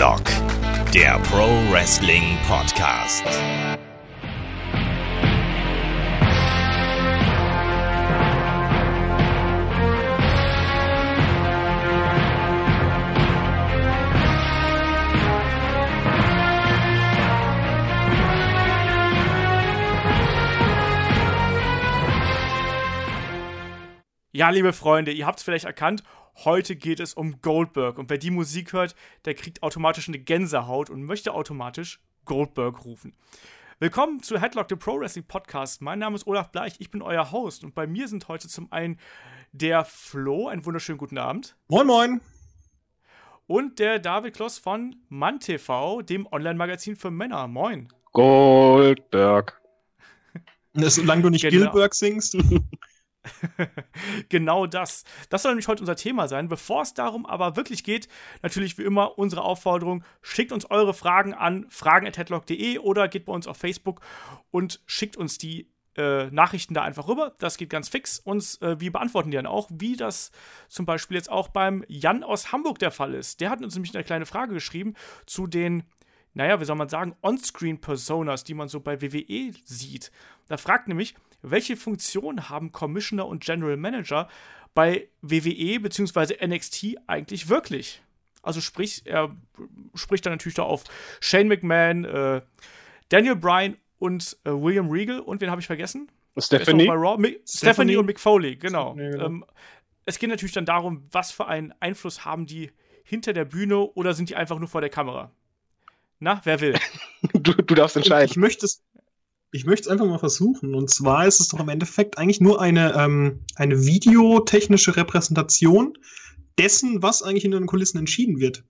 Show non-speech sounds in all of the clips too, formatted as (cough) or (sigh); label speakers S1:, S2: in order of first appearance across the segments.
S1: Headlock, der Pro Wrestling Podcast.
S2: Ja, liebe Freunde, ihr habt es vielleicht erkannt, heute geht es um Goldberg. Und wer die Musik hört, der kriegt automatisch eine Gänsehaut und möchte automatisch Goldberg rufen. Willkommen zu Headlock, dem Pro Wrestling Podcast. Mein Name ist Olaf Bleich, ich bin euer Host. Und bei mir sind heute zum einen der Flo, einen wunderschönen guten Abend.
S3: Moin, moin.
S2: Und der David Kloss von MannTV, dem Online-Magazin für Männer. Moin.
S3: Goldberg. (laughs) Solange du nicht
S2: Genau.
S3: Gilberg singst. (laughs) (laughs)
S2: genau das. Das soll nämlich heute unser Thema sein. Bevor es darum aber wirklich geht, natürlich wie immer unsere Aufforderung, schickt uns eure Fragen an fragen.headlock.de oder geht bei uns auf Facebook und schickt uns die äh, Nachrichten da einfach rüber. Das geht ganz fix. Uns, äh, wir beantworten die dann auch, wie das zum Beispiel jetzt auch beim Jan aus Hamburg der Fall ist. Der hat uns nämlich eine kleine Frage geschrieben zu den naja, wie soll man sagen, On-Screen-Personas, die man so bei WWE sieht. Da fragt nämlich, welche Funktion haben Commissioner und General Manager bei WWE bzw. NXT eigentlich wirklich? Also sprich, er spricht dann natürlich da auf Shane McMahon, äh, Daniel Bryan und äh, William Regal und wen habe ich vergessen?
S3: Stephanie.
S2: Stephanie.
S3: Stephanie
S2: und Mick Foley, genau.
S3: Genau.
S2: Ähm, es geht natürlich dann darum, was für einen Einfluss haben die hinter der Bühne oder sind die einfach nur vor der Kamera? Na, wer will? (laughs)
S3: Du, du darfst
S4: Ich
S3: entscheiden.
S4: möchte es ich möchte es einfach mal versuchen. Und zwar ist es doch im Endeffekt eigentlich nur eine, ähm, eine videotechnische Repräsentation dessen, was eigentlich in den Kulissen entschieden wird.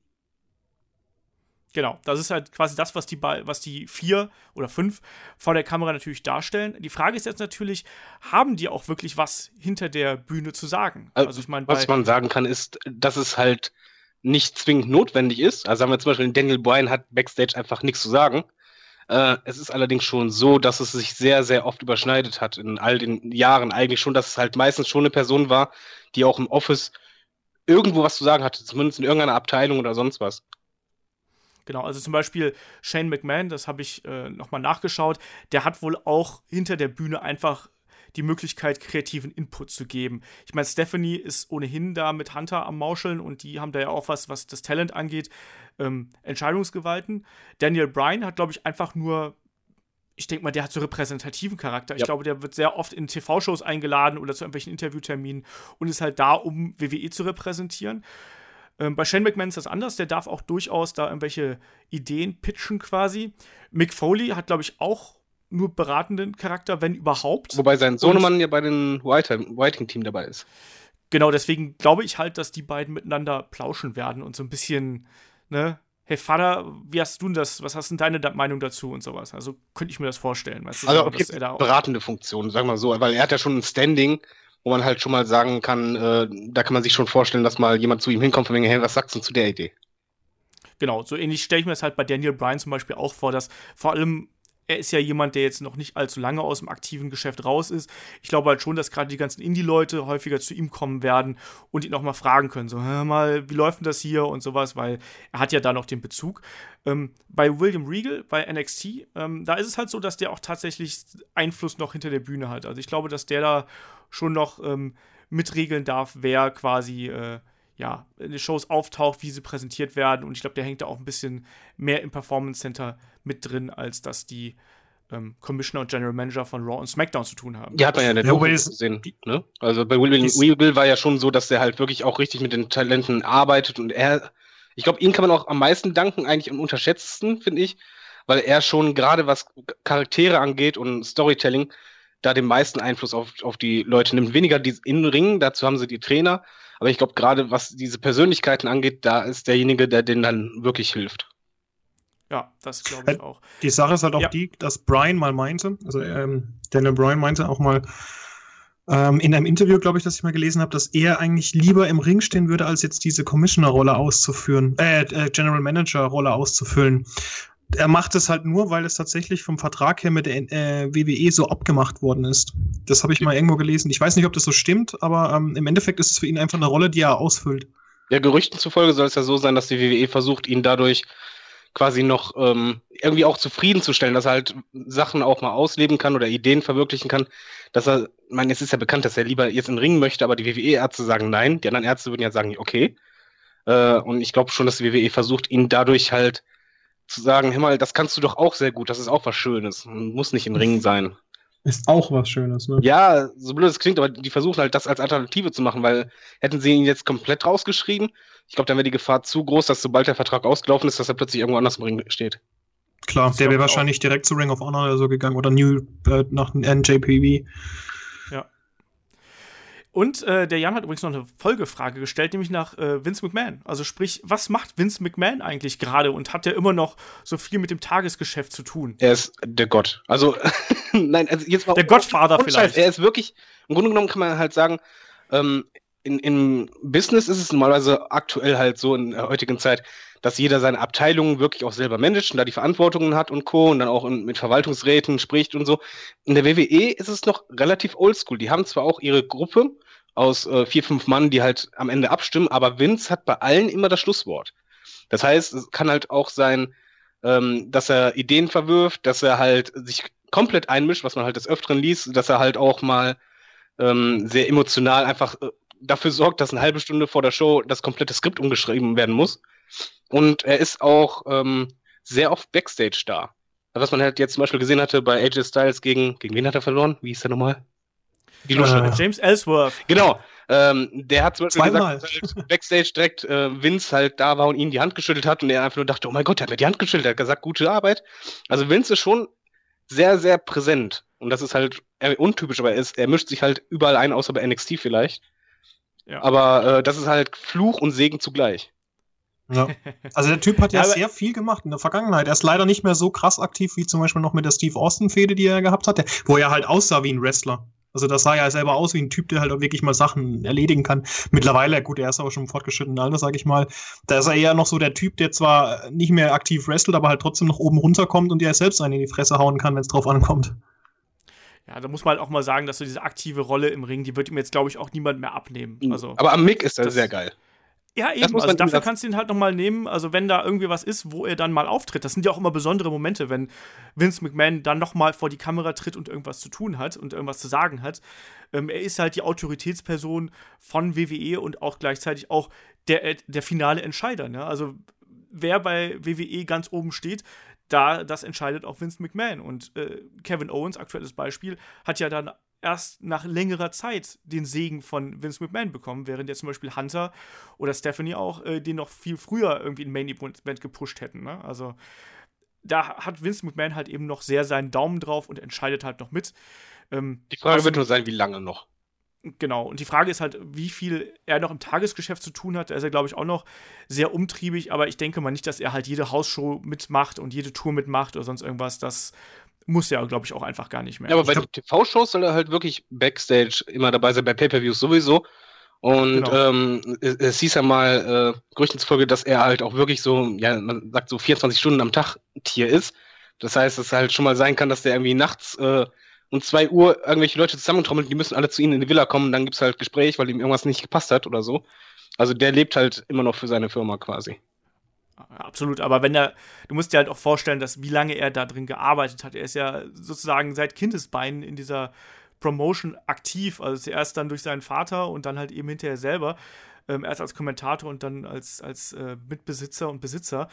S2: Genau, das ist halt quasi das, was die, was die vier oder fünf vor der Kamera natürlich darstellen. Die Frage ist jetzt natürlich, haben die auch wirklich was hinter der Bühne zu sagen?
S3: Also,
S2: Also ich meine,
S3: Was man sagen kann, ist, dass es halt nicht zwingend notwendig ist. Also haben wir zum Beispiel, Daniel Bryan hat Backstage einfach nichts zu sagen. Äh, es ist allerdings schon so, dass es sich sehr, sehr oft überschneidet hat in all den Jahren. Eigentlich schon, dass es halt meistens schon eine Person war, die auch im Office irgendwo was zu sagen hatte, zumindest in irgendeiner Abteilung oder sonst was.
S2: Genau, also zum Beispiel Shane McMahon, das habe ich äh, nochmal nachgeschaut, der hat wohl auch hinter der Bühne einfach die Möglichkeit, kreativen Input zu geben. Ich meine, Stephanie ist ohnehin da mit Hunter am Mauscheln und die haben da ja auch was, was das Talent angeht, ähm, Entscheidungsgewalten. Daniel Bryan hat, glaube ich, einfach nur, ich denke mal, der hat so repräsentativen Charakter. Ich
S3: Ja.
S2: glaube, der wird sehr oft in TV-Shows eingeladen oder zu irgendwelchen Interviewterminen und ist halt da, um WWE zu repräsentieren. Ähm, bei Shane McMahon ist das anders, der darf auch durchaus da irgendwelche Ideen pitchen quasi. Mick Foley hat, glaube ich, auch nur beratenden Charakter, wenn überhaupt.
S3: Wobei sein Sohnemann ja bei den Whiting-Team dabei ist.
S2: Genau, deswegen glaube ich halt, dass die beiden miteinander plauschen werden und so ein bisschen, ne, hey Vater, wie hast du denn das, was hast denn deine Meinung dazu und sowas? Also könnte ich mir das vorstellen, weißt du,
S3: Also
S2: dass er da auch,
S3: beratende Funktion, sagen wir so, weil er hat ja schon ein Standing, wo man halt schon mal sagen kann, äh, da kann man sich schon vorstellen, dass mal jemand zu ihm hinkommt von wegen, hey, was sagst du zu der Idee?
S2: genau, so ähnlich stelle ich mir das halt bei Daniel Bryan zum Beispiel auch vor, dass vor allem er ist ja jemand, der jetzt noch nicht allzu lange aus dem aktiven Geschäft raus ist. Ich glaube halt schon, dass gerade die ganzen Indie-Leute häufiger zu ihm kommen werden und ihn auch mal fragen können, so, hör mal, wie läuft denn das hier und sowas, weil er hat ja da noch den Bezug. Ähm, bei William Regal, bei NXT, ähm, da ist es halt so, dass der auch tatsächlich Einfluss noch hinter der Bühne hat. Also ich glaube, dass der da schon noch ähm, mitregeln darf, wer quasi äh, ja, in den Shows auftaucht, wie sie präsentiert werden. Und ich glaube, der hängt da auch ein bisschen mehr im Performance Center mit drin, als dass die ähm, Commissioner und General Manager von Raw und SmackDown zu tun haben.
S3: Die hat man ja in der
S4: Ja,
S3: gesehen. Ne? Also bei Will, Will, Will war ja schon so, dass der halt wirklich auch richtig mit den Talenten arbeitet und er, ich glaube, ihn kann man auch am meisten danken, eigentlich am unterschätzten, finde ich, weil er schon gerade was Charaktere angeht und Storytelling da den meisten Einfluss auf, auf die Leute nimmt. Weniger die in Ring, dazu haben sie die Trainer, aber ich glaube, gerade was diese Persönlichkeiten angeht, da ist derjenige, der denen dann wirklich hilft.
S2: Ja, das glaube ich
S4: Äh,
S2: auch.
S4: Die Sache ist halt auch
S2: Ja.
S4: die, dass Brian mal meinte, also ähm, Daniel Bryan meinte auch mal ähm, in einem Interview, glaube ich, das ich mal gelesen habe, dass er eigentlich lieber im Ring stehen würde, als jetzt diese Commissioner-Rolle auszuführen, äh, äh, General Manager-Rolle auszufüllen. Er macht es halt nur, weil es tatsächlich vom Vertrag her mit der äh, WWE so abgemacht worden ist. Das habe ich mal irgendwo gelesen. Ich weiß nicht, ob das so stimmt, aber ähm, im Endeffekt ist es für ihn einfach eine Rolle, die er ausfüllt.
S3: Ja, Gerüchten zufolge soll es ja so sein, dass die WWE versucht, ihn dadurch quasi noch ähm, irgendwie auch zufriedenzustellen, dass er halt Sachen auch mal ausleben kann oder Ideen verwirklichen kann. Dass er, ich meine, es ist ja bekannt, dass er lieber jetzt in den Ring möchte, aber die WWE-Ärzte sagen nein. Die anderen Ärzte würden ja sagen, okay. Äh, und ich glaube schon, dass die WWE versucht, ihn dadurch halt zu sagen, hör mal, das kannst du doch auch sehr gut, das ist auch was Schönes. Muss nicht in Ring sein.
S4: Ist auch was Schönes, ne?
S3: Ja, so blöd es klingt, aber die versuchen halt das als Alternative zu machen, weil hätten sie ihn jetzt komplett rausgeschrieben, ich glaube, dann wäre die Gefahr zu groß, dass sobald der Vertrag ausgelaufen ist, dass er plötzlich irgendwo anders im Ring steht.
S4: Klar,
S2: Das
S4: der wäre
S2: ich auch.
S4: wahrscheinlich direkt zu Ring of Honor oder so gegangen oder New äh, nach NJPW.
S2: Und äh, der Jan hat übrigens noch eine Folgefrage gestellt, nämlich nach äh, Vince McMahon. Also sprich, was macht Vince McMahon eigentlich gerade und hat er immer noch so viel mit dem Tagesgeschäft zu tun?
S3: Er ist der Gott. Also, (laughs) nein, also jetzt mal.
S2: Der
S3: Scheiß,
S2: vielleicht.
S3: Er ist wirklich, im Grunde genommen kann man halt sagen, ähm, in, im Business ist es normalerweise aktuell halt so in der heutigen Zeit, dass jeder seine Abteilungen wirklich auch selber managt und da die Verantwortungen hat und Co. und dann auch in, mit Verwaltungsräten spricht und so. In der WWE ist es noch relativ oldschool. Die haben zwar auch ihre Gruppe aus äh, vier, fünf Mann, die halt am Ende abstimmen, aber Vince hat bei allen immer das Schlusswort. Das heißt, es kann halt auch sein, ähm, dass er Ideen verwirft, dass er halt sich komplett einmischt, was man halt des Öfteren liest, dass er halt auch mal ähm, sehr emotional einfach äh, dafür sorgt, dass eine halbe Stunde vor der Show das komplette Skript umgeschrieben werden muss. Und er ist auch ähm, sehr oft Backstage da. Was man halt jetzt zum Beispiel gesehen hatte bei AJ Styles gegen, gegen wen hat er verloren? Wie hieß der nochmal? Die.
S4: Äh,
S2: James Ellsworth.
S3: Genau. Ähm, der hat zum Beispiel
S4: Zweimal.
S3: gesagt, dass halt Backstage direkt äh, Vince halt da war und ihm die Hand geschüttelt hat und er einfach nur dachte, oh mein Gott, der hat mir die Hand geschüttelt, er hat gesagt, gute Arbeit. Also Vince ist schon sehr, sehr präsent. Und das ist halt untypisch, aber er, ist, er mischt sich halt überall ein, außer bei NXT vielleicht.
S2: Ja.
S3: Aber äh, das ist halt Fluch und Segen zugleich.
S4: Ja. Also der Typ hat ja, sehr viel gemacht in der Vergangenheit. Er ist leider nicht mehr so krass aktiv wie zum Beispiel noch mit der Steve Austin-Fehde, die er gehabt hatte, wo er halt aussah wie ein Wrestler. Also das sah ja selber aus wie ein Typ, der halt auch wirklich mal Sachen erledigen kann. Mittlerweile, gut, er ist aber schon im fortgeschrittenen Alter, sag ich mal. Da ist er eher noch so der Typ, der zwar nicht mehr aktiv wrestelt, aber halt trotzdem noch oben runterkommt und der selbst einen in die Fresse hauen kann, wenn es drauf ankommt.
S2: Ja, da muss man halt auch mal sagen, dass so diese aktive Rolle im Ring, die wird ihm jetzt, glaube ich, auch niemand mehr abnehmen. Also,
S3: aber am Mick ist er
S2: das-
S3: sehr geil.
S2: Ja, eben. Also dafür kannst du ihn halt nochmal nehmen. Also, wenn da irgendwie was ist, wo er dann mal auftritt. Das sind ja auch immer besondere Momente, wenn Vince McMahon dann nochmal vor die Kamera tritt und irgendwas zu tun hat und irgendwas zu sagen hat. Ähm, er ist halt die Autoritätsperson von WWE und auch gleichzeitig auch der, äh, der finale Entscheider. Ne? Also, wer bei WWE ganz oben steht, da das entscheidet auch Vince McMahon. Und äh, Kevin Owens, aktuelles Beispiel, hat ja dann erst nach längerer Zeit den Segen von Vince McMahon bekommen, während jetzt zum Beispiel Hunter oder Stephanie auch äh, den noch viel früher irgendwie in Main Event gepusht hätten. Ne? Also da hat Vince McMahon halt eben noch sehr seinen Daumen drauf und entscheidet halt noch mit. Ähm,
S3: Die Frage
S2: außerdem-
S3: wird nur sein, wie lange noch.
S2: Genau, und die Frage ist halt, wie viel er noch im Tagesgeschäft zu tun hat. Da ist er, glaube ich, auch noch sehr umtriebig, aber ich denke mal nicht, dass er halt jede Hausshow mitmacht und jede Tour mitmacht oder sonst irgendwas. Das muss er, glaube ich, auch einfach gar nicht mehr.
S3: Ja, aber bei den TV-Shows soll er halt wirklich Backstage immer dabei sein, bei Pay-Per-Views sowieso. Und
S2: Genau.
S3: ähm, es, es hieß ja mal, äh, Gerüchten zufolge, dass er halt auch wirklich so, ja, man sagt so 24 Stunden am Tag Tier ist. Das heißt, dass es halt schon mal sein kann, dass der irgendwie nachts äh, um 2 Uhr irgendwelche Leute zusammentrommeln, die müssen alle zu ihnen in die Villa kommen, dann gibt's halt Gespräch, weil ihm irgendwas nicht gepasst hat oder so. Also der lebt halt immer noch für seine Firma quasi.
S2: Absolut, aber wenn er, du musst dir halt auch vorstellen, dass wie lange er da drin gearbeitet hat. Er ist ja sozusagen seit Kindesbeinen in dieser Promotion aktiv. Also zuerst dann durch seinen Vater und dann halt eben hinterher selber. Ähm, erst als Kommentator und dann als, als äh, Mitbesitzer und Besitzer.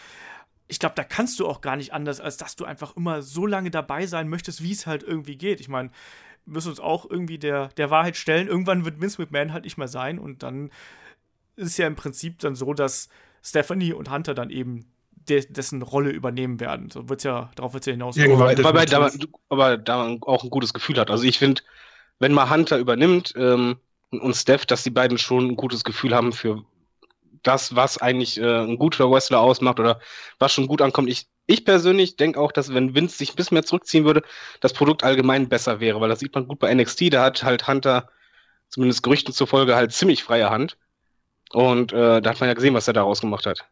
S2: Ich glaube, da kannst du auch gar nicht anders, als dass du einfach immer so lange dabei sein möchtest, wie es halt irgendwie geht. Ich meine, wir müssen uns auch irgendwie der, der Wahrheit stellen. Irgendwann wird Vince McMahon halt nicht mehr sein und dann ist ja im Prinzip dann so, dass Stephanie und Hunter dann eben de dessen Rolle übernehmen werden. So wird's ja, darauf wird es ja hinaus.
S4: Irgendwann.
S3: Wobei, da, aber da man auch ein gutes Gefühl hat. Also ich finde, wenn mal Hunter übernimmt ähm, und Steph, dass die beiden schon ein gutes Gefühl haben für das, was eigentlich äh, ein guter Wrestler ausmacht oder was schon gut ankommt. Ich, ich persönlich denke auch, dass wenn Vince sich ein bisschen mehr zurückziehen würde, das Produkt allgemein besser wäre, weil das sieht man gut bei NXT, da hat halt Hunter, zumindest Gerüchten zufolge, halt ziemlich freie Hand. Und äh, da hat man ja gesehen, was er daraus gemacht hat.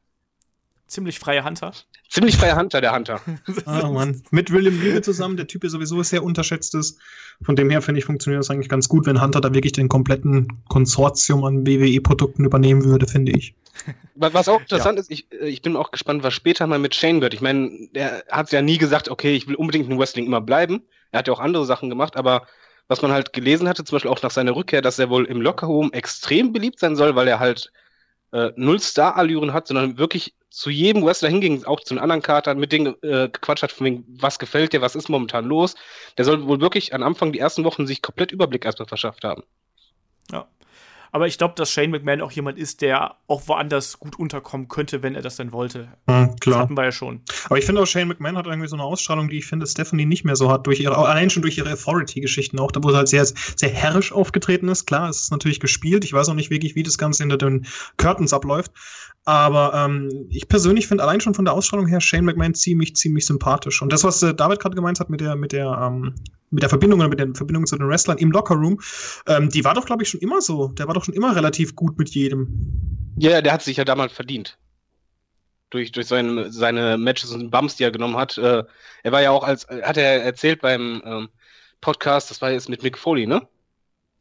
S2: Ziemlich freie Hunter.
S3: Ziemlich freier Hunter, der Hunter. (laughs)
S4: Ah, Mann. Mit William Regal zusammen, der Typ ist sowieso sehr unterschätzt ist. Von dem her finde ich, funktioniert das eigentlich ganz gut, wenn Hunter da wirklich den kompletten Konsortium an WWE-Produkten übernehmen würde, finde ich. (laughs)
S3: Was auch interessant ja. ist, ich, äh, ich bin auch gespannt, was später mal mit Shane wird. Ich meine, er hat ja nie gesagt, okay, ich will unbedingt in Wrestling immer bleiben. Er hat ja auch andere Sachen gemacht, aber was man halt gelesen hatte, zum Beispiel auch nach seiner Rückkehr, dass er wohl im Lockerroom extrem beliebt sein soll, weil er halt äh, null Star-Allüren hat, sondern wirklich zu jedem Wrestler hinging, auch zu den anderen Kartern, mit denen äh, gequatscht hat, von wegen, was gefällt dir, was ist momentan los. Der soll wohl wirklich am Anfang die ersten Wochen sich komplett Überblick erstmal verschafft haben.
S2: Ja. Aber ich glaube, dass Shane McMahon auch jemand ist, der auch woanders gut unterkommen könnte, wenn er das denn wollte.
S4: Mhm, klar. Das
S2: hatten wir ja schon.
S4: Aber ich finde auch, Shane McMahon hat irgendwie so eine Ausstrahlung, die ich finde, Stephanie nicht mehr so hat, durch ihre, allein schon durch ihre Authority-Geschichten auch, da wo sie halt sehr, sehr herrisch aufgetreten ist. Klar, es ist natürlich gespielt. Ich weiß auch nicht wirklich, wie das Ganze hinter den Curtains abläuft. Aber ähm, ich persönlich finde allein schon von der Ausstrahlung her Shane McMahon ziemlich, ziemlich sympathisch. Und das, was äh, David gerade gemeint hat mit der, mit der, ähm, mit der Verbindung oder mit den Verbindungen zu den Wrestlern im Lockerroom, ähm, die war doch, glaube ich, schon immer so. Der war doch schon immer relativ gut mit jedem.
S3: Ja, der hat sich ja damals verdient. Durch, durch seine, seine Matches und Bumps, die er genommen hat. Äh, er war ja auch als, hat er erzählt beim ähm, Podcast, das war jetzt mit Mick Foley, ne?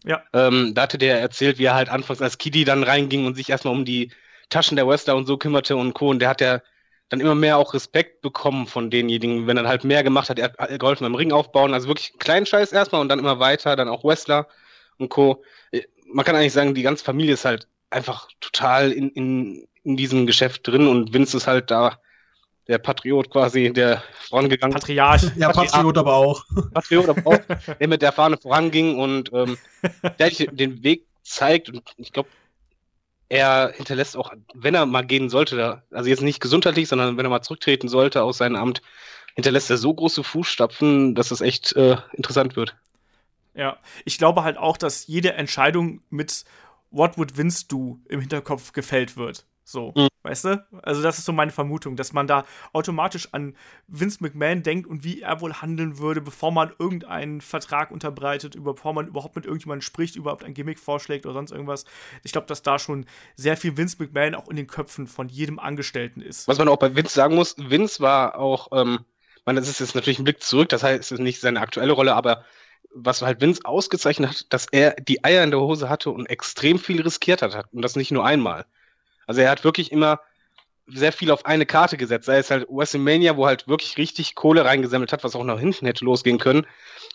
S2: Ja.
S3: Ähm, da hatte der erzählt, wie er halt anfangs als Kiddie dann reinging und sich erstmal um die Taschen der Wrestler und so kümmerte und Co. Und der hat ja dann immer mehr auch Respekt bekommen von denjenigen, wenn er halt mehr gemacht hat. Er hat geholfen beim Ring aufbauen, also wirklich kleinen Scheiß erstmal und dann immer weiter, dann auch Wrestler und Co. Man kann eigentlich sagen, die ganze Familie ist halt einfach total in, in, in diesem Geschäft drin und Vince ist halt da der Patriot quasi, der vorangegangen
S2: ist. Patriarch.
S4: Ja, Patriot aber auch.
S3: Patriot aber auch, (laughs) der mit der Fahne voranging und ähm, der den Weg zeigt und ich glaube, er hinterlässt auch, wenn er mal gehen sollte, also jetzt nicht gesundheitlich, sondern wenn er mal zurücktreten sollte aus seinem Amt, hinterlässt er so große Fußstapfen, dass es echt äh, interessant wird.
S2: Ja, ich glaube halt auch, dass jede Entscheidung mit What would Vince do im Hinterkopf gefällt wird. So, mhm. weißt du? Also, das ist so meine Vermutung, dass man da automatisch an Vince McMahon denkt und wie er wohl handeln würde, bevor man irgendeinen Vertrag unterbreitet, bevor man überhaupt mit irgendjemandem spricht, überhaupt ein Gimmick vorschlägt oder sonst irgendwas. Ich glaube, dass da schon sehr viel Vince McMahon auch in den Köpfen von jedem Angestellten ist.
S3: Was man auch bei Vince sagen muss, Vince war auch, ähm, man, das ist jetzt natürlich ein Blick zurück, das heißt, es ist nicht seine aktuelle Rolle, aber was halt Vince ausgezeichnet hat, dass er die Eier in der Hose hatte und extrem viel riskiert hat. Und das nicht nur einmal. Also er hat wirklich immer sehr viel auf eine Karte gesetzt. Sei es halt WrestleMania, wo halt wirklich richtig Kohle reingesammelt hat, was auch nach hinten hätte losgehen können.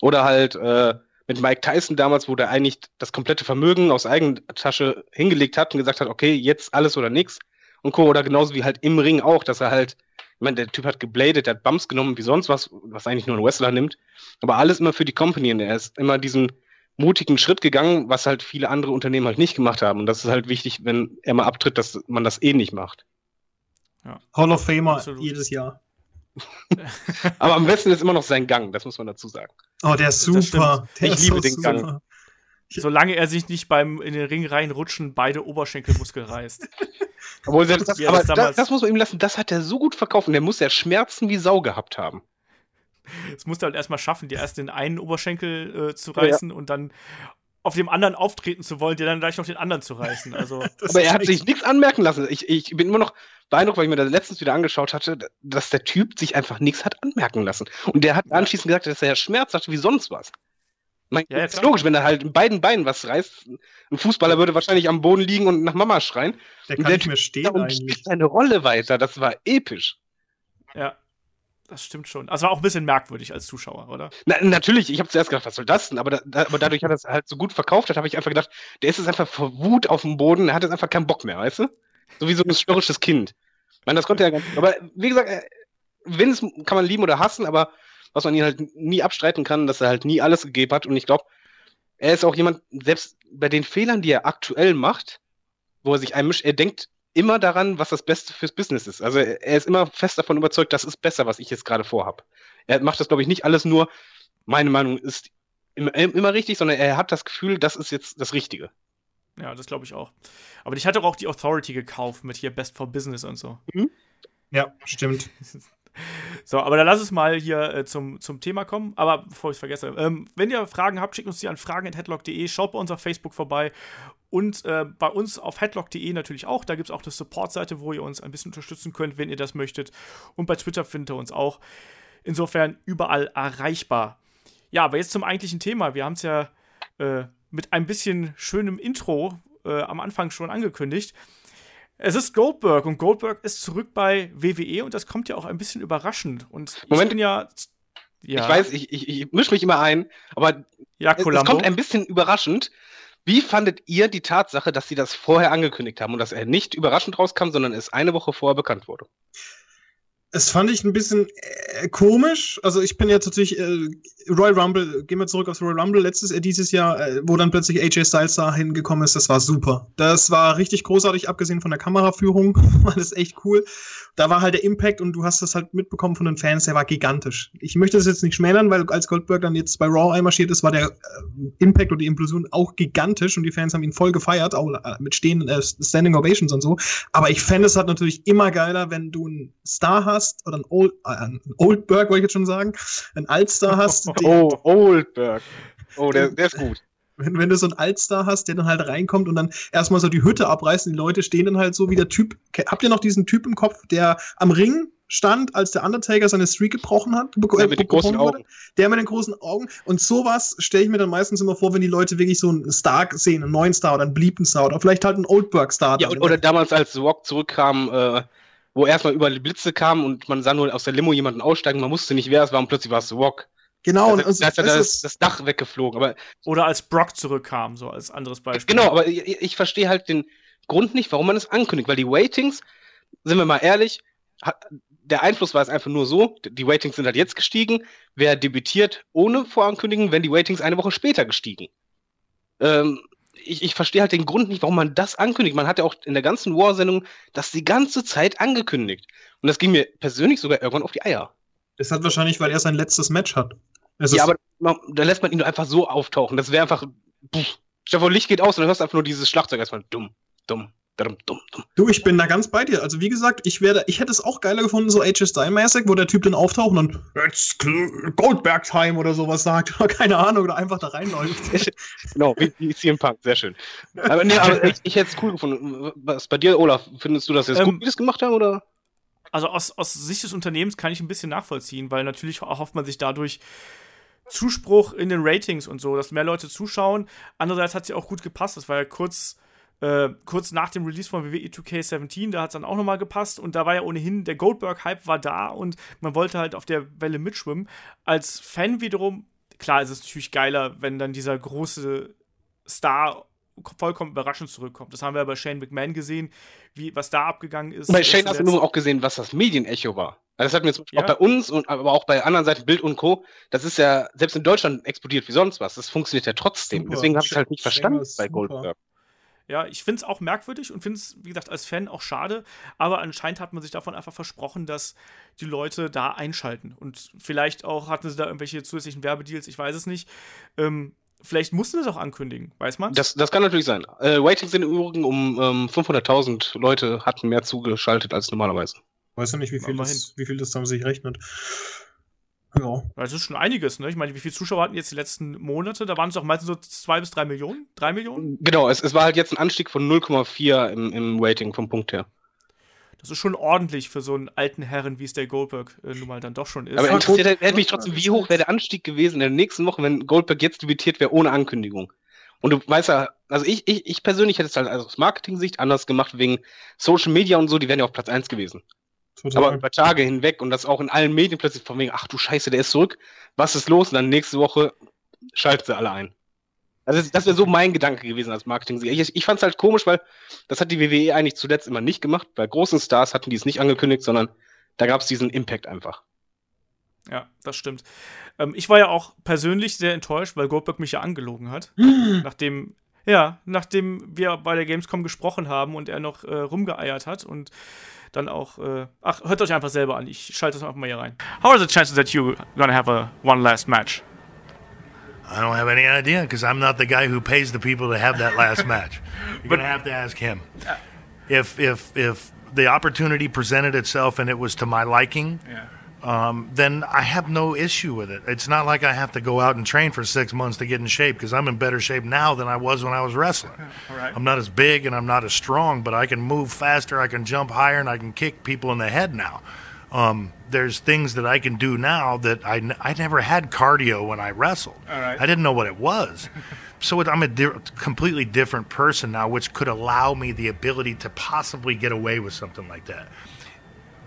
S3: Oder halt äh, mit Mike Tyson damals, wo der eigentlich das komplette Vermögen aus eigener Tasche hingelegt hat und gesagt hat, okay, jetzt alles oder nix. Und Co. Oder genauso wie halt im Ring auch, dass er halt, ich meine, der Typ hat gebladet, der hat Bumps genommen wie sonst was, was eigentlich nur ein Wrestler nimmt. Aber alles immer für die Company und er ist immer diesen mutigen Schritt gegangen, was halt viele andere Unternehmen halt nicht gemacht haben. Und das ist halt wichtig, wenn er mal abtritt, dass man das eh nicht macht.
S4: Ja. Hall of Famer Absolut. jedes Jahr. (laughs)
S3: Aber am besten ist immer noch sein Gang, das muss man dazu sagen.
S4: Oh, der ist super.
S3: Der ich liebe so den super. Gang.
S2: Solange er sich nicht beim in den Ring reinrutschen beide Oberschenkelmuskel reißt.
S3: Obwohl, das, das, aber das, das, muss man ihm lassen, das hat er so gut verkauft und der muss ja Schmerzen wie Sau gehabt haben.
S2: Es musste halt erstmal schaffen, dir erst den einen Oberschenkel äh, zu reißen ja. und dann auf dem anderen auftreten zu wollen, dir dann gleich noch den anderen zu reißen. Also, (laughs)
S3: Aber er hat sich nichts anmerken lassen. Ich, ich bin immer noch beeindruckt, weil ich mir das letztens wieder angeschaut hatte, dass der Typ sich einfach nichts hat anmerken lassen. Und der hat anschließend gesagt, dass er Schmerz hatte wie sonst was. Mein, ja, ist logisch, wenn er halt in beiden Beinen was reißt. Ein Fußballer würde wahrscheinlich am Boden liegen und nach Mama schreien.
S4: Der kann der nicht mehr stehen
S3: und spielt seine Rolle weiter. Das war episch.
S2: Ja. Das stimmt schon. Also war auch ein bisschen merkwürdig als Zuschauer, oder?
S3: Na, natürlich, ich habe zuerst gedacht, was soll das denn? Aber, da, aber dadurch hat er es halt so gut verkauft, habe ich einfach gedacht, der ist jetzt einfach vor Wut auf dem Boden, er hat jetzt einfach keinen Bock mehr, weißt du? So wie so ein störrisches Kind. Ich meine, das konnte er ganz Aber wie gesagt, äh, Vince kann man lieben oder hassen, aber was man ihn halt nie abstreiten kann, dass er halt nie alles gegeben hat. Und ich glaube, er ist auch jemand, selbst bei den Fehlern, die er aktuell macht, wo er sich einmischt, er denkt immer daran, was das Beste fürs Business ist. Also er ist immer fest davon überzeugt, das ist besser, was ich jetzt gerade vorhabe. Er macht das, glaube ich, nicht alles nur, meine Meinung ist immer, immer richtig, sondern er hat das Gefühl, das ist jetzt das Richtige.
S2: Ja, das glaube ich auch. Aber ich hatte auch die Authority gekauft mit hier Best for Business und so. Mhm.
S4: Ja, stimmt. (laughs)
S2: So, aber dann lass es mal hier äh, zum, zum Thema kommen. Aber bevor ich es vergesse, ähm, wenn ihr Fragen habt, schickt uns die an fragen.headlock.de, schaut bei uns auf Facebook vorbei und äh, bei uns auf headlock.de natürlich auch. Da gibt es auch eine Support-Seite, wo ihr uns ein bisschen unterstützen könnt, wenn ihr das möchtet. Und bei Twitter findet ihr uns auch. Insofern überall erreichbar. Ja, aber jetzt zum eigentlichen Thema. Wir haben es ja äh, mit ein bisschen schönem Intro äh, am Anfang schon angekündigt. Es ist Goldberg und Goldberg ist zurück bei WWE und das kommt ja auch ein bisschen überraschend. Und
S3: Moment.
S2: ich bin ja. ja
S3: Ich weiß, ich, ich, ich mische mich immer ein, aber
S2: ja,
S3: es, es kommt ein bisschen überraschend. Wie fandet ihr die Tatsache, dass sie das vorher angekündigt haben und dass er nicht überraschend rauskam, sondern es eine Woche vorher bekannt wurde?
S4: Es fand ich ein bisschen äh, komisch. Also ich bin jetzt natürlich äh, Royal Rumble, gehen wir zurück aufs Royal Rumble letztes äh, dieses Jahr, äh, wo dann plötzlich AJ Styles da hingekommen ist, das war super. Das war richtig großartig, abgesehen von der Kameraführung, (laughs) war das echt cool. Da war halt der Impact und du hast das halt mitbekommen von den Fans, der war gigantisch. Ich möchte das jetzt nicht schmälern, weil als Goldberg dann jetzt bei Raw einmarschiert ist, war der äh, Impact und die Implosion auch gigantisch und die Fans haben ihn voll gefeiert, auch äh, mit stehenden äh, Standing Ovations und so. Aber ich fände es halt natürlich immer geiler, wenn du einen Star hast oder einen Old, äh, einen Oldberg, wollte ich jetzt schon sagen, einen Altstar hast, (laughs) der,
S3: Oh, Oldberg. Oh, der, der ist gut.
S4: wenn, wenn du so einen Altstar hast, der dann halt reinkommt und dann erstmal so die Hütte abreißt und die Leute stehen dann halt so wie der Typ. Habt ihr noch diesen Typ im Kopf, der am Ring stand, als der Undertaker seine Streak gebrochen hat?
S3: Der mit den großen
S4: wurde?
S3: Augen.
S4: Der mit den großen Augen. Und sowas stelle ich mir dann meistens immer vor, wenn die Leute wirklich so einen Star sehen, einen neuen Star oder einen beliebten Star oder vielleicht halt einen Oldberg-Star.
S3: Ja,
S4: dann.
S3: und- oder damals, als The Rock zurückkam, äh, wo erstmal überall die Blitze kamen und man sah nur aus der Limo jemanden aussteigen, man wusste nicht, wer es war und plötzlich war es The Rock.
S4: genau, und,
S3: da, da ist ja
S4: weißt du,
S3: das, das Dach weggeflogen. Aber
S2: Oder als Brock zurückkam, so als anderes Beispiel.
S3: genau, aber ich, ich verstehe halt den Grund nicht, warum man es ankündigt, weil die Waitings, sind wir mal ehrlich, hat, der Einfluss war es einfach nur so, die Waitings sind halt jetzt gestiegen, wer debütiert ohne Vorankündigen, wenn die Waitings eine Woche später gestiegen. Ähm, ich, ich verstehe halt den Grund nicht, warum man das ankündigt. Man hat ja auch in der ganzen War-Sendung das die ganze Zeit angekündigt. Und das ging mir persönlich sogar irgendwann auf die Eier.
S4: es hat wahrscheinlich, weil er sein letztes Match hat. Es
S3: ja, aber da lässt man ihn einfach so auftauchen. Das wäre einfach. Pff, Stefan Licht geht aus und dann hörst du einfach nur dieses Schlagzeug erstmal dumm, dumm.
S4: Du, ich bin da ganz bei dir. Also wie gesagt, ich werde, ich hätte es auch geiler gefunden, so AJ Style-mäßig, wo der Typ dann auftaucht und dann It's Goldberg Time oder sowas sagt oder keine Ahnung oder einfach da reinläuft.
S3: Genau, wie, wie CM Punk, sehr schön. Aber, nee, aber ich, ich hätte es cool gefunden. Was bei dir, Olaf, findest du das jetzt
S2: Ähm,
S3: gut, wie das gemacht haben, oder?
S2: Also aus, aus Sicht des Unternehmens kann ich ein bisschen nachvollziehen, weil natürlich erhofft man sich dadurch Zuspruch in den Ratings und so, dass mehr Leute zuschauen. Andererseits hat es ja auch gut gepasst. Das war ja kurz, äh, kurz nach dem Release von WWE 2K17, da hat es dann auch nochmal gepasst und da war ja ohnehin, der Goldberg-Hype war da und man wollte halt auf der Welle mitschwimmen. Als Fan wiederum, klar ist es natürlich geiler, wenn dann dieser große Star vollkommen überraschend zurückkommt. Das haben wir ja bei Shane McMahon gesehen, wie, was da abgegangen ist.
S3: Bei Shane hast du auch gesehen, was das Medienecho war. Also das hat mir zum Beispiel
S2: Ja.
S3: auch bei uns und aber auch bei anderen Seiten Bild und Co. Das ist ja selbst in Deutschland explodiert wie sonst was. Das funktioniert ja trotzdem.
S4: Super.
S3: Deswegen habe ich es halt nicht
S4: Shane
S3: verstanden bei
S4: super.
S3: Goldberg.
S2: Ja, ich finde es auch merkwürdig und finde es, wie gesagt, als Fan auch schade. Aber anscheinend hat man sich davon einfach versprochen, dass die Leute da einschalten. Und vielleicht auch hatten sie da irgendwelche zusätzlichen Werbedeals, ich weiß es nicht. Ähm, vielleicht mussten sie es auch ankündigen, weiß man?
S3: Das, das kann natürlich sein. Äh, Ratings sind im Übrigen um ähm, 500.000 Leute hatten mehr zugeschaltet als normalerweise.
S4: Weiß ja nicht, wie viel, das, wie viel das dann sich rechnet. Ja.
S2: Das ist schon einiges, ne? Ich meine, wie viele Zuschauer hatten jetzt die letzten Monate? Da waren es doch meistens so zwei bis drei Millionen? Drei Millionen?
S3: Genau, es, es war halt jetzt ein Anstieg von 0,4 im, im Rating vom Punkt her.
S2: Das ist schon ordentlich für so einen alten Herren, wie es der Goldberg äh, nun mal dann doch schon ist.
S3: Aber interessiert hätte mich trotzdem, wie hoch wäre der Anstieg gewesen in der nächsten Woche, wenn Goldberg jetzt debütiert wäre ohne Ankündigung. Und du weißt ja, also ich, ich, ich persönlich hätte es halt aus Marketing-Sicht anders gemacht, wegen Social Media und so, die wären ja auf Platz 1 gewesen.
S4: Total.
S3: Aber über Tage hinweg und das auch in allen Medien plötzlich von wegen, ach du Scheiße, der ist zurück, was ist los? Und dann nächste Woche schalten sie alle ein. Also das, das wäre so mein Gedanke gewesen als marketing Ich, ich fand es halt komisch, weil das hat die WWE eigentlich zuletzt immer nicht gemacht. Bei großen Stars hatten die es nicht angekündigt, sondern da gab es diesen Impact einfach.
S2: Ja, das stimmt. Ähm, ich war ja auch persönlich sehr enttäuscht, weil Goldberg mich ja angelogen hat. (gasps) Nachdem, ja, nachdem wir bei der Gamescom gesprochen haben und er noch äh, rumgeeiert hat und dann auch, äh, ach, hört euch einfach selber an. Ich schalte das einfach mal hier rein. How are the chances that you're gonna have a one last match?
S5: I don't have any idea because I'm not the guy who pays the people to have that last match. (laughs) You're gonna have to ask him. If if if the opportunity presented itself and it was to my liking,
S2: Yeah.
S5: Um, then I have no issue with it. It's not like I have to go out and train for six months to get in shape because I'm in better shape now than I was when I was wrestling.
S2: Right.
S5: I'm not as big and I'm not as strong, but I can move faster, I can jump higher, and I can kick people in the head now. Um, there's things that I can do now that I, n- I never had cardio when I wrestled.
S2: All right.
S5: I didn't know what it was. (laughs) so I'm a di- completely different person now, which could allow me the ability to possibly get away with something like that.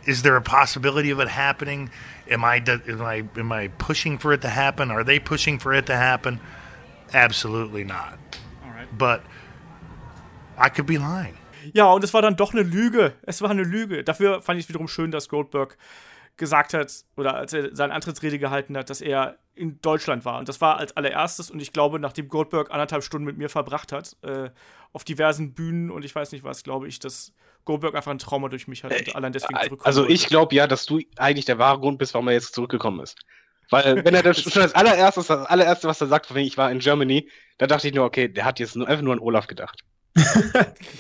S5: Is there a possibility of it happening? Am I am I am I pushing for it to happen? Are they pushing for it to happen? Absolutely not. But I could be lying.
S2: Ja, und es war dann doch eine Lüge. Es war eine Lüge. Dafür fand ich es wiederum schön, dass Goldberg gesagt hat, oder als er seine Antrittsrede gehalten hat, dass er in Deutschland war. Und das war als allererstes, und ich glaube, nachdem Goldberg anderthalb Stunden mit mir verbracht hat, äh, auf diversen Bühnen und ich weiß nicht was, glaube ich, dass Goldberg einfach ein Trauma durch mich hat und
S3: Äh,
S2: allein deswegen zurückkommt.
S3: Also ich glaube ja, dass du eigentlich der wahre Grund bist, warum er jetzt zurückgekommen ist. Weil wenn er das (laughs) schon als allererstes, das allererste, was er sagt, von wegen ich war in Germany, da dachte ich nur, okay, der hat jetzt nur, einfach nur an Olaf gedacht. (laughs)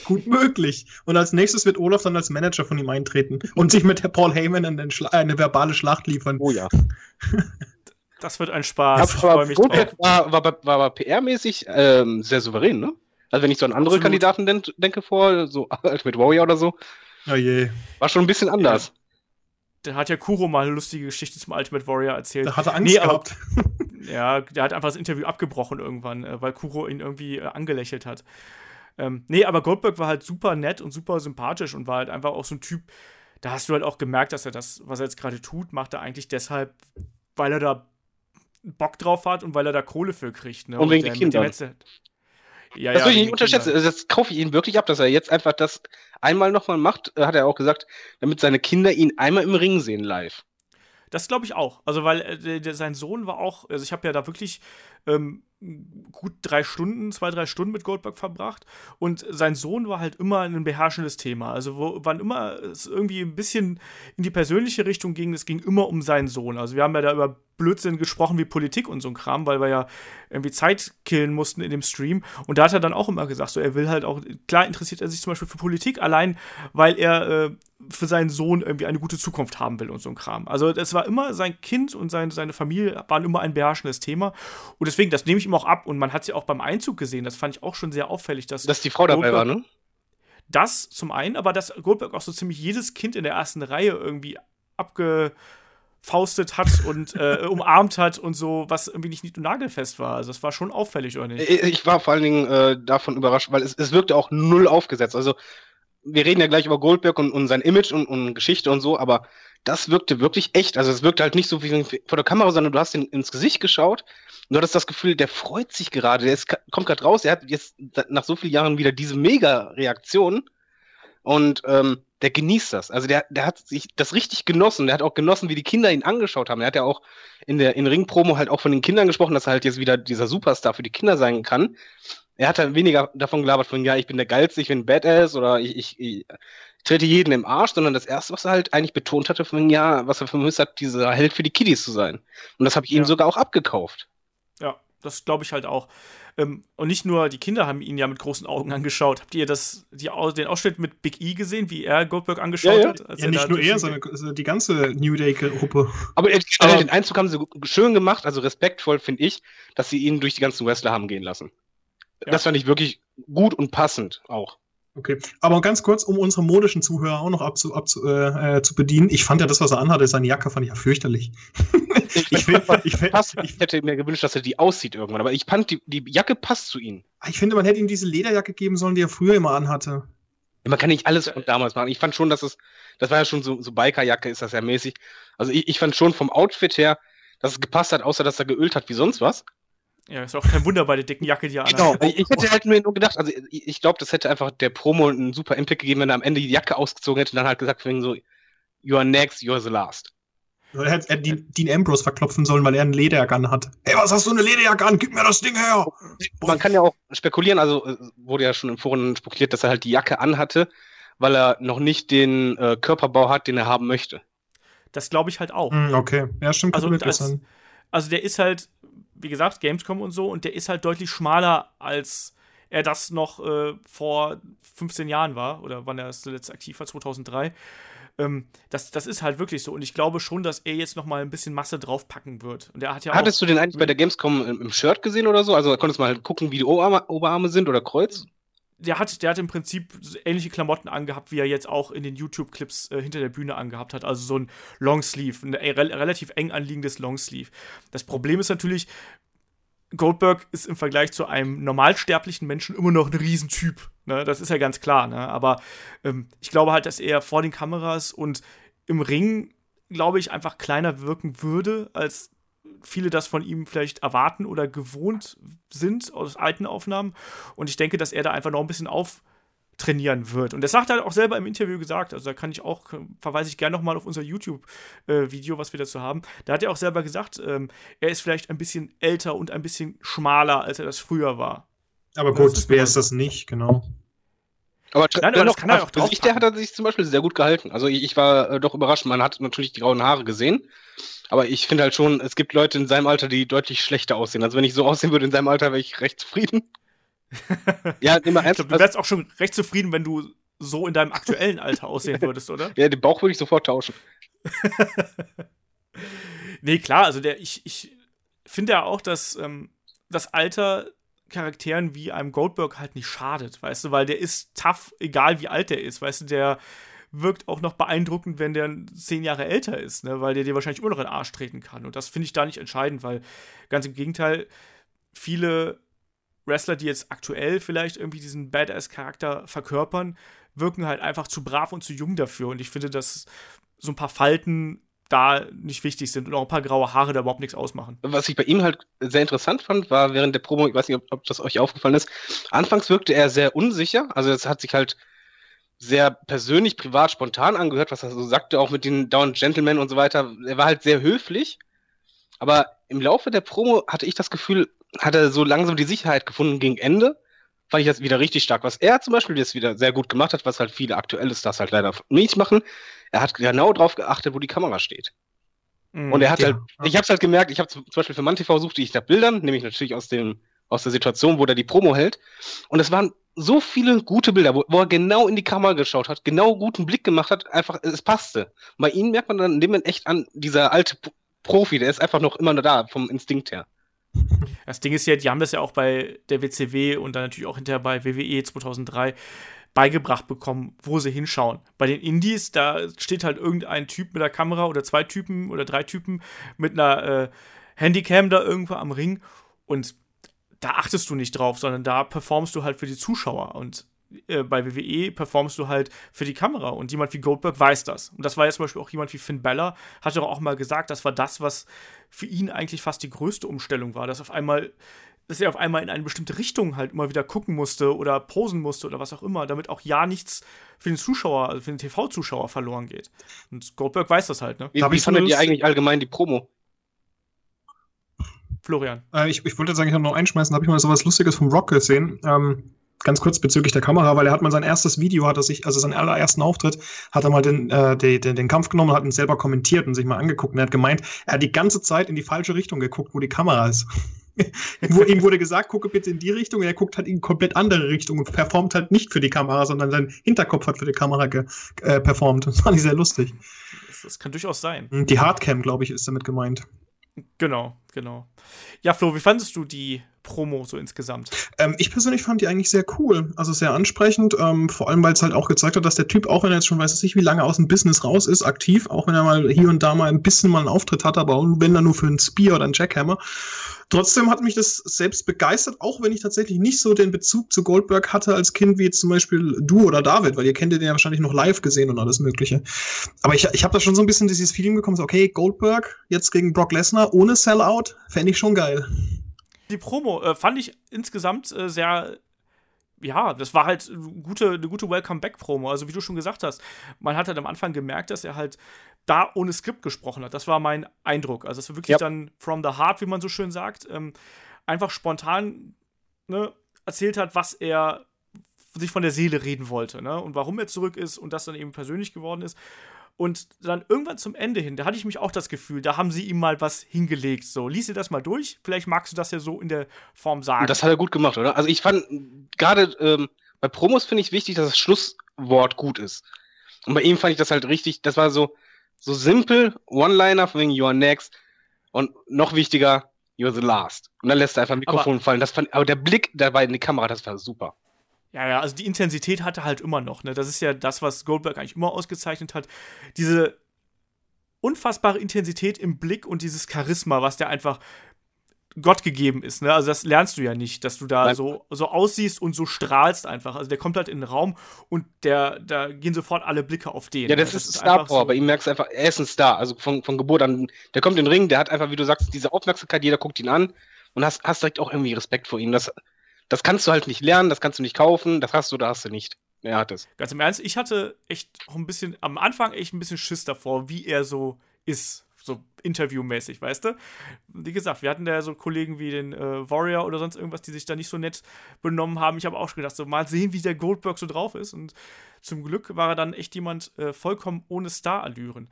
S4: Gut möglich. Und als nächstes wird Olaf dann als Manager von ihm eintreten und sich mit Paul Heyman in den Schla äh, eine verbale Schlacht liefern.
S3: Oh ja.
S2: Das wird ein Spaß. ich
S3: aber
S2: freue mich drauf.
S3: Goldberg war, war, war, war, war PR-mäßig ähm, sehr souverän, ne? Also wenn ich so an andere
S2: Absolut.
S3: Kandidaten den, denke vor, so (laughs) Ultimate Warrior oder so,
S4: Oh je.
S3: war schon ein bisschen anders.
S2: Da hat ja Kuro mal eine lustige Geschichte zum Ultimate Warrior erzählt.
S4: Da hat er Angst
S2: Nee, aber-
S4: gehabt. (laughs)
S2: Ja, der hat einfach das Interview abgebrochen irgendwann, äh, weil Kuro ihn irgendwie äh, angelächelt hat. Ähm, nee, aber Goldberg war halt super nett und super sympathisch und war halt einfach auch so ein Typ, da hast du halt auch gemerkt, dass er das, was er jetzt gerade tut, macht er eigentlich deshalb, weil er da Bock drauf hat und weil er da Kohle für kriegt. Ne?
S3: Und wegen
S2: der-
S3: Kindern.
S2: Ja,
S3: Das
S2: ja,
S3: will ich nicht unterschätzen. Das kaufe ich ihm wirklich ab, dass er jetzt einfach das einmal nochmal macht, äh, hat er auch gesagt, damit seine Kinder ihn einmal im Ring sehen live.
S2: Das glaube ich auch. Also, weil äh, der, sein Sohn war auch, also ich habe ja da wirklich ähm, gut drei Stunden, zwei, drei Stunden mit Goldberg verbracht. Und sein Sohn war halt immer ein beherrschendes Thema. Also, wo, wann immer es irgendwie ein bisschen in die persönliche Richtung ging, es ging immer um seinen Sohn. Also, wir haben ja da über Blödsinn gesprochen wie Politik und so ein Kram, weil wir ja irgendwie Zeit killen mussten in dem Stream. Und da hat er dann auch immer gesagt, so er will halt auch, klar interessiert er sich zum Beispiel für Politik, allein weil er äh, für seinen Sohn irgendwie eine gute Zukunft haben will und so ein Kram. Also das war immer sein Kind und sein, seine Familie waren immer ein beherrschendes Thema. Und deswegen, das nehme ich ihm auch ab. Und man hat es ja auch beim Einzug gesehen, das fand ich auch schon sehr auffällig, dass
S3: Dass die Frau dabei
S2: Goldberg-
S3: war, ne?
S2: das zum einen, aber dass Goldberg auch so ziemlich jedes Kind in der ersten Reihe irgendwie abgefaustet hat und äh, (laughs) umarmt hat und so, was irgendwie nicht nied- und nagelfest war. Also das war schon auffällig, oder nicht?
S3: Ich ich war vor allen Dingen äh, davon überrascht, weil es, es wirkte auch null aufgesetzt. Also wir reden ja gleich über Goldberg und, und sein Image und, und Geschichte und so, aber das wirkte wirklich echt. Also es wirkte halt nicht so wie vor der Kamera, sondern du hast ihn ins Gesicht geschaut und du hattest das Gefühl, der freut sich gerade, der ist, kommt gerade raus, er hat jetzt nach so vielen Jahren wieder diese Mega-Reaktion und ähm, der genießt das. Also der, der hat sich das richtig genossen. Der hat auch genossen, wie die Kinder ihn angeschaut haben. Er hat ja auch in der in Ring-Promo halt auch von den Kindern gesprochen, dass er halt jetzt wieder dieser Superstar für die Kinder sein kann. Er hat dann weniger davon gelabert von, ja, ich bin der Geilste, ich bin Badass oder ich, ich, ich trete jeden im Arsch, sondern das Erste, was er halt eigentlich betont hatte, von, ja, was er vermisst hat, dieser Held für die Kiddies zu sein. Und das habe ich ihm
S2: Ja.
S3: sogar auch abgekauft.
S2: Ja, das glaube ich halt auch. Ähm, und nicht nur die Kinder haben ihn ja mit großen Augen angeschaut. Habt ihr das, die, den Ausschnitt mit Big E gesehen, wie er Goldberg angeschaut
S3: Ja, ja.
S2: hat? als
S4: Ja, nicht nur er,
S2: die-
S4: sondern also die ganze New Day-Gruppe.
S3: Aber, äh,
S2: Aber-
S3: den Einzug haben sie schön gemacht, also respektvoll finde ich, dass sie ihn durch die ganzen Wrestler haben gehen lassen.
S2: Ja.
S3: Das fand ich wirklich gut und passend auch.
S4: Okay, aber ganz kurz, um unsere modischen Zuhörer auch noch abzu, abzu, äh, äh, zu bedienen. Ich fand ja das, was er anhatte, seine Jacke, fand ich ja fürchterlich. Ich (laughs) finde, ich, find,
S3: Passt.
S4: ich,
S3: Ich hätte mir gewünscht, dass er die aussieht irgendwann, aber ich fand, die, die Jacke passt zu ihm.
S4: ich finde, man hätte ihm diese Lederjacke geben sollen, die er früher immer anhatte.
S3: Man kann nicht alles von damals machen. Ich fand schon, dass es, das war ja schon so, so Bikerjacke ist das ja mäßig. Also ich, ich fand schon vom Outfit her, dass es gepasst hat, außer dass er geölt hat wie sonst was.
S2: Ja, ist auch kein Wunder bei der dicken Jacke, die er
S3: Genau.
S2: anhat.
S3: Ich, ich hätte halt mir nur gedacht, also ich, ich glaube, das hätte einfach der Promo einen super Impact gegeben, wenn er am Ende die Jacke ausgezogen hätte und dann halt gesagt, so, you are next, you are the last.
S4: Er hätte er Dean, Ambrose verklopfen sollen, weil er eine Lederjacke anhat. Hey, was hast du eine Lederjacke an? Gib mir das Ding her!
S3: Man kann ja auch spekulieren, also äh, wurde ja schon im Forum spekuliert, dass er halt die Jacke anhatte, weil er noch nicht den äh, Körperbau hat, den er haben möchte.
S2: Das glaube ich halt auch.
S4: Hm, okay, ja, stimmt,
S2: Also, als, also der ist halt, wie gesagt, Gamescom und so, und der ist halt deutlich schmaler, als er das noch äh, vor 15 Jahren war, oder wann er zuletzt aktiv war, 2003. Ähm, das, das ist halt wirklich so. Und ich glaube schon, dass er jetzt noch mal ein bisschen Masse draufpacken wird. Und er hat ja
S3: Hattest du den eigentlich bei der Gamescom im, im Shirt gesehen oder so? Also konntest du mal gucken, wie die Oberarme, Oberarme sind oder Kreuz?
S2: Der hat, der hat im Prinzip ähnliche Klamotten angehabt, wie er jetzt auch in den YouTube-Clips äh, hinter der Bühne angehabt hat. Also so ein Longsleeve, ein äh, rel relativ eng anliegendes Longsleeve. Das Problem ist natürlich, Goldberg ist im Vergleich zu einem normalsterblichen Menschen immer noch ein Riesentyp. Ne? Das ist ja ganz klar. Ne? Aber ähm, ich glaube halt, dass er vor den Kameras und im Ring, glaube ich, einfach kleiner wirken würde, als viele das von ihm vielleicht erwarten oder gewohnt sind aus alten Aufnahmen. Und ich denke, dass er da einfach noch ein bisschen auftrainieren wird. Und das sagt er auch selber im Interview gesagt. Also da kann ich auch, verweise ich gerne nochmal auf unser YouTube-Video, äh, was wir dazu haben. Da hat er auch selber gesagt, ähm, er ist vielleicht ein bisschen älter und ein bisschen schmaler, als er das früher war.
S4: Aber gut, wer ist das nicht, genau.
S3: Aber Nein, aber das kann er auch drauf der hat er sich zum Beispiel sehr gut gehalten. Also ich, ich war äh, doch überrascht. Man hat natürlich die grauen Haare gesehen. Aber ich finde halt schon, es gibt Leute in seinem Alter, die deutlich schlechter aussehen. Also wenn ich so aussehen würde in seinem Alter, wäre ich recht zufrieden. (laughs)
S2: ja, immer ernst. Ich glaub, du wärst auch schon recht zufrieden, wenn du so in deinem aktuellen Alter aussehen (laughs) würdest, oder?
S3: Ja, den Bauch würde ich sofort tauschen. (laughs)
S2: nee, klar, also der, ich, ich finde ja auch, dass ähm, das Alter Charakteren wie einem Goldberg halt nicht schadet, weißt du, weil der ist tough, egal wie alt der ist, weißt du, der wirkt auch noch beeindruckend, wenn der zehn Jahre älter ist, ne? weil der dir wahrscheinlich immer noch in den Arsch treten kann. Und das finde ich da nicht entscheidend, weil ganz im Gegenteil, viele Wrestler, die jetzt aktuell vielleicht irgendwie diesen Badass-Charakter verkörpern, wirken halt einfach zu brav und zu jung dafür. Und ich finde, dass so ein paar Falten da nicht wichtig sind und auch ein paar graue Haare da überhaupt nichts ausmachen.
S3: Was ich bei ihm halt sehr interessant fand, war während der Promo, ich weiß nicht, ob, ob das euch aufgefallen ist, anfangs wirkte er sehr unsicher, also es hat sich halt sehr persönlich, privat, spontan angehört, was er so sagte, auch mit den Down Gentlemen und so weiter. Er war halt sehr höflich, aber im Laufe der Promo hatte ich das Gefühl, hat er so langsam die Sicherheit gefunden gegen Ende. Fand ich das wieder richtig stark. Was er zum Beispiel jetzt wieder sehr gut gemacht hat, was halt viele aktuelle Stars halt leider nicht machen, er hat genau drauf geachtet, wo die Kamera steht. Mm, und er hat ja. halt, ich habe es halt gemerkt, ich habe zum Beispiel für ManTV suchte ich nach Bildern, nämlich natürlich aus dem aus der Situation, wo er die Promo hält. Und es waren so viele gute Bilder, wo, wo, er genau in die Kamera geschaut hat, genau guten Blick gemacht hat, einfach, es passte. Bei ihm merkt man dann in dem Moment echt an, dieser alte Profi, der ist einfach noch immer nur da, vom Instinkt her.
S2: Das Ding ist ja, die haben das ja auch bei der WCW und dann natürlich auch hinterher bei WWE 2003 beigebracht bekommen, wo sie hinschauen. Bei den Indies, da steht halt irgendein Typ mit der Kamera oder zwei Typen oder drei Typen mit einer äh, Handycam da irgendwo am Ring und da achtest du nicht drauf, sondern da performst du halt für die Zuschauer und äh, bei WWE performst du halt für die Kamera und jemand wie Goldberg weiß das. Und das war jetzt zum Beispiel auch jemand wie Finn Bella, hat doch auch mal gesagt, das war das, was für ihn eigentlich fast die größte Umstellung war, dass auf einmal dass er auf einmal in eine bestimmte Richtung halt immer wieder gucken musste oder posen musste oder was auch immer, damit auch ja nichts für den Zuschauer, also für den TV-Zuschauer verloren geht. Und Goldberg weiß das halt, ne?
S3: Wie, wie fandet ihr eigentlich allgemein die Promo?
S2: Florian.
S4: Äh, ich, ich wollte jetzt eigentlich noch einschmeißen, da habe ich mal so was Lustiges vom Rock gesehen. Ähm, ganz kurz bezüglich der Kamera, weil er hat mal sein erstes Video, hat er sich, also seinen allerersten Auftritt, hat er mal den, äh, den, den, den Kampf genommen und hat ihn selber kommentiert und sich mal angeguckt. Und er hat gemeint, er hat die ganze Zeit in die falsche Richtung geguckt, wo die Kamera ist. (laughs) ihm wurde gesagt, gucke bitte in die Richtung, und er guckt halt in komplett andere Richtung und performt halt nicht für die Kamera, sondern sein Hinterkopf hat für die Kamera äh, performt. Das fand ich sehr lustig.
S2: Das, das kann durchaus sein.
S4: Die Hardcam, glaube ich, ist damit gemeint.
S2: Genau, genau. Ja, Flo, wie fandest du die Promo so insgesamt?
S4: Ähm, ich persönlich fand die eigentlich sehr cool, also sehr ansprechend, ähm, vor allem weil es halt auch gezeigt hat, dass der Typ, auch wenn er jetzt schon weiß ich wie lange aus dem Business raus ist, aktiv, auch wenn er mal hier und da mal ein bisschen mal einen Auftritt hat, aber wenn dann nur für einen Spear oder einen Jackhammer. Trotzdem hat mich das selbst begeistert, auch wenn ich tatsächlich nicht so den Bezug zu Goldberg hatte als Kind wie jetzt zum Beispiel du oder David, weil ihr kennt den ja wahrscheinlich noch live gesehen und alles Mögliche. Aber ich, ich habe da schon so ein bisschen dieses Feeling bekommen, so, okay, Goldberg jetzt gegen Brock Lesnar ohne Sellout, fände ich schon geil
S2: die Promo äh, fand ich insgesamt äh, sehr ja, das war halt eine gute, eine gute Welcome-Back-Promo. Also, wie du schon gesagt hast, man hat halt am Anfang gemerkt, dass er halt da ohne Skript gesprochen hat. Das war mein Eindruck. Also, es war wirklich yep. dann from the heart, wie man so schön sagt, ähm, einfach spontan ne, erzählt hat, was er sich von der Seele reden wollte ne? und warum er zurück ist und das dann eben persönlich geworden ist. Und dann irgendwann zum Ende hin, da hatte ich mich auch das Gefühl, da haben sie ihm mal was hingelegt. So, lies dir das mal durch. Vielleicht magst du das ja so in der Form sagen.
S3: Das hat er gut gemacht, oder? Also ich fand gerade ähm, bei Promos finde ich wichtig, dass das Schlusswort gut ist. Und bei ihm fand ich das halt richtig, das war so, so simpel, One-Liner von wegen You're next und noch wichtiger, You're the last. Und dann lässt er einfach ein Mikrofon aber, fallen. Das fand, aber der Blick dabei in die Kamera, das war super.
S2: Ja, ja, also die Intensität hatte halt immer noch. Ne? Das ist ja das, was Goldberg eigentlich immer ausgezeichnet hat. Diese unfassbare Intensität im Blick und dieses Charisma, was der einfach Gott gegeben ist. Ne? Also das lernst du ja nicht, dass du da so, so aussiehst und so strahlst einfach. Also der kommt halt in den Raum und der, da gehen sofort alle Blicke auf den.
S3: Ja, das,
S2: ne?
S3: ist, ist Star Power. So. Bei ihm merkst du einfach, er ist ein Star. Also von, von Geburt an, der kommt in den Ring, der hat einfach, wie du sagst, diese Aufmerksamkeit, jeder guckt ihn an und hast, hast direkt auch irgendwie Respekt vor ihm. Das, das kannst du halt nicht lernen, das kannst du nicht kaufen, das hast du, da hast du nicht. Er hat es.
S2: Ganz im Ernst, ich hatte echt auch ein bisschen, am Anfang echt ein bisschen Schiss davor, wie er so ist so interviewmäßig, weißt du? Wie gesagt, wir hatten da so Kollegen wie den äh, Warrior oder sonst irgendwas, die sich da nicht so nett benommen haben. Ich habe auch schon gedacht, so mal sehen, wie der Goldberg so drauf ist. Und zum Glück war er dann echt jemand äh, vollkommen ohne Star-Allüren.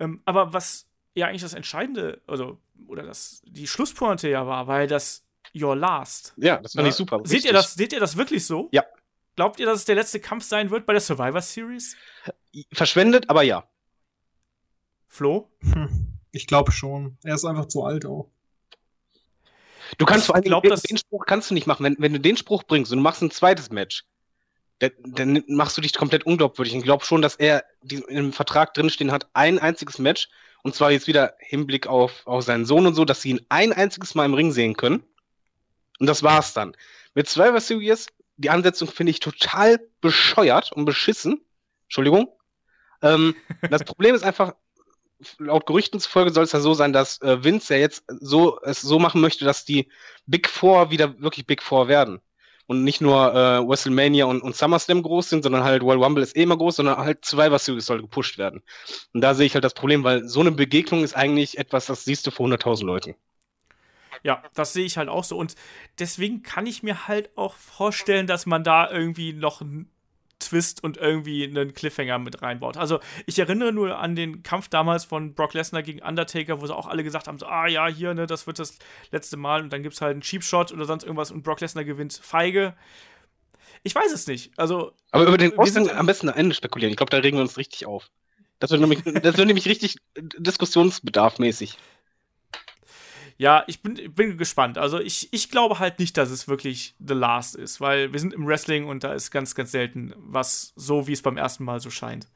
S2: Ähm, aber was ja eigentlich das Entscheidende, also, oder das, die Schlusspointe ja war, weil das Your Last.
S3: Ja, das fand ja, ich super.
S2: Seht ihr, das, seht ihr das wirklich so?
S3: Ja.
S2: Glaubt ihr, dass es der letzte Kampf sein wird bei der Survivor Series?
S3: Verschwendet, aber ja.
S2: Flo?
S4: Hm, ich glaube schon. Er ist einfach zu alt auch.
S3: Du kannst vor allem glaub, den, den Spruch kannst du nicht machen. Wenn, wenn du den Spruch bringst und du machst ein zweites Match, dann, dann machst du dich komplett unglaubwürdig. Ich glaube schon, dass er im Vertrag drinstehen hat, ein einziges Match, und zwar jetzt wieder Hinblick auf, auf seinen Sohn und so, dass sie ihn ein einziges Mal im Ring sehen können. Und das war's dann. Mit Survivor Series, die Ansetzung finde ich total bescheuert und beschissen. Entschuldigung. Ähm, (laughs) das Problem ist einfach, laut Gerüchten zufolge soll es ja so sein, dass äh, Vince ja jetzt so es so machen möchte, dass die Big Four wieder wirklich Big Four werden. Und nicht nur äh, WrestleMania und, und SummerSlam groß sind, sondern halt World Rumble ist eh immer groß, sondern halt zwei was soll gepusht werden. Und da sehe ich halt das Problem, weil so eine Begegnung ist eigentlich etwas, das siehst du vor 100.000 Leuten.
S2: Ja, das sehe ich halt auch so. Und deswegen kann ich mir halt auch vorstellen, dass man da irgendwie noch Twist und irgendwie einen Cliffhanger mit reinbaut. Also ich erinnere nur an den Kampf damals von Brock Lesnar gegen Undertaker, wo sie auch alle gesagt haben, so, ah ja, hier, ne, das wird das letzte Mal und dann gibt es halt einen Cheap Shot oder sonst irgendwas und Brock Lesnar gewinnt feige. Ich weiß es nicht. Also,
S3: Aber über den Ausgang am besten am Ende spekulieren. Ich glaube, da regen wir uns richtig auf. Das wird nämlich, das wird nämlich richtig diskussionsbedarfmäßig.
S2: Ja, ich bin, bin gespannt. Also ich, ich glaube halt nicht, dass es wirklich The Last ist, weil wir sind im Wrestling und da ist ganz, ganz selten was so, wie es beim ersten Mal so scheint.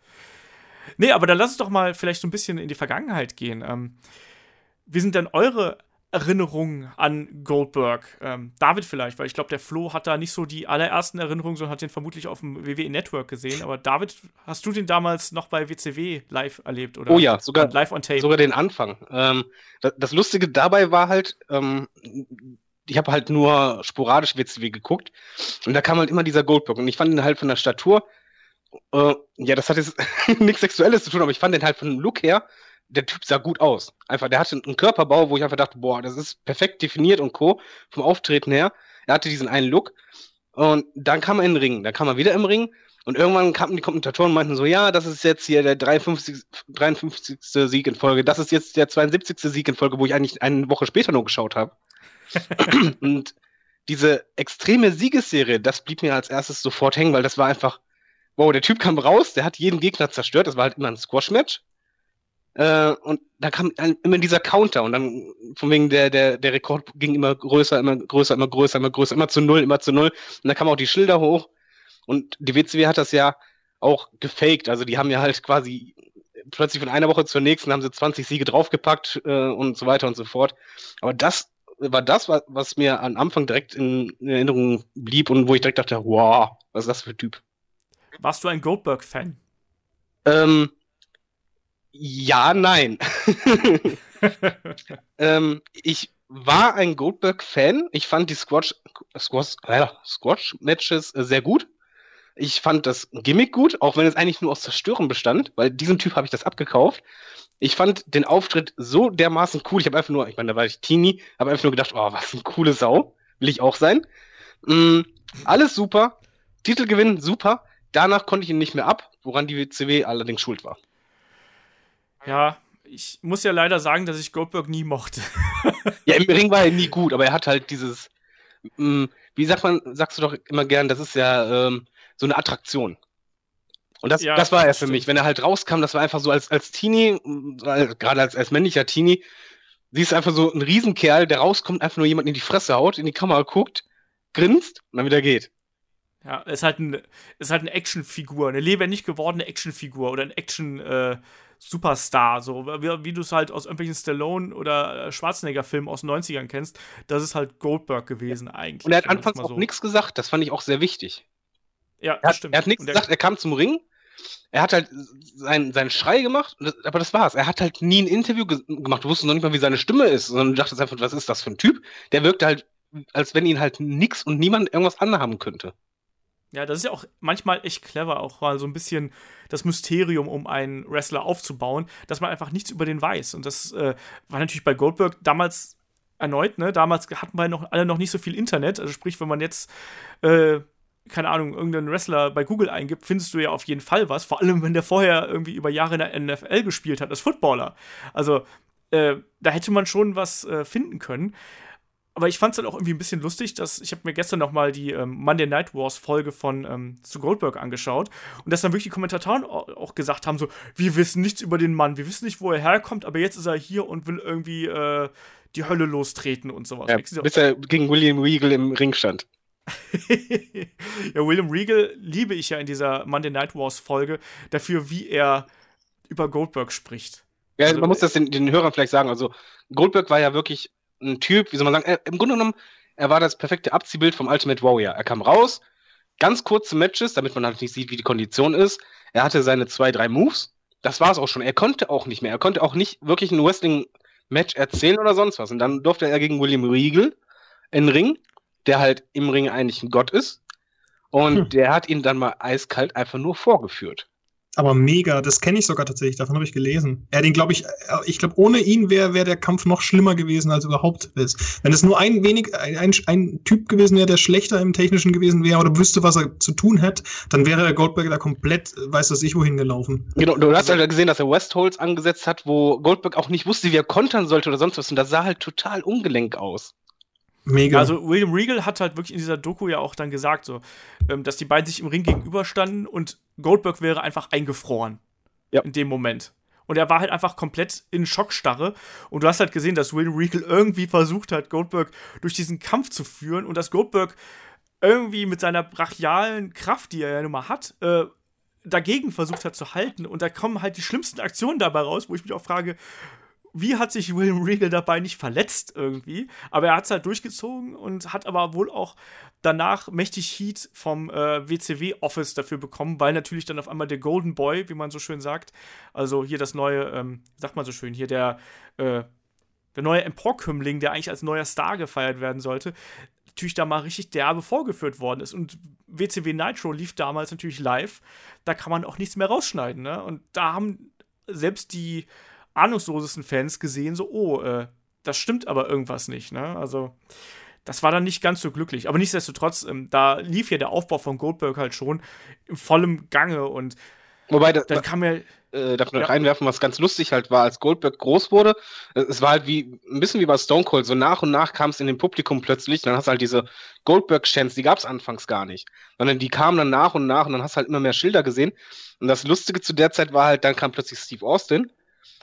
S2: Nee, aber dann lass uns doch mal vielleicht so ein bisschen in die Vergangenheit gehen. Ähm, wie sind denn eure Erinnerungen an Goldberg? Ähm, David vielleicht, weil ich glaube, der Flo hat da nicht so die allerersten Erinnerungen, sondern hat den vermutlich auf dem WWE Network gesehen. Aber David, hast du den damals noch bei WCW live erlebt? Oder
S3: oh ja, sogar live on tape. Sogar den Anfang. Ähm, das, das, Lustige dabei war halt, ähm, ich habe halt nur sporadisch WCW geguckt und da kam halt immer dieser Goldberg und ich fand ihn halt von der Statur, äh, ja, das hat jetzt (laughs) nichts Sexuelles zu tun, aber ich fand den halt von dem Look her der Typ sah gut aus. Einfach, der hatte einen Körperbau, wo ich einfach dachte, boah, das ist perfekt definiert und co. Vom Auftreten her. Er hatte diesen einen Look. Und dann kam er in den Ring. Dann kam er wieder im Ring. Und irgendwann kamen die Kommentatoren und meinten so, ja, das ist jetzt hier der 53, 53. Sieg in Folge. Das ist jetzt der 72. Sieg in Folge, wo ich eigentlich eine Woche später nur geschaut habe. (laughs) und diese extreme Siegesserie, das blieb mir als erstes sofort hängen, weil das war einfach, wow, der Typ kam raus, der hat jeden Gegner zerstört. Das war halt immer ein Squash-Match. Äh, und da kam immer dieser Counter und dann von wegen der, der, der Rekord ging immer größer, immer größer, immer größer, immer größer, immer zu null, immer zu null. Und da kamen auch die Schilder hoch. Und die WCW hat das ja auch gefaked. Also die haben ja halt quasi plötzlich von einer Woche zur nächsten haben sie 20 Siege draufgepackt äh, und so weiter und so fort. Aber das war das, was, was mir am Anfang direkt in, in Erinnerung blieb und wo ich direkt dachte, wow, was ist das für ein Typ?
S2: Warst du ein Goldberg-Fan?
S3: Ähm, ja, nein. (laughs) ähm, ich war ein Goldberg-Fan. Ich fand die Squash, Squash, äh, Squash-Matches äh, sehr gut. Ich fand das Gimmick gut, auch wenn es eigentlich nur aus Zerstören bestand, weil diesem Typ habe ich das abgekauft. Ich fand den Auftritt so dermaßen cool. Ich habe einfach nur, ich meine, da war ich Teenie, habe einfach nur gedacht, oh, was eine coole Sau. Will ich auch sein. Mm, alles super. Titelgewinn super. Danach konnte ich ihn nicht mehr ab, woran die WCW allerdings schuld war.
S2: Ja, ich muss ja leider sagen, dass ich Goldberg nie mochte. (laughs)
S3: ja, im Ring war er nie gut, aber er hat halt dieses, mh, mm, wie sagt man, sagst du doch immer gern, das ist ja ähm, so eine Attraktion. Und das, ja, das war er für mich. Wenn er halt rauskam, das war einfach so als, als Teenie, gerade als, als männlicher Teenie, siehst du einfach so ein Riesenkerl, der rauskommt, einfach nur jemand in die Fresse haut, in die Kamera guckt, grinst und dann wieder geht.
S2: Ja, ist halt, ein, ist halt eine Actionfigur, eine lebendig gewordene Actionfigur oder ein Action- äh, Superstar, so wie, wie du es halt aus irgendwelchen Stallone oder äh, Schwarzenegger-Filmen aus den 90ern kennst, das ist halt Goldberg gewesen eigentlich.
S3: Und er hat anfangs auch so. nichts gesagt, das fand ich auch sehr wichtig.
S2: Ja,
S3: er hat, stimmt. Er hat nichts gesagt, er kam zum Ring, er hat halt seinen, seinen Schrei gemacht, aber das war's. Er hat halt nie ein Interview ge gemacht, du wusstest noch nicht mal, wie seine Stimme ist, sondern du dachtest einfach, was ist das für ein Typ? Der wirkte halt, als wenn ihn halt nix und niemand irgendwas anhaben könnte.
S2: Ja, das ist ja auch manchmal echt clever, auch mal so ein bisschen das Mysterium um einen Wrestler aufzubauen, dass man einfach nichts über den weiß. Und das äh, war natürlich bei Goldberg damals erneut, ne? Damals hatten wir noch alle noch nicht so viel Internet. Also sprich, wenn man jetzt, äh, keine Ahnung, irgendeinen Wrestler bei Google eingibt, findest du ja auf jeden Fall was. Vor allem, wenn der vorher irgendwie über Jahre in der NFL gespielt hat als Footballer. Also äh, da hätte man schon was äh, finden können aber ich fand es dann auch irgendwie ein bisschen lustig, dass ich habe mir gestern noch mal die ähm, Monday Night Wars Folge von ähm, zu Goldberg angeschaut und dass dann wirklich die Kommentatoren auch gesagt haben so, wir wissen nichts über den Mann, wir wissen nicht, wo er herkommt, aber jetzt ist er hier und will irgendwie äh, die Hölle lostreten und sowas.
S3: Ja, bis er gegen William Regal im Ring stand. (laughs)
S2: ja, William Regal liebe ich ja in dieser Monday Night Wars Folge dafür, wie er über Goldberg spricht.
S3: Ja, also, man muss das den, den Hörern vielleicht sagen. Also Goldberg war ja wirklich ein Typ, wie soll man sagen, er, im Grunde genommen, er war das perfekte Abziehbild vom Ultimate Warrior. Er kam raus, ganz kurze Matches, damit man halt nicht sieht, wie die Kondition ist. Er hatte seine zwei, drei Moves. Das war es auch schon. Er konnte auch nicht mehr. Er konnte auch nicht wirklich ein Wrestling-Match erzählen oder sonst was. Und dann durfte er gegen William Regal in den Ring, der halt im Ring eigentlich ein Gott ist. Und hm. der hat ihn dann mal eiskalt einfach nur vorgeführt.
S4: Aber mega, das kenne ich sogar tatsächlich, davon habe ich gelesen. Er den, glaube ich, äh, ich glaube, ohne ihn wäre wär der Kampf noch schlimmer gewesen, als überhaupt ist. Wenn es nur ein wenig, ein, ein, Typ gewesen wäre, der schlechter im Technischen gewesen wäre oder wüsste, was er zu tun hat, dann wäre Goldberg da komplett, weiß das ich, wohin gelaufen.
S3: Genau, du hast halt gesehen, dass er Westholz angesetzt hat, wo Goldberg auch nicht wusste, wie er kontern sollte oder sonst was. Und das sah halt total ungelenk aus.
S2: Mega. Also William Regal hat halt wirklich in dieser Doku ja auch dann gesagt, so, ähm, dass die beiden sich im Ring gegenüberstanden und Goldberg wäre einfach eingefroren. Ja. In dem Moment. Und er war halt einfach komplett in Schockstarre. Und du hast halt gesehen, dass William Regal irgendwie versucht hat, Goldberg durch diesen Kampf zu führen und dass Goldberg irgendwie mit seiner brachialen Kraft, die er ja nun mal hat, äh, dagegen versucht hat zu halten. Und da kommen halt die schlimmsten Aktionen dabei raus, wo ich mich auch frage, wie hat sich William Regal dabei nicht verletzt irgendwie? Aber er hat es halt durchgezogen und hat aber wohl auch danach mächtig Heat vom äh, WCW-Office dafür bekommen, weil natürlich dann auf einmal der Golden Boy, wie man so schön sagt, also hier das neue, ähm, sagt man so schön, hier der, äh, der neue Emporkömmling, der eigentlich als neuer Star gefeiert werden sollte, natürlich da mal richtig derbe vorgeführt worden ist. Und WCW Nitro lief damals natürlich live. Da kann man auch nichts mehr rausschneiden. Ne? Und da haben selbst die ahnungslosesten Fans gesehen, so, oh, äh, das stimmt aber irgendwas nicht, ne? Also, das war dann nicht ganz so glücklich. Aber nichtsdestotrotz, ähm, da lief ja der Aufbau von Goldberg halt schon in vollem Gange und
S3: Wobei, da, dann kam ja. Äh, darf man ja. reinwerfen, was ganz lustig halt war, als Goldberg groß wurde. Es war halt wie ein bisschen wie bei Stone Cold. So nach und nach kam es in dem Publikum plötzlich. Dann hast du halt diese Goldberg-Chants, die gab es anfangs gar nicht. Sondern die kamen dann nach und nach und dann hast du halt immer mehr Schilder gesehen. Und das Lustige zu der Zeit war halt, dann kam plötzlich Steve Austin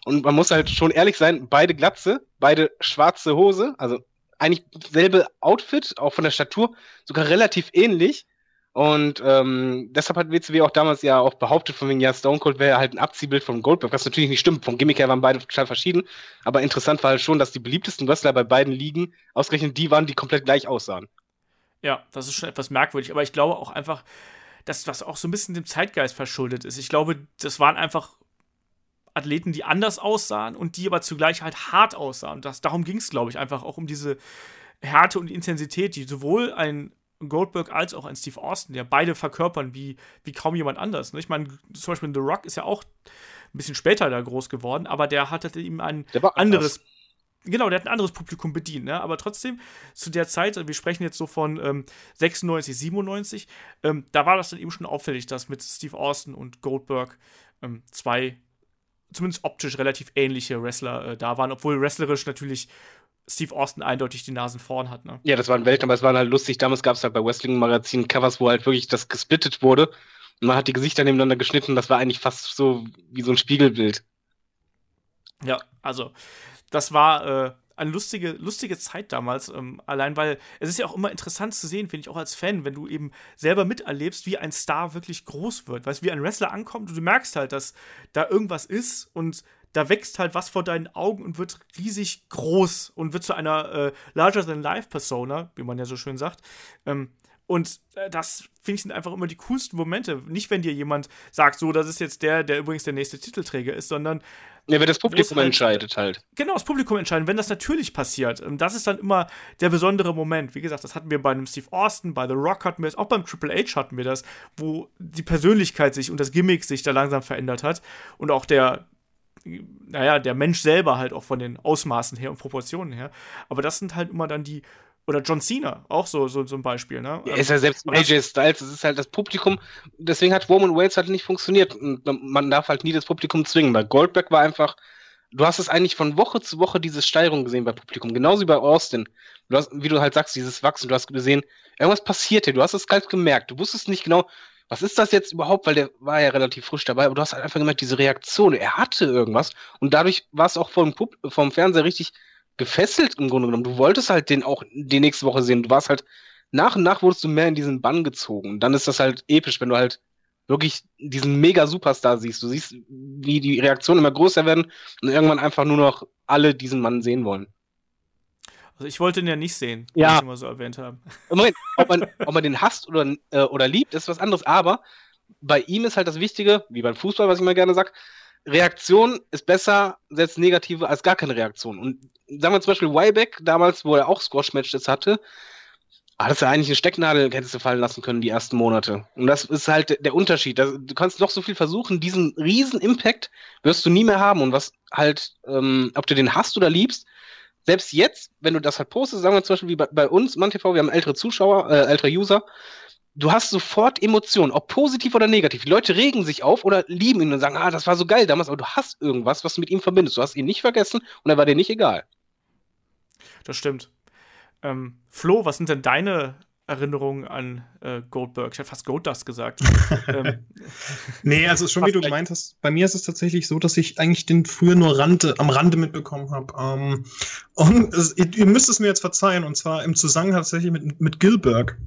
S3: und man muss halt schon ehrlich sein, beide Glatze, beide schwarze Hose, also eigentlich selbe Outfit, auch von der Statur, sogar relativ ähnlich. Und ähm, deshalb hat WCW auch damals ja auch behauptet, von wegen, ja, Stone Cold wäre halt ein Abziehbild von Goldberg, was natürlich nicht stimmt. Vom Gimmick her waren beide total verschieden. Aber interessant war halt schon, dass die beliebtesten Wrestler bei beiden Ligen ausgerechnet die waren, die komplett gleich aussahen.
S2: Ja, das ist schon etwas merkwürdig. Aber ich glaube auch einfach, dass das auch so ein bisschen dem Zeitgeist verschuldet ist. Ich glaube, das waren einfach Athleten, die anders aussahen und die aber zugleich halt hart aussahen. Das, darum ging es, glaube ich, einfach auch um diese Härte und Intensität, die sowohl ein Goldberg als auch ein Steve Austin, ja beide verkörpern wie, wie kaum jemand anders. Ne? Ich meine, zum Beispiel The Rock ist ja auch ein bisschen später da groß geworden, aber der hatte ihm ein anderes. Anders. Genau, der hat ein anderes Publikum bedient, ne? aber trotzdem zu der Zeit, wir sprechen jetzt so von ähm, 96, 97, ähm, da war das dann eben schon auffällig, dass mit Steve Austin und Goldberg ähm, zwei zumindest optisch relativ ähnliche Wrestler äh, da waren, obwohl wrestlerisch natürlich Steve Austin eindeutig die Nasen vorn hat. Ne?
S3: Ja, das waren Welten, aber es war halt lustig. Damals gab es halt bei Wrestling-Magazinen Covers, wo halt wirklich das gesplittet wurde. Und man hat die Gesichter nebeneinander geschnitten. Das war eigentlich fast so wie so ein Spiegelbild.
S2: Ja, also das war äh, eine lustige, lustige Zeit damals. Ähm, allein weil es ist ja auch immer interessant zu sehen, finde ich auch als Fan, wenn du eben selber miterlebst, wie ein Star wirklich groß wird. Weißt du, wie ein Wrestler ankommt und du merkst halt, dass da irgendwas ist und da wächst halt was vor deinen Augen und wird riesig groß und wird zu einer äh, larger-than-life-Persona, wie man ja so schön sagt. Ähm, und äh, das, finde ich, sind einfach immer die coolsten Momente. Nicht, wenn dir jemand sagt, so, das ist jetzt der, der übrigens der nächste Titelträger ist, sondern.
S3: Ja, wenn das Publikum halt, entscheidet halt.
S2: Genau, das Publikum entscheidet. Wenn das natürlich passiert, das ist dann immer der besondere Moment. Wie gesagt, das hatten wir bei einem Steve Austin, bei The Rock hatten wir es, auch beim Triple H hatten wir das, wo die Persönlichkeit sich und das Gimmick sich da langsam verändert hat. Und auch der, naja, der Mensch selber halt auch von den Ausmaßen her und Proportionen her. Aber das sind halt immer dann die. Oder John Cena, auch so, so, so ein Beispiel, ne?
S3: Ja, ist ja selbst AJ Styles, das ist halt das Publikum, deswegen hat Roman Wales halt nicht funktioniert. Und man darf halt nie das Publikum zwingen. Bei Goldberg war einfach, du hast es eigentlich von Woche zu Woche diese Steigerung gesehen bei Publikum, genauso wie bei Austin. Du hast, wie du halt sagst, dieses Wachsen, du hast gesehen, irgendwas passiert hier, du hast es kalt gemerkt, du wusstest nicht genau, was ist das jetzt überhaupt? Weil der war ja relativ frisch dabei, aber du hast halt einfach gemerkt, diese Reaktion, er hatte irgendwas und dadurch war es auch vom, Pub vom Fernseher richtig gefesselt im Grunde genommen. Du wolltest halt den auch die nächste Woche sehen. Du warst halt, nach und nach wurdest du mehr in diesen Bann gezogen. Und dann ist das halt episch, wenn du halt wirklich diesen mega Superstar siehst. Du siehst, wie die Reaktionen immer größer werden und irgendwann einfach nur noch alle diesen Mann sehen wollen.
S2: Also ich wollte ihn ja nicht sehen,
S3: ja.
S2: wie ich immer so erwähnt habe.
S3: Moment, (laughs) ob man, ob man den hasst oder, äh, oder liebt, ist was anderes. Aber bei ihm ist halt das Wichtige, wie beim Fußball, was ich mal gerne sage, Reaktion ist besser, selbst negative, als gar keine Reaktion. Und sagen wir zum Beispiel Wybeck, damals, wo er auch Squash-Matches hatte, hat er eigentlich eine Stecknadel, hättest du fallen lassen können, die ersten Monate. Und das ist halt der Unterschied. Du kannst noch so viel versuchen, diesen riesen Impact wirst du nie mehr haben. Und was halt, ähm, ob du den hast oder liebst, selbst jetzt, wenn du das halt postest, sagen wir zum Beispiel wie bei, bei uns, MannTV, wir haben ältere Zuschauer, äh, ältere User, du hast sofort Emotionen, ob positiv oder negativ. Die Leute regen sich auf oder lieben ihn und sagen, ah, das war so geil damals, aber du hast irgendwas, was du mit ihm verbindest. Du hast ihn nicht vergessen und er war dir nicht egal.
S2: Das stimmt. Ähm, Flo, was sind denn deine Erinnerungen an äh, Goldberg. Ich hätte fast Goldust gesagt. (laughs) ähm.
S4: Nee, also schon wie du gemeint hast, bei mir ist es tatsächlich so, dass ich eigentlich den früher nur Rande, am Rande mitbekommen habe. Ähm, und es, ihr, ihr, müsst es mir jetzt verzeihen, und zwar im Zusammenhang tatsächlich mit, mit Gilberg.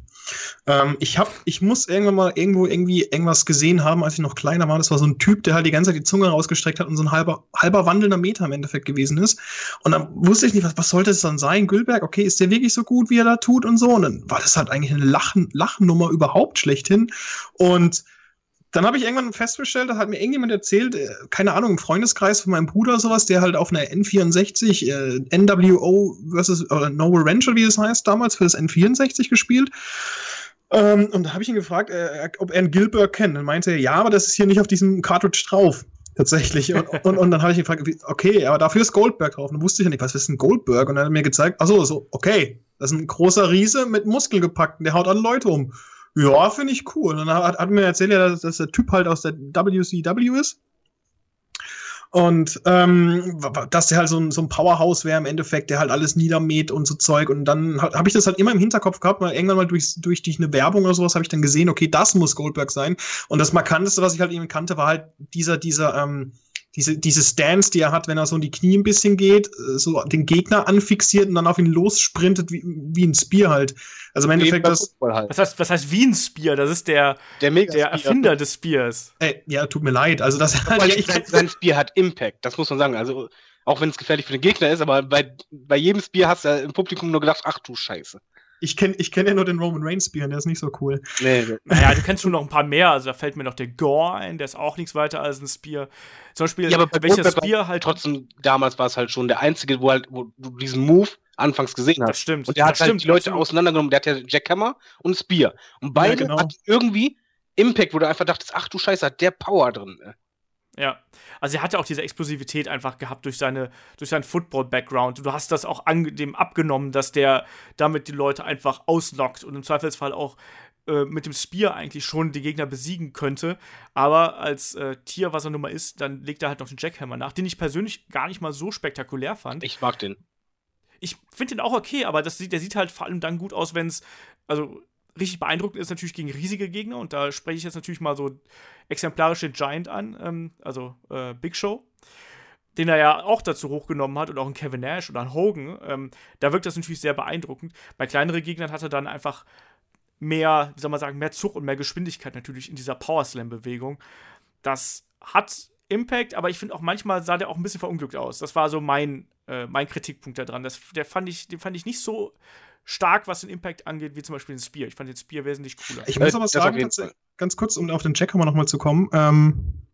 S4: Ähm, ich hab, ich muss irgendwann mal irgendwo irgendwie irgendwas gesehen haben, als ich noch kleiner war. Das war so ein Typ, der halt die ganze Zeit die Zunge rausgestreckt hat und so ein halber, halber wandelnder Meter im Endeffekt gewesen ist. Und dann wusste ich nicht, was, was sollte es dann sein? Gilberg, okay, ist der wirklich so gut, wie er da tut und so? Und dann war das halt eigentlich eine Lachen, Lachnummer überhaupt schlechthin. Und dann habe ich irgendwann festgestellt, da hat mir irgendjemand erzählt, äh, keine Ahnung, im Freundeskreis von meinem Bruder sowas, der halt auf einer N64 äh, NWO versus oder No Rancher, wie es heißt, damals für das N64 gespielt. Ähm, und da habe ich ihn gefragt, äh, ob er einen Gilbert kennt. Und meinte er, ja, aber das ist hier nicht auf diesem Cartridge drauf. Tatsächlich. Und, (laughs) und, und dann habe ich ihn gefragt, okay, aber dafür ist Goldberg drauf. Und dann wusste ich ja nicht, was ist ein Goldberg? Und dann hat er mir gezeigt, achso, so, okay, das ist ein großer Riese mit Muskeln gepackt, der haut alle Leute um. Ja, finde ich cool. Und dann hat, hat mir erzählt, dass, dass der Typ halt aus der WCW ist. Und ähm, dass der halt so ein, so ein Powerhouse wäre im Endeffekt, der halt alles niedermäht und so Zeug. Und dann habe ich das halt immer im Hinterkopf gehabt, weil irgendwann mal durch, durch, durch eine Werbung oder sowas habe ich dann gesehen, okay, das muss Goldberg sein. Und das Markanteste, was ich halt eben kannte, war halt dieser, dieser, ähm, diese, diese Stance, die er hat, wenn er so in die Knie ein bisschen geht, äh, so den Gegner anfixiert und dann auf ihn lossprintet, wie, wie ein Spear halt. Also im Endeffekt das.
S2: Halt. Was, heißt, was heißt wie ein Spear? Das ist der, der, der Erfinder des Spears.
S4: Ey, ja, tut mir leid. Also das
S3: halt ich, sein, sein Spear hat Impact, das muss man sagen. Also auch wenn es gefährlich für den Gegner ist, aber bei, bei jedem Spear hast du im Publikum nur gedacht, ach du Scheiße.
S4: Ich kenne ich kenn ja nur den Roman Reigns Spear, der ist nicht so cool.
S2: Nee, naja, du kennst schon noch ein paar mehr. Also da fällt mir noch der Gore ein, der ist auch nichts weiter als ein Spear. Zum Beispiel,
S3: ja, aber bei welcher Spear halt. Trotzdem, damals war es halt schon der einzige, wo halt, wo du diesen Move anfangs gesehen hast.
S2: Das stimmt.
S3: Und der
S2: hat
S3: halt
S2: stimmt,
S3: die Leute absolut. auseinandergenommen. Der hat ja Jackhammer und Spear. Und beide ja, genau. hatten irgendwie Impact, wo du einfach dachtest, ach du Scheiße, hat der Power drin.
S2: Ja, also er hatte auch diese Explosivität einfach gehabt durch seine durch seinen Football-Background. Du hast das auch an, dem abgenommen, dass der damit die Leute einfach auslockt und im Zweifelsfall auch äh, mit dem Spear eigentlich schon die Gegner besiegen könnte. Aber als äh, Tier, was er nun mal ist, dann legt er halt noch den Jackhammer nach, den ich persönlich gar nicht mal so spektakulär fand.
S3: Ich mag den.
S2: Ich finde den auch okay, aber das sieht, der sieht halt vor allem dann gut aus, wenn es, also richtig beeindruckend ist natürlich gegen riesige Gegner und da spreche ich jetzt natürlich mal so exemplarische Giant an, ähm, also äh, Big Show. den er ja auch dazu hochgenommen hat, und auch ein Kevin Nash oder ein Hogan, ähm, da wirkt das natürlich sehr beeindruckend. Bei kleineren Gegnern hat er dann einfach mehr, wie soll man sagen, mehr Zug und mehr Geschwindigkeit natürlich in dieser Power Slam-Bewegung. Das hat Impact, aber ich finde auch manchmal sah der auch ein bisschen verunglückt aus. Das war so mein, äh, mein Kritikpunkt daran. Das, der fand ich, den fand ich nicht so stark, was den Impact angeht, wie zum Beispiel den Spear. Ich fand den Spear wesentlich cooler.
S4: Ich muss aber sagen, ganz kurz, um auf den Jackhammer nochmal zu kommen, ähm,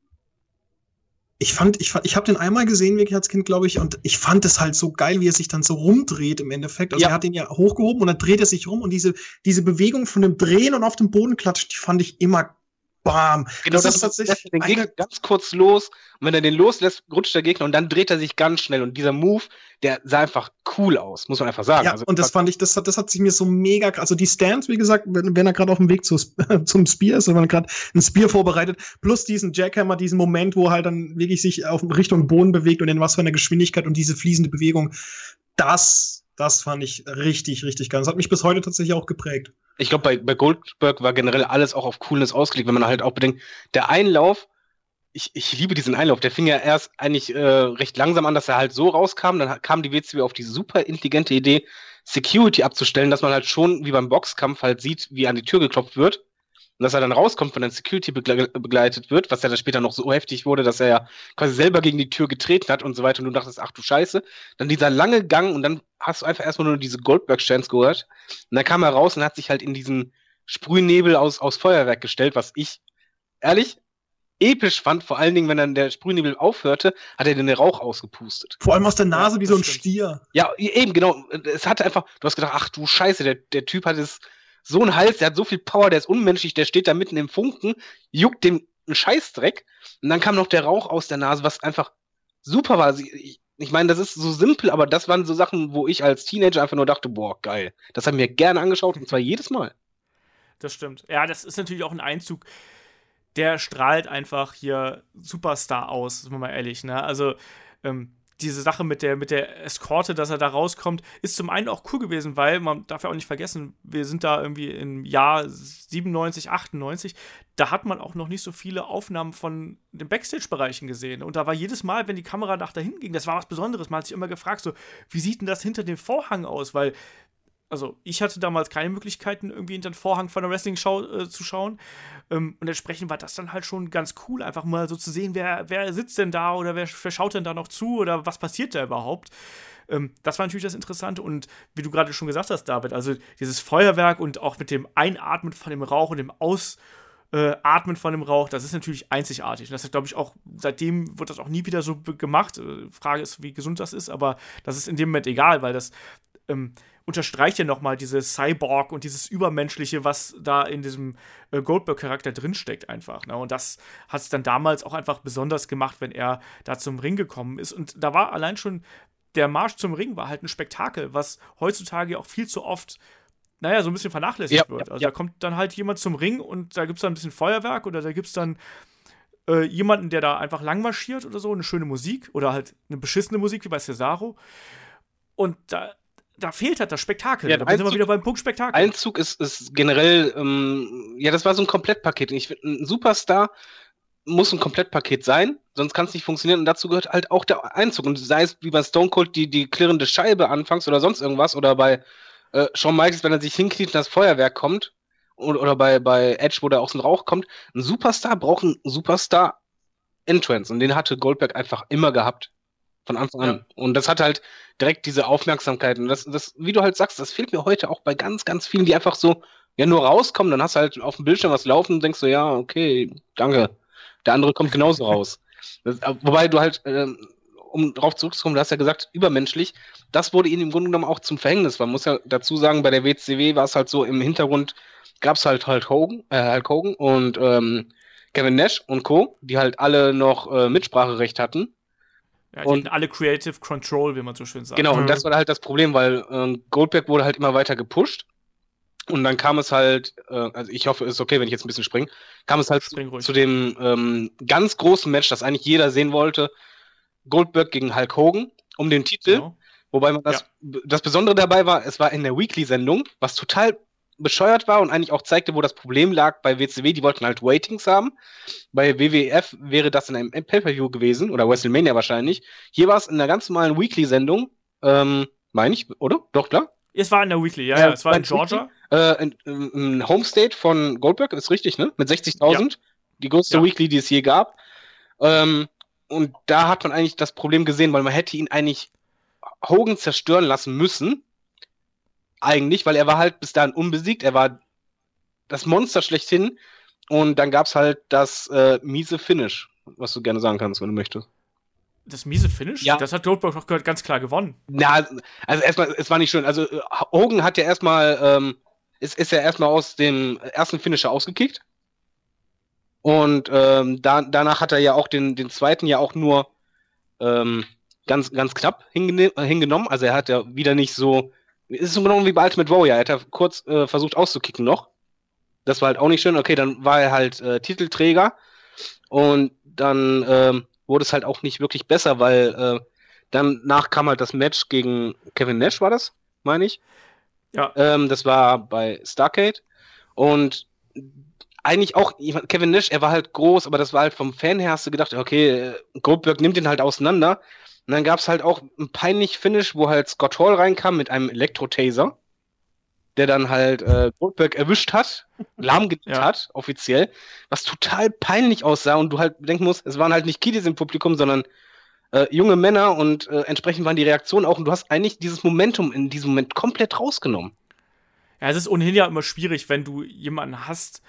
S4: ich fand, ich, ich habe den einmal gesehen, wirklich als Kind, glaube ich, und ich fand es halt so geil, wie er sich dann so rumdreht im Endeffekt. Also ja. er hat den ja hochgehoben und dann dreht er sich rum und diese, diese Bewegung von dem Drehen und auf dem Boden klatscht, die fand ich immer bam.
S3: Genau, das, das ist tatsächlich. Den Gegner ganz kurz los und wenn er den loslässt, rutscht der Gegner und dann dreht er sich ganz schnell und dieser Move, der sah einfach cool aus, muss man einfach sagen.
S4: Ja,
S3: also,
S4: und das fand ich, das hat, das hat sich mir so mega, also die Stance, wie gesagt, wenn, wenn er gerade auf dem Weg zu, (laughs) zum Spear ist, wenn man gerade ein Spear vorbereitet, plus diesen Jackhammer, diesen Moment, wo er halt dann wirklich sich auf Richtung Boden bewegt und in was für einer Geschwindigkeit und diese fließende Bewegung, das das fand ich richtig, richtig geil. Das hat mich bis heute tatsächlich auch geprägt.
S3: Ich glaube, bei, bei Goldberg war generell alles auch auf Coolness ausgelegt, wenn man halt auch bedenkt, der Einlauf, ich, ich liebe diesen Einlauf, der fing ja erst eigentlich äh, recht langsam an, dass er halt so rauskam, dann kam die WCW auf die super intelligente Idee, Security abzustellen, dass man halt schon wie beim Boxkampf halt sieht, wie an die Tür geklopft wird und dass er dann rauskommt, von der Security begle begleitet wird, was ja dann später noch so heftig wurde, dass er ja quasi selber gegen die Tür getreten hat und so weiter und du dachtest, ach du Scheiße. Dann dieser lange Gang und dann hast du einfach erstmal nur diese Goldberg-Chance gehört und dann kam er raus und hat sich halt in diesen Sprühnebel aus, aus Feuerwerk gestellt, was ich, ehrlich, episch fand, vor allen Dingen, wenn dann der Sprühnebel aufhörte, hat er den Rauch ausgepustet.
S4: Vor allem aus der Nase wie so ein. Stier.
S3: Ja, eben, genau. Es hatte einfach, du hast gedacht, ach du Scheiße, der, der Typ hat es so ein Hals, der hat so viel Power, der ist unmenschlich, der steht da mitten im Funken, juckt dem einen Scheißdreck. Und dann kam noch der Rauch aus der Nase, was einfach super war. Ich, ich meine, das ist so simpel, aber das waren so Sachen, wo ich als Teenager einfach nur dachte, boah, geil. Das haben wir gerne angeschaut und zwar jedes Mal.
S2: Das stimmt. Ja, das ist natürlich auch ein Einzug, der strahlt einfach hier Superstar aus, sind wir mal ehrlich, ne? Also, ähm, diese Sache mit der, mit der Eskorte, dass er da rauskommt, ist zum einen auch cool gewesen, weil man darf ja auch nicht vergessen, wir sind da irgendwie im Jahr 97, 98, da hat man auch noch nicht so viele Aufnahmen von den Backstage-Bereichen gesehen. Und da war jedes Mal, wenn die Kamera nach dahin ging, das war was Besonderes. Man hat sich immer gefragt, so, wie sieht denn das hinter dem Vorhang aus? Weil also ich hatte damals keine Möglichkeiten, irgendwie hinter den Vorhang von einer Wrestling-Show äh, zu schauen. Ähm, und entsprechend war das dann halt schon ganz cool, einfach mal so zu sehen, wer, wer sitzt denn da oder wer, wer schaut denn da noch zu oder was passiert da überhaupt. Ähm, das war natürlich das Interessante. Und wie du gerade schon gesagt hast, David, also dieses Feuerwerk und auch mit dem Einatmen von dem Rauch und dem Aus äh, von dem Rauch, das ist natürlich einzigartig. Und das ist, glaube ich, auch, seitdem wird das auch nie wieder so gemacht. Äh, Frage ist, wie gesund das ist, aber das ist in dem Moment egal, weil das ähm, unterstreicht ja nochmal dieses Cyborg und dieses Übermenschliche, was da in diesem äh, Goldberg-Charakter drinsteckt, einfach. Ne? Und das hat es dann damals auch einfach besonders gemacht, wenn er da zum Ring gekommen ist. Und da war allein schon der Marsch zum Ring war halt ein Spektakel, was heutzutage auch viel zu oft naja, so ein bisschen vernachlässigt ja, wird. Also ja. da kommt dann halt jemand zum Ring und da gibt es dann ein bisschen Feuerwerk oder da gibt es dann äh, jemanden, der da einfach lang marschiert oder so, eine schöne Musik oder halt eine beschissene Musik wie bei Cesaro. Und da, da fehlt halt das Spektakel.
S3: Ja, da sind wir wieder beim Punkt Spektakel. Einzug ist, ist generell, ähm, ja, das war so ein Komplettpaket. Ich finde, ein Superstar muss ein Komplettpaket sein, sonst kann es nicht funktionieren. Und dazu gehört halt auch der Einzug. Und sei es wie bei Stone Cold die, die klirrende Scheibe anfangs oder sonst irgendwas, oder bei äh, Shawn Michaels, wenn er sich hinkniet und das Feuerwerk kommt, oder, oder bei, bei Edge, wo da auch so ein Rauch kommt. Ein Superstar braucht einen Superstar Entrance. Und den hatte Goldberg einfach immer gehabt. Von Anfang an. Und das hat halt direkt diese Aufmerksamkeit. Und das, das, wie du halt sagst, das fehlt mir heute auch bei ganz, ganz vielen, die einfach so, ja, nur rauskommen, dann hast du halt auf dem Bildschirm was laufen und denkst so, ja, okay, danke. Der andere kommt genauso raus. (laughs) Das, äh, wobei du halt, äh, um darauf zurückzukommen, du hast ja gesagt, übermenschlich, das wurde ihnen im Grunde genommen auch zum Verhängnis. Man muss ja dazu sagen, bei der WCW war es halt so, im Hintergrund gab es halt Hulk Hogan, äh, Hulk Hogan und ähm, Kevin Nash und Co., die halt alle noch äh, Mitspracherecht hatten.
S2: Ja, die und alle Creative Control, wie man so schön sagt.
S3: Genau, und das war halt das Problem, weil äh, Goldberg wurde halt immer weiter gepusht. Und dann kam es halt, äh, also ich hoffe, es ist okay, wenn ich jetzt ein bisschen springe, kam es halt zu, zu, dem ähm, ganz großen Match, das eigentlich jeder sehen wollte. Goldberg gegen Hulk Hogan um den Titel. Genau. Wobei man das, ja. das Besondere dabei war, es war in der Weekly-Sendung, was total bescheuert war und eigentlich auch zeigte, wo das Problem lag bei WCW. Die wollten halt Waitings haben. Bei WWF wäre das in einem Pay-Per-View gewesen oder WrestleMania wahrscheinlich. Hier war es in einer ganz normalen Weekly-Sendung, ähm, meine ich, oder? Doch, klar?
S2: Es war in der Weekly, ja, ja. Es war in Georgia.
S3: Äh, in, in Homestate von Goldberg, ist richtig, ne? Mit 60.000. Ja. Die größte ja. Weekly, die es je gab. Ähm, und da hat man eigentlich das Problem gesehen, weil man hätte ihn eigentlich Hogan zerstören lassen müssen. Eigentlich, weil er war halt bis dahin unbesiegt. Er war das Monster schlechthin. Und dann gab es halt das äh, miese Finish, was du gerne sagen kannst, wenn du möchtest.
S2: Das miese Finish?
S3: Ja.
S2: Das hat Goldberg doch ganz klar gewonnen.
S3: Na, also erstmal, es war nicht schön. Also äh, Hogan hat ja erstmal, ähm, ist, ist ja erstmal aus dem ersten Finisher ausgekickt. Und ähm, da, danach hat er ja auch den, den zweiten ja auch nur ähm, ganz, ganz knapp hingenommen. Also er hat ja wieder nicht so. Ist so genommen wie bei Ultimate Warrior. Er hat ja kurz äh, versucht auszukicken noch. Das war halt auch nicht schön. Okay, dann war er halt äh, Titelträger. Und dann ähm, wurde es halt auch nicht wirklich besser, weil äh, danach kam halt das Match gegen Kevin Nash, war das, meine ich.
S2: Ja.
S3: Ähm, das war bei Starcade. Und eigentlich auch, Kevin Nash, er war halt groß, aber das war halt vom Fan her, hast du gedacht, okay, Goldberg nimmt ihn halt auseinander. Und dann gab es halt auch ein peinlich Finish, wo halt Scott Hall reinkam mit einem Elektro-Taser, der dann halt äh, Goldberg erwischt hat, (laughs) lahmgelegt ja. hat, offiziell, was total peinlich aussah und du halt denken musst, es waren halt nicht Kiddies im Publikum, sondern äh, junge Männer und äh, entsprechend waren die Reaktionen auch und du hast eigentlich dieses Momentum in diesem Moment komplett rausgenommen.
S2: Ja, es ist ohnehin ja immer schwierig, wenn du jemanden hast,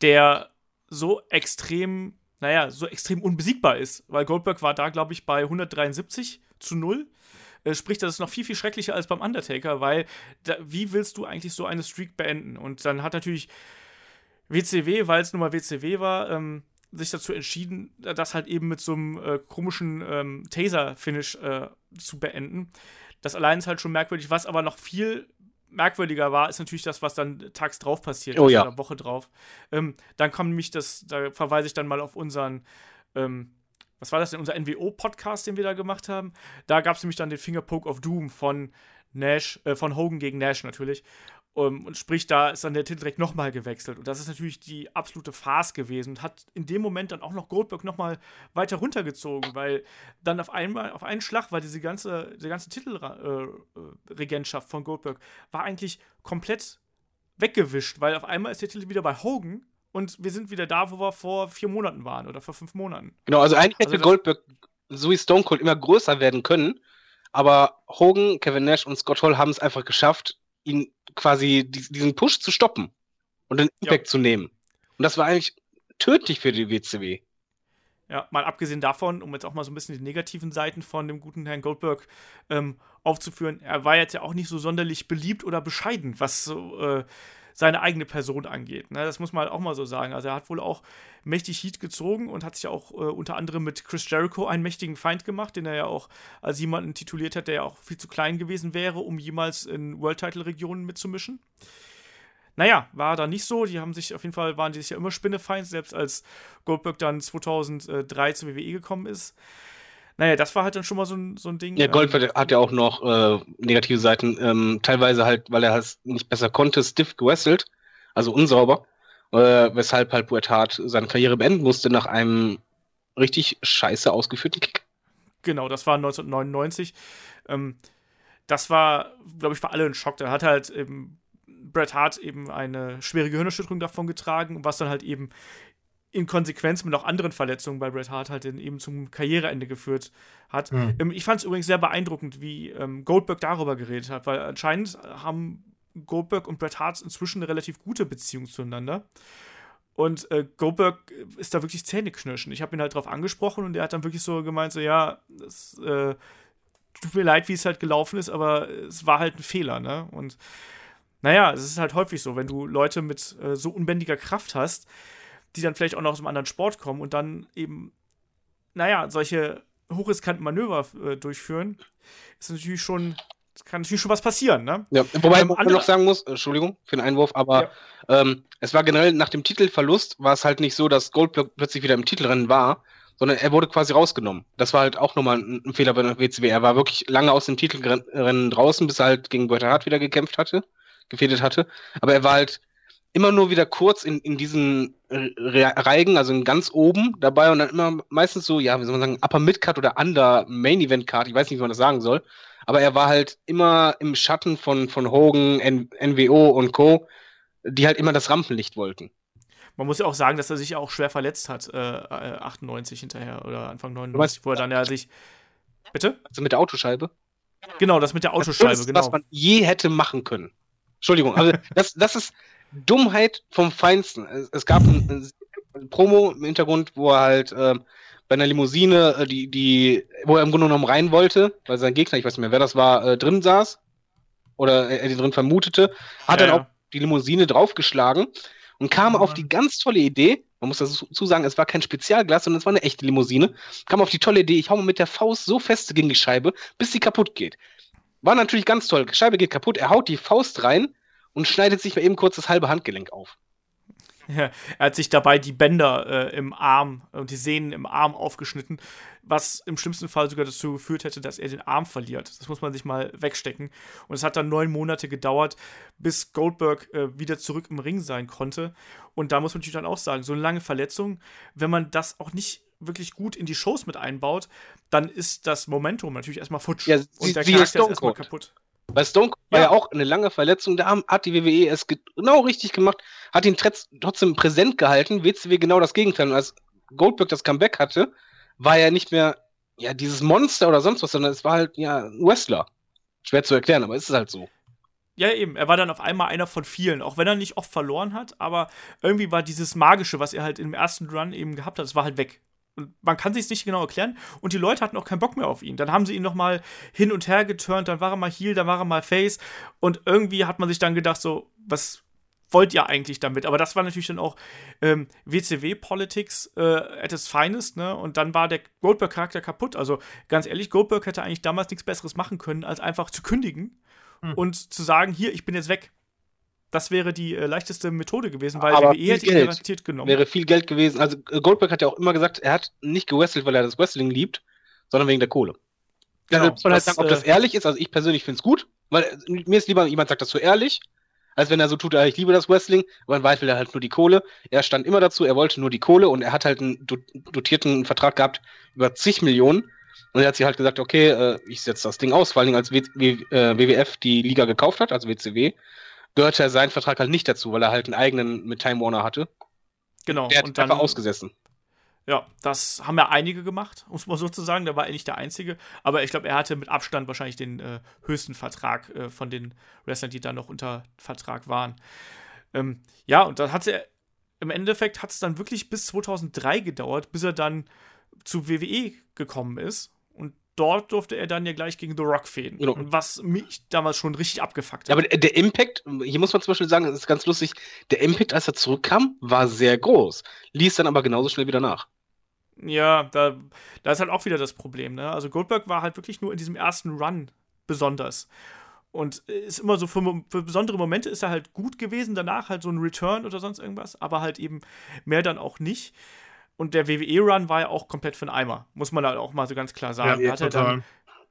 S2: der so extrem, naja, so extrem unbesiegbar ist. Weil Goldberg war da, glaube ich, bei 173 zu 0. Äh, sprich, das ist noch viel, viel schrecklicher als beim Undertaker, weil da, wie willst du eigentlich so eine Streak beenden? Und dann hat natürlich WCW, weil es nun mal WCW war, ähm, sich dazu entschieden, das halt eben mit so einem äh, komischen ähm, Taser-Finish äh, zu beenden. Das allein ist halt schon merkwürdig, was aber noch viel merkwürdiger war, ist natürlich das, was dann tags drauf passiert,
S3: oh, ja.
S2: oder Woche drauf. Ähm, dann kam nämlich das, da verweise ich dann mal auf unseren, ähm, was war das denn, unser NWO-Podcast, den wir da gemacht haben. Da gab es nämlich dann den Fingerpoke of Doom von Nash, äh, von Hogan gegen Nash natürlich. Um, ähm, und sprich, da ist dann der Titel direkt nochmal gewechselt. Und das ist natürlich die absolute Farce gewesen und hat in dem Moment dann auch noch Goldberg nochmal weiter runtergezogen, weil dann auf einmal, auf einen Schlag war diese ganze, diese ganze Titelregentschaft äh, von Goldberg war eigentlich komplett weggewischt, weil auf einmal ist der Titel wieder bei Hogan und wir sind wieder da, wo wir vor vier Monaten waren oder vor fünf Monaten.
S3: Genau, also eigentlich hätte also Goldberg so wie Stone Cold immer größer werden können, aber Hogan, Kevin Nash und Scott Hall haben es einfach geschafft, ihn quasi diesen Push zu stoppen und den Impact ja. zu nehmen. Und das war eigentlich tödlich für die WCW.
S2: Ja, mal abgesehen davon, um jetzt auch mal so ein bisschen die negativen Seiten von dem guten Herrn Goldberg ähm, aufzuführen, er war jetzt ja auch nicht so sonderlich beliebt oder bescheiden, was so äh, seine eigene Person angeht. Ne? Das muss man halt auch mal so sagen. Also er hat wohl auch mächtig Heat gezogen und hat sich auch äh, unter anderem mit Chris Jericho einen mächtigen Feind gemacht, den er ja auch als jemanden tituliert hat, der ja auch viel zu klein gewesen wäre, um jemals in World-Title-Regionen mitzumischen. Naja, war da nicht so. Die haben sich auf jeden Fall, waren die sich ja immer Spinnefeind, selbst als Goldberg dann 2003 zur WWE gekommen ist. Naja, das war halt dann schon mal so ein, so ein Ding.
S3: Ja, Goldberg ähm, hat ja auch noch äh, negative Seiten. Ähm, teilweise halt, weil er es nicht besser konnte, stiff gewesselt, also unsauber. Äh, weshalb halt Bret Hart seine Karriere beenden musste nach einem richtig scheiße ausgeführten Kick.
S2: Genau, das war 1999. Ähm, das war, glaube ich, für alle ein Schock. Da hat halt eben Bret Hart eben eine schwere Gehirnerschütterung davon getragen, was dann halt eben in Konsequenz mit noch anderen Verletzungen bei Bret Hart halt eben zum Karriereende geführt hat. Mhm. ich fand es übrigens sehr beeindruckend, wie ähm, Goldberg darüber geredet hat, weil anscheinend haben Goldberg und Bret Hart inzwischen eine relativ gute Beziehung zueinander. Und äh, Goldberg ist da wirklich zähneknirschen. Ich habe ihn halt drauf angesprochen und er hat dann wirklich so gemeint, so ja, es äh, tut mir leid, wie es halt gelaufen ist, aber es war halt ein Fehler, ne? Und naja, es ist halt häufig so, wenn du Leute mit äh, so unbändiger Kraft hast, die dann vielleicht auch noch aus einem anderen Sport kommen und dann eben, naja, solche hochriskanten Manöver äh, durchführen, ist natürlich schon, kann natürlich schon was passieren, ne?
S3: Ja, wobei ähm, man noch sagen muss, Entschuldigung für den Einwurf, aber ja. ähm, es war generell nach dem Titelverlust, war es halt nicht so, dass Gold plötzlich wieder im Titelrennen war, sondern er wurde quasi rausgenommen. Das war halt auch nochmal ein, ein Fehler bei der WCW. Er war wirklich lange aus dem Titelrennen draußen, bis er halt gegen Bret Hart wieder gekämpft hatte. gefädelt hatte. Aber er war halt immer nur wieder kurz in, in diesen Reigen, also ganz oben dabei und dann immer meistens so, ja, wie soll man sagen, Upper Mid-Card oder Under Main Event Card, ich weiß nicht, wie man das sagen soll. Aber er war halt immer im Schatten von, von Hogan, N NWO und Co., die halt immer das Rampenlicht wollten.
S2: Man muss ja auch sagen, dass er sich auch schwer verletzt hat, äh, 98 hinterher oder Anfang 99, wo er dann ja sich. Bitte?
S3: Also mit der Autoscheibe?
S2: Genau, das mit der Autoscheibe,
S3: das ist,
S2: genau.
S3: Was man je hätte machen können. Entschuldigung, also das, das ist Dummheit vom Feinsten. Es, es gab ein, ein, Promo im Hintergrund, wo er halt äh, bei einer Limousine, äh, die, die, wo er im Grunde genommen rein wollte, weil sein Gegner, ich weiß nicht mehr, wer das war, äh, drin saß oder er, den drin vermutete, hat ja, dann ja. auch die Limousine draufgeschlagen und kam auf die ganz tolle Idee, man muss dazu sagen, es war kein Spezialglas, sondern es war eine echte Limousine, kam auf die tolle Idee, ich hau mal mit der Faust so fest gegen die Scheibe, bis sie kaputt geht. War natürlich ganz toll. Die Scheibe geht kaputt, er haut die Faust rein und schneidet sich mal eben kurz das halbe Handgelenk auf.
S2: Ja, er hat sich dabei die Bänder äh, im Arm und die Sehnen im Arm aufgeschnitten, was im schlimmsten Fall sogar dazu geführt hätte, dass er den Arm verliert. Das muss man sich mal wegstecken. Und es hat dann neun Monate gedauert, bis Goldberg äh, wieder zurück im Ring sein konnte. Und da muss man natürlich dann auch sagen, so eine lange Verletzung, wenn man das auch nicht wirklich gut in die Shows mit einbaut, dann ist das Momentum natürlich erstmal futsch.
S3: Ja, sie,
S2: und der Charakter ist
S3: erstmal
S2: kaputt.
S3: Bei Stone Cold war ja auch eine lange Verletzung. Da hat die WWE es genau richtig gemacht, hat ihn trotzdem präsent gehalten. WCW genau das Gegenteil. Und als Goldberg das Comeback hatte, war er nicht mehr ja dieses Monster oder sonst was, sondern es war halt ja ein Wrestler. Schwer zu erklären, aber es ist halt so.
S2: Ja, eben. Er war dann auf einmal einer von vielen, auch wenn er nicht oft verloren hat, aber irgendwie war dieses Magische, was er halt im ersten Run eben gehabt hat, es war halt weg. Und man kann sich nicht genau erklären. Und die Leute hatten auch keinen Bock mehr auf ihn. Dann haben sie ihn noch mal hin und her geturnt. Dann war er mal Heel, dann war er mal Face. Und irgendwie hat man sich dann gedacht, so, was wollt ihr eigentlich damit? Aber das war natürlich dann auch ähm, WCW-Politics äh, at its finest, ne? Und dann war der Goldberg-Charakter kaputt. Also ganz ehrlich, Goldberg hätte eigentlich damals nichts Besseres machen können, als einfach zu kündigen hm. und zu sagen, hier, ich bin jetzt weg. Das wäre die äh, leichteste Methode gewesen, weil
S3: Aber
S2: WWE hätte
S3: Geld.
S2: garantiert genommen.
S3: Wäre viel Geld gewesen. Also äh, Goldberg hat ja auch immer gesagt, er hat nicht gewrestelt, weil er das Wrestling liebt, sondern wegen der Kohle.
S2: Genau,
S3: also, muss man halt sagen, ob
S2: äh,
S3: das ehrlich ist. Also ich persönlich finde es gut, weil äh, mir ist lieber, jemand sagt das so ehrlich, als wenn er so tut, äh, ich liebe das Wrestling, aber in Wahrheit will er halt nur die Kohle. Er stand immer dazu, er wollte nur die Kohle und er hat halt einen do- dotierten Vertrag gehabt über zig Millionen. Und er hat sich halt gesagt, okay, äh, ich setze das Ding aus, vor allen Dingen als äh, WWF die Liga gekauft hat, also WCW, gehörte sein Vertrag halt nicht dazu, weil er halt einen eigenen mit Time Warner hatte.
S2: genau.
S3: Der hat
S2: und dann,
S3: einfach ausgesessen.
S2: Ja, das haben ja einige gemacht, (laughs) muss man sozusagen. Da war er nicht der Einzige. Aber ich glaube, er hatte mit Abstand wahrscheinlich den äh, höchsten Vertrag äh, von den Wrestlern, die da noch unter Vertrag waren. Ähm, ja, und dann hat er, im Endeffekt hat es dann wirklich bis 2003 gedauert, bis er dann zu WWE gekommen ist. Dort durfte er dann ja gleich gegen The Rock fäden.
S3: Genau.
S2: Was mich damals schon richtig abgefuckt
S3: Ja,
S2: hat.
S3: aber der Impact, hier muss man zum Beispiel sagen, das ist ganz lustig, der Impact, als er zurückkam, war sehr groß. Ließ dann aber genauso schnell wieder nach.
S2: Ja, da, da ist halt auch wieder das Problem, ne? Also Goldberg war halt wirklich nur in diesem ersten Run besonders. Und ist immer so, für, für besondere Momente ist er halt gut gewesen, danach halt so ein Return oder sonst irgendwas, aber halt eben mehr dann auch nicht. Und der WWE-Run war ja auch komplett für den Eimer, muss man halt auch mal so ganz klar sagen.
S4: ja, total.
S2: dann,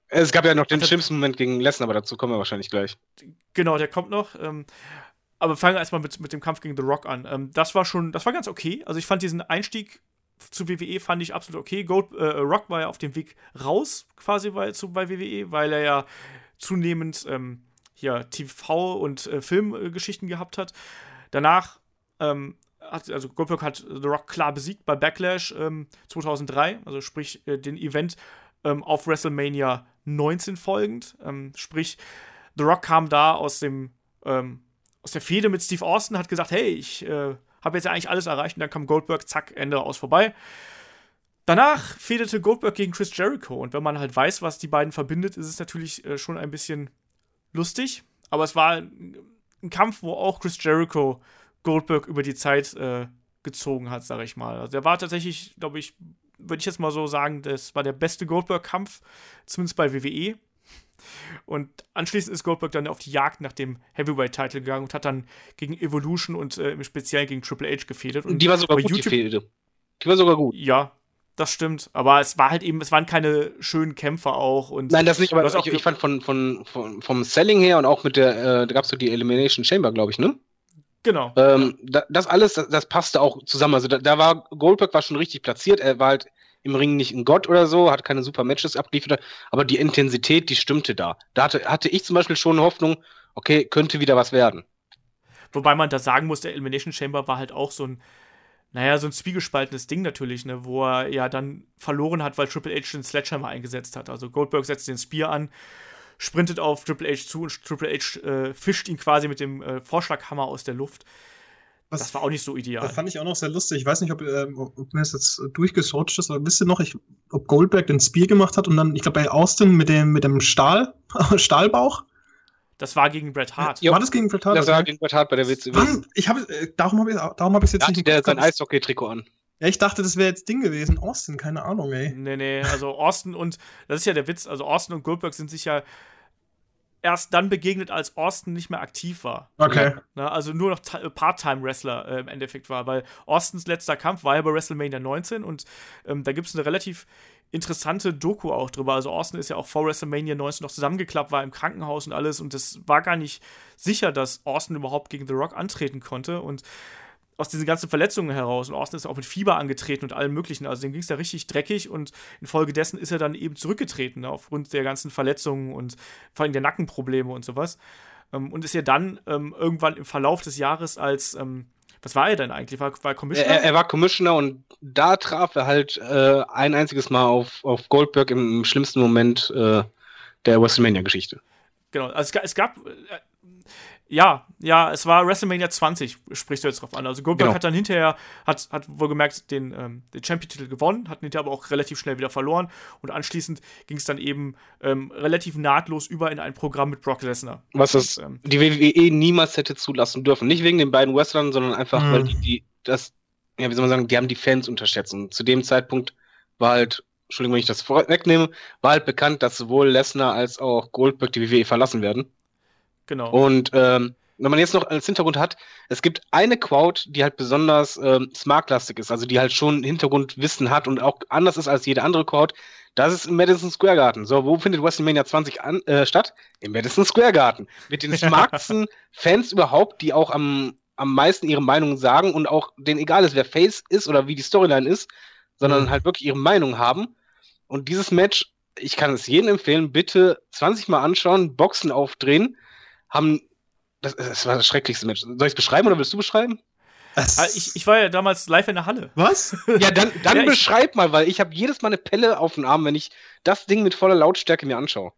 S3: Es gab ja noch den
S2: Hat er-
S3: schlimmsten Moment gegen Lesnar, aber dazu kommen wir wahrscheinlich gleich.
S2: genau, der kommt noch. Ähm, aber fangen wir erstmal mit, mit dem Kampf gegen The Rock an. Ähm, das war schon, das war ganz okay. Also ich fand diesen Einstieg zu WWE fand ich absolut okay. Gold, äh, Rock war ja auf dem Weg raus quasi bei, zu, bei WWE, weil er ja zunehmend ähm, hier TV- und äh, Filmgeschichten gehabt hat. Danach ähm, hat, also Goldberg hat The Rock klar besiegt bei Backlash ähm, 2003, also sprich äh, den Event ähm, auf WrestleMania 19 folgend. Ähm, sprich, The Rock kam da aus dem ähm, aus der Fehde mit Steve Austin, hat gesagt, hey, ich äh, habe jetzt ja eigentlich alles erreicht und dann kam Goldberg, zack, Ende aus vorbei. Danach fehlte Goldberg gegen Chris Jericho und wenn man halt weiß, was die beiden verbindet, ist es natürlich äh, schon ein bisschen lustig. Aber es war ein Kampf, wo auch Chris Jericho Goldberg über die Zeit äh, gezogen hat, sag ich mal. Also der war tatsächlich, glaube ich, würde ich jetzt mal so sagen, das war der beste Goldberg-Kampf, zumindest bei WWE. Und anschließend ist Goldberg dann auf die Jagd nach dem Heavyweight-Title gegangen und hat dann gegen Evolution und äh, im Speziellen gegen Triple H gefädelt. Und
S3: die war sogar gut, die
S2: YouTube-
S3: Fehde. Die war sogar gut.
S2: ja, Das stimmt, aber es war halt eben, es waren keine schönen Kämpfer auch. Und
S3: Nein, das nicht, aber
S2: ich,
S3: ich, fand von, von, von, vom Selling her und auch mit der, äh, da gab es so die Elimination Chamber, glaube ich, ne?
S2: Genau.
S3: Ähm, da, das alles, das, das, passte auch zusammen. Also da, da, war Goldberg war schon richtig platziert. Er war halt im Ring nicht ein Gott oder so, hat keine super Matches abgeliefert, aber die Intensität, die stimmte da. Da hatte, hatte ich zum Beispiel schon Hoffnung, okay, könnte wieder was werden.
S2: Wobei man da sagen muss, der Elimination Chamber war halt auch so ein naja, so ein zwiegespaltenes Ding natürlich, ne, wo er ja dann verloren hat, weil Triple H den Sledgehammer eingesetzt hat. Also Goldberg setzt den Spear an, sprintet auf Triple H zu und Triple H äh, fischt ihn quasi mit dem äh, Vorschlaghammer aus der Luft. Was, das war auch nicht so ideal.
S4: Das fand ich auch noch sehr lustig. Ich weiß nicht, ob, ähm, ob mir das jetzt durchgesorgt ist, aber wisst ihr noch, ich, ob Goldberg den Spear gemacht hat und dann, ich glaube, bei Austin mit dem, mit dem Stahl, (laughs) Stahlbauch
S2: das war gegen Bret Hart.
S4: Ja, war das gegen Bret Hart?
S3: Das war gegen Bret Hart bei der Witze.
S4: Ich habe, äh, darum habe ich, hab ich jetzt
S3: da nicht. Der sein Eishockey-Trikot an.
S4: Ja, ich dachte, das wäre jetzt Ding gewesen. Austin, keine Ahnung, ey.
S2: Nee, nee, also Austin und, das ist ja der Witz, also Austin und Goldberg sind sich ja erst dann begegnet, als Austin nicht mehr aktiv war.
S4: Okay.
S2: Ja, also nur noch Part-Time-Wrestler äh, im Endeffekt war, weil Austins letzter Kampf war ja bei WrestleMania 19 und ähm, da gibt es eine relativ interessante Doku auch drüber. Also Austin ist ja auch vor WrestleMania 19 noch zusammengeklappt, war im Krankenhaus und alles und es war gar nicht sicher, dass Austin überhaupt gegen The Rock antreten konnte und aus diesen ganzen Verletzungen heraus. Und Austin ist auch mit Fieber angetreten und allem Möglichen. Also dem ging es ja richtig dreckig und infolgedessen ist er dann eben zurückgetreten, ne, aufgrund der ganzen Verletzungen und vor allem der Nackenprobleme und sowas. Ähm, und ist ja dann ähm, irgendwann im Verlauf des Jahres als ähm, was war er denn eigentlich? War, war
S3: Commissioner? Er, er, war Commissioner und da traf er halt äh, ein einziges Mal auf, auf Goldberg im schlimmsten Moment äh, der WrestleMania-Geschichte.
S2: Genau, also es, gab, es gab äh, ja, ja, es war WrestleMania 20, sprichst du jetzt drauf an. Also Goldberg genau. hat dann hinterher, hat, hat wohlgemerkt den, ähm, den Champion-Titel gewonnen, hat ihn hinterher aber auch relativ schnell wieder verloren und anschließend ging es dann eben ähm, relativ nahtlos über in ein Programm mit Brock Lesnar.
S3: Was das ähm, die WWE niemals hätte zulassen dürfen. Nicht wegen den beiden Wrestlern, sondern einfach, weil die, die, das, ja, wie soll man sagen, die haben die Fans unterschätzt. Und zu dem Zeitpunkt war halt, Entschuldigung, wenn ich das vorwegnehme, war halt bekannt, dass sowohl Lesnar als auch Goldberg die WWE verlassen werden.
S2: Genau.
S3: Und ähm, wenn man jetzt noch als Hintergrund hat, es gibt eine Quote, die halt besonders ähm, smartlastig ist, also die halt schon Hintergrundwissen hat und auch anders ist als jede andere Quote. Das ist im Madison Square Garden. So, wo findet WrestleMania 20 an, äh, statt? Im Madison Square Garden. Mit den smartesten (laughs) Fans überhaupt, die auch am, am meisten ihre Meinung sagen und auch denen egal ist, wer Face ist oder wie die Storyline ist, sondern mhm. halt wirklich ihre Meinung haben. Und dieses Match, ich kann es jedem empfehlen, bitte 20 Mal anschauen, Boxen aufdrehen haben. Das, das war das schrecklichste Match. Soll ich es beschreiben oder willst du beschreiben?
S2: Ah, ich, ich, war ja damals live in der Halle.
S3: Was? (laughs) Ja, dann, dann ja, beschreib mal, weil ich habe jedes Mal eine Pelle auf den Arm, wenn ich das Ding mit voller Lautstärke mir anschaue.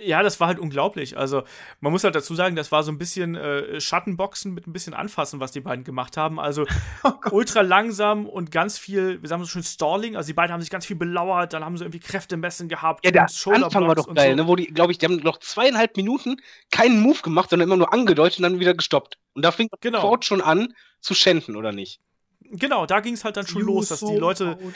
S2: Ja, das war halt unglaublich. Also, man muss halt dazu sagen, das war so ein bisschen äh, Schattenboxen mit ein bisschen Anfassen, was die beiden gemacht haben. Also, (laughs) oh ultra langsam und ganz viel, wir sagen so schön Stalling. Also, die beiden haben sich ganz viel belauert, dann haben sie irgendwie Kräftemessen gehabt.
S3: Ja, der Anfang war doch geil, so. ne? Wo die, glaube ich, die haben noch zweieinhalb Minuten keinen Move gemacht, sondern immer nur angedeutet und dann wieder gestoppt. Und da fing genau. sofort schon an zu schänden, oder nicht?
S2: Genau, da ging es halt dann schon you los, dass so die Leute. Out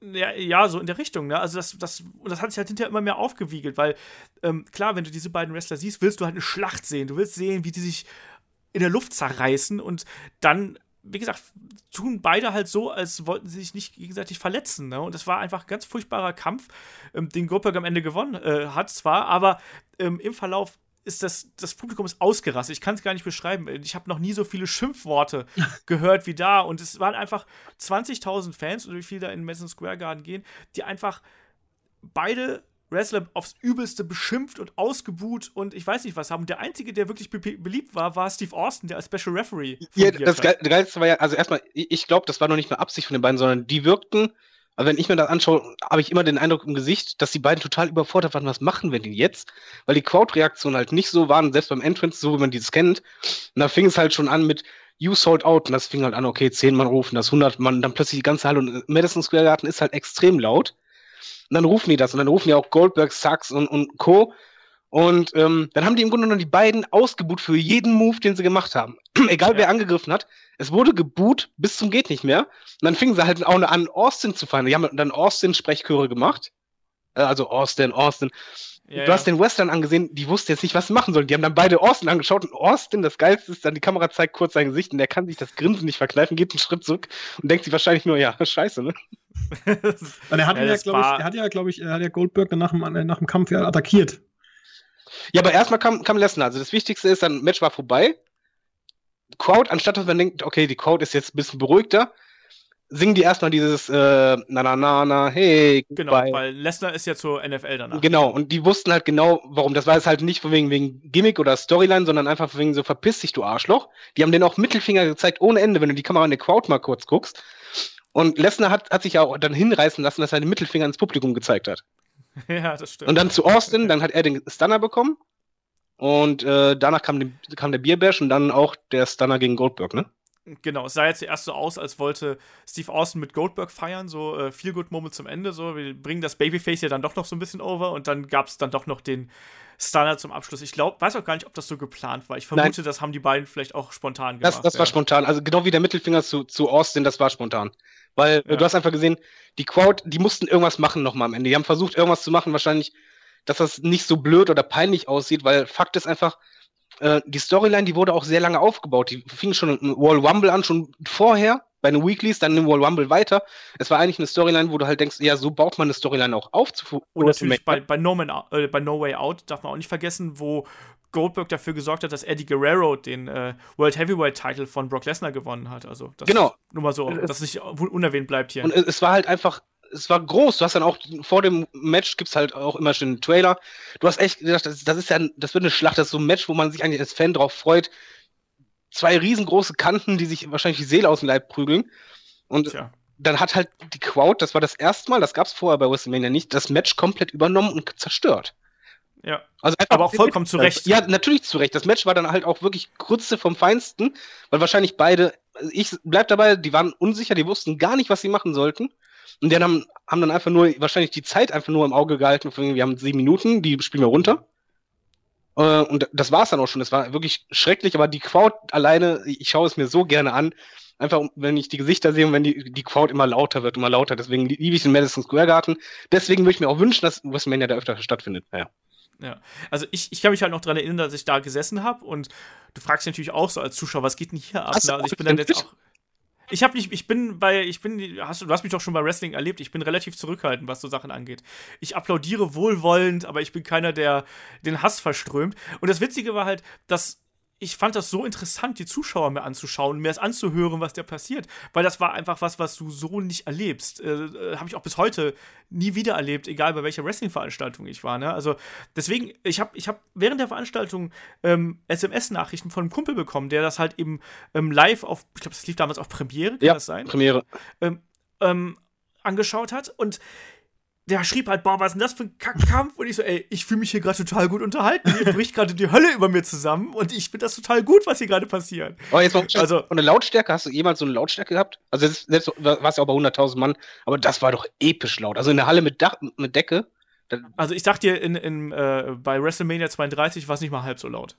S2: ja, ja, so in der Richtung, ne? Also das, das, und das hat sich halt hinterher immer mehr aufgewiegelt, weil, ähm, klar, wenn du diese beiden Wrestler siehst, willst du halt eine Schlacht sehen. Du willst sehen, wie die sich in der Luft zerreißen und dann, wie gesagt, tun beide halt so, als wollten sie sich nicht gegenseitig verletzen, ne? Und das war einfach ein ganz furchtbarer Kampf, ähm, den Goldberg am Ende gewonnen äh, hat, zwar, aber ähm, im Verlauf ist das, das Publikum ist ausgerastet. Ich kann es gar nicht beschreiben. Ich habe noch nie so viele Schimpfworte gehört wie da. Und es waren einfach 20.000 Fans, oder wie viele da in Madison Square Garden gehen, die einfach beide Wrestler aufs Übelste beschimpft und ausgebuht und ich weiß nicht was haben. Der Einzige, der wirklich be beliebt war, war Steve Austin, der als Special Referee.
S3: Ja, das Geilste war ja, also erstmal, ich glaube, das war noch nicht mal Absicht von den beiden, sondern die wirkten aber wenn ich mir das anschaue, habe ich immer den Eindruck im Gesicht, dass die beiden total überfordert waren. Was machen wir denn jetzt? Weil die Crowd-Reaktionen halt nicht so waren, selbst beim Entrance, so wie man dieses kennt. Und da fing es halt schon an mit You sold out. Und das fing halt an, okay, zehn Mann rufen das, 100 Mann, dann plötzlich die ganze Halle. Und Madison Square Garden ist halt extrem laut. Und dann rufen die das. Und dann rufen die auch Goldberg, Sachs und, und Co. Und ähm, dann haben die im Grunde genommen die beiden ausgebuht für jeden Move, den sie gemacht haben. (clears throat) Egal ja. wer angegriffen hat. Es wurde geboot bis zum geht nicht mehr. Und dann fingen sie halt auch an, Austin zu feiern. Die haben dann Austin-Sprechchöre gemacht. Äh, also Austin, Austin. Ja, du hast den Western angesehen, die wussten jetzt nicht, was sie machen sollen. Die haben dann beide Austin angeschaut und Austin, das Geilste ist dann, die Kamera zeigt kurz sein Gesicht und der kann sich das Grinsen nicht verkneifen, geht einen Schritt zurück und denkt sich wahrscheinlich nur, ja, (laughs) scheiße, ne? (laughs)
S4: und er hat ja, ja glaube ich, er hat ja, glaube ich, er hat ja Goldberg nach dem, nach dem Kampf ja attackiert.
S3: Ja, aber erstmal kam, kam Lesnar. Also das Wichtigste ist, dann Match war vorbei. Crowd, anstatt dass man denkt, okay, die Crowd ist jetzt ein bisschen beruhigter, singen die erstmal dieses äh, na na na na hey
S2: genau weil Lesnar ist ja zur NFL danach.
S3: Genau und die wussten halt genau warum. Das war jetzt halt nicht von wegen wegen Gimmick oder Storyline sondern einfach von wegen so verpiss dich du Arschloch. Die haben den auch Mittelfinger gezeigt ohne Ende wenn du die Kamera in der Crowd mal kurz guckst. Und Lesnar hat, hat sich ja auch dann hinreißen lassen dass er den Mittelfinger ins Publikum gezeigt hat (laughs)
S2: ja das stimmt.
S3: Und dann zu Austin dann hat er den Stunner bekommen. Und äh, danach kam, die, kam der Bierbash und dann auch der Stunner gegen Goldberg ne?
S2: Genau, es sah jetzt erst so aus, als wollte Steve Austin mit Goldberg feiern, so äh, Feel Good Moment zum Ende, so. Wir bringen das Babyface ja dann doch noch so ein bisschen over und dann gab es dann doch noch den Stunner zum Abschluss. Ich glaube, weiß auch gar nicht, ob das so geplant war. Ich vermute, Nein. das haben die beiden vielleicht auch spontan
S3: gemacht. Das, das ja. war spontan, also genau wie der Mittelfinger zu, zu Austin, das war spontan. Weil ja. du hast einfach gesehen, die Crowd, die mussten irgendwas machen nochmal am Ende. Die haben versucht, irgendwas zu machen, wahrscheinlich, dass das nicht so blöd oder peinlich aussieht, weil Fakt ist einfach, äh, die Storyline, die wurde auch sehr lange aufgebaut. Die fing schon im Wall Rumble an, schon vorher, bei den Weeklies, dann im Wall Rumble weiter. Es war eigentlich eine Storyline, wo du halt denkst, ja, so baut man eine Storyline auch auf. Zu,
S2: Und natürlich bei, bei, no Man, äh, bei No Way Out darf man auch nicht vergessen, wo Goldberg dafür gesorgt hat, dass Eddie Guerrero den äh, World Heavyweight Title von Brock Lesnar gewonnen hat. Also das
S3: genau.
S2: nur mal so, dass es nicht unerwähnt bleibt hier.
S3: Und es war halt einfach es war groß. Du hast dann auch vor dem Match gibt's halt auch immer schon einen Trailer. Du hast echt gedacht, das, das ist ja, das wird eine Schlacht, das ist so ein Match, wo man sich eigentlich als Fan drauf freut. Zwei riesengroße Kanten, die sich wahrscheinlich die Seele aus dem Leib prügeln. Und Tja. dann hat halt die Crowd, das war das erste Mal, das gab's vorher bei WrestleMania nicht, das Match komplett übernommen und zerstört.
S2: Ja. Also aber auch vollkommen zu Recht.
S3: Ja, natürlich zu Recht. Das Match war dann halt auch wirklich Grütze vom Feinsten, weil wahrscheinlich beide, ich bleib dabei, die waren unsicher, die wussten gar nicht, was sie machen sollten. Und die haben, haben dann einfach nur, wahrscheinlich die Zeit einfach nur im Auge gehalten. Wir haben sieben Minuten, die spielen wir runter. Äh, und das war es dann auch schon. Das war wirklich schrecklich, aber die Crowd alleine, ich schaue es mir so gerne an. Einfach, wenn ich die Gesichter sehe und wenn die, die Crowd immer lauter wird, immer lauter. Deswegen liebe ich den Madison Square Garden. Deswegen würde ich mir auch wünschen, dass WrestleMania da öfter stattfindet. Naja.
S2: Ja, also ich, ich kann mich halt noch daran erinnern, dass ich da gesessen habe und du fragst dich natürlich auch so als Zuschauer, was geht denn hier ab? Also ich bin dann jetzt auch. Ich habe nicht, ich bin bei, ich bin, hast du, du hast mich doch schon bei Wrestling erlebt. Ich bin relativ zurückhaltend, was so Sachen angeht. Ich applaudiere wohlwollend, aber ich bin keiner, der den Hass verströmt. Und das Witzige war halt, dass ich fand das so interessant, die Zuschauer mir anzuschauen, mir es anzuhören, was da passiert. Weil das war einfach was, was du so nicht erlebst. Äh, äh habe ich auch bis heute nie wieder erlebt, egal bei welcher Wrestling-Veranstaltung ich war. Ne? Also deswegen, ich habe ich hab während der Veranstaltung ähm, SMS-Nachrichten von einem Kumpel bekommen, der das halt eben ähm, live auf, ich glaube, das lief damals auf Premiere, kann
S3: ja,
S2: das sein?
S3: Premiere.
S2: Ähm, ähm angeschaut hat und der schrieb halt, boah, was ist denn das für ein Kackkampf? Und ich so, ey, ich fühle mich hier gerade total gut unterhalten. Hier bricht gerade die Hölle über mir zusammen und ich finde das total gut, was hier gerade passiert.
S3: Aber jetzt mal, also, von der Lautstärke, hast du jemals so eine Lautstärke gehabt? Also selbst, selbst war es ja auch bei 100.000 Mann, aber das war doch episch laut. Also in der Halle mit, Dach, mit Decke.
S2: Also ich sag dir, in, in, äh, bei WrestleMania 32 war es nicht mal halb so laut.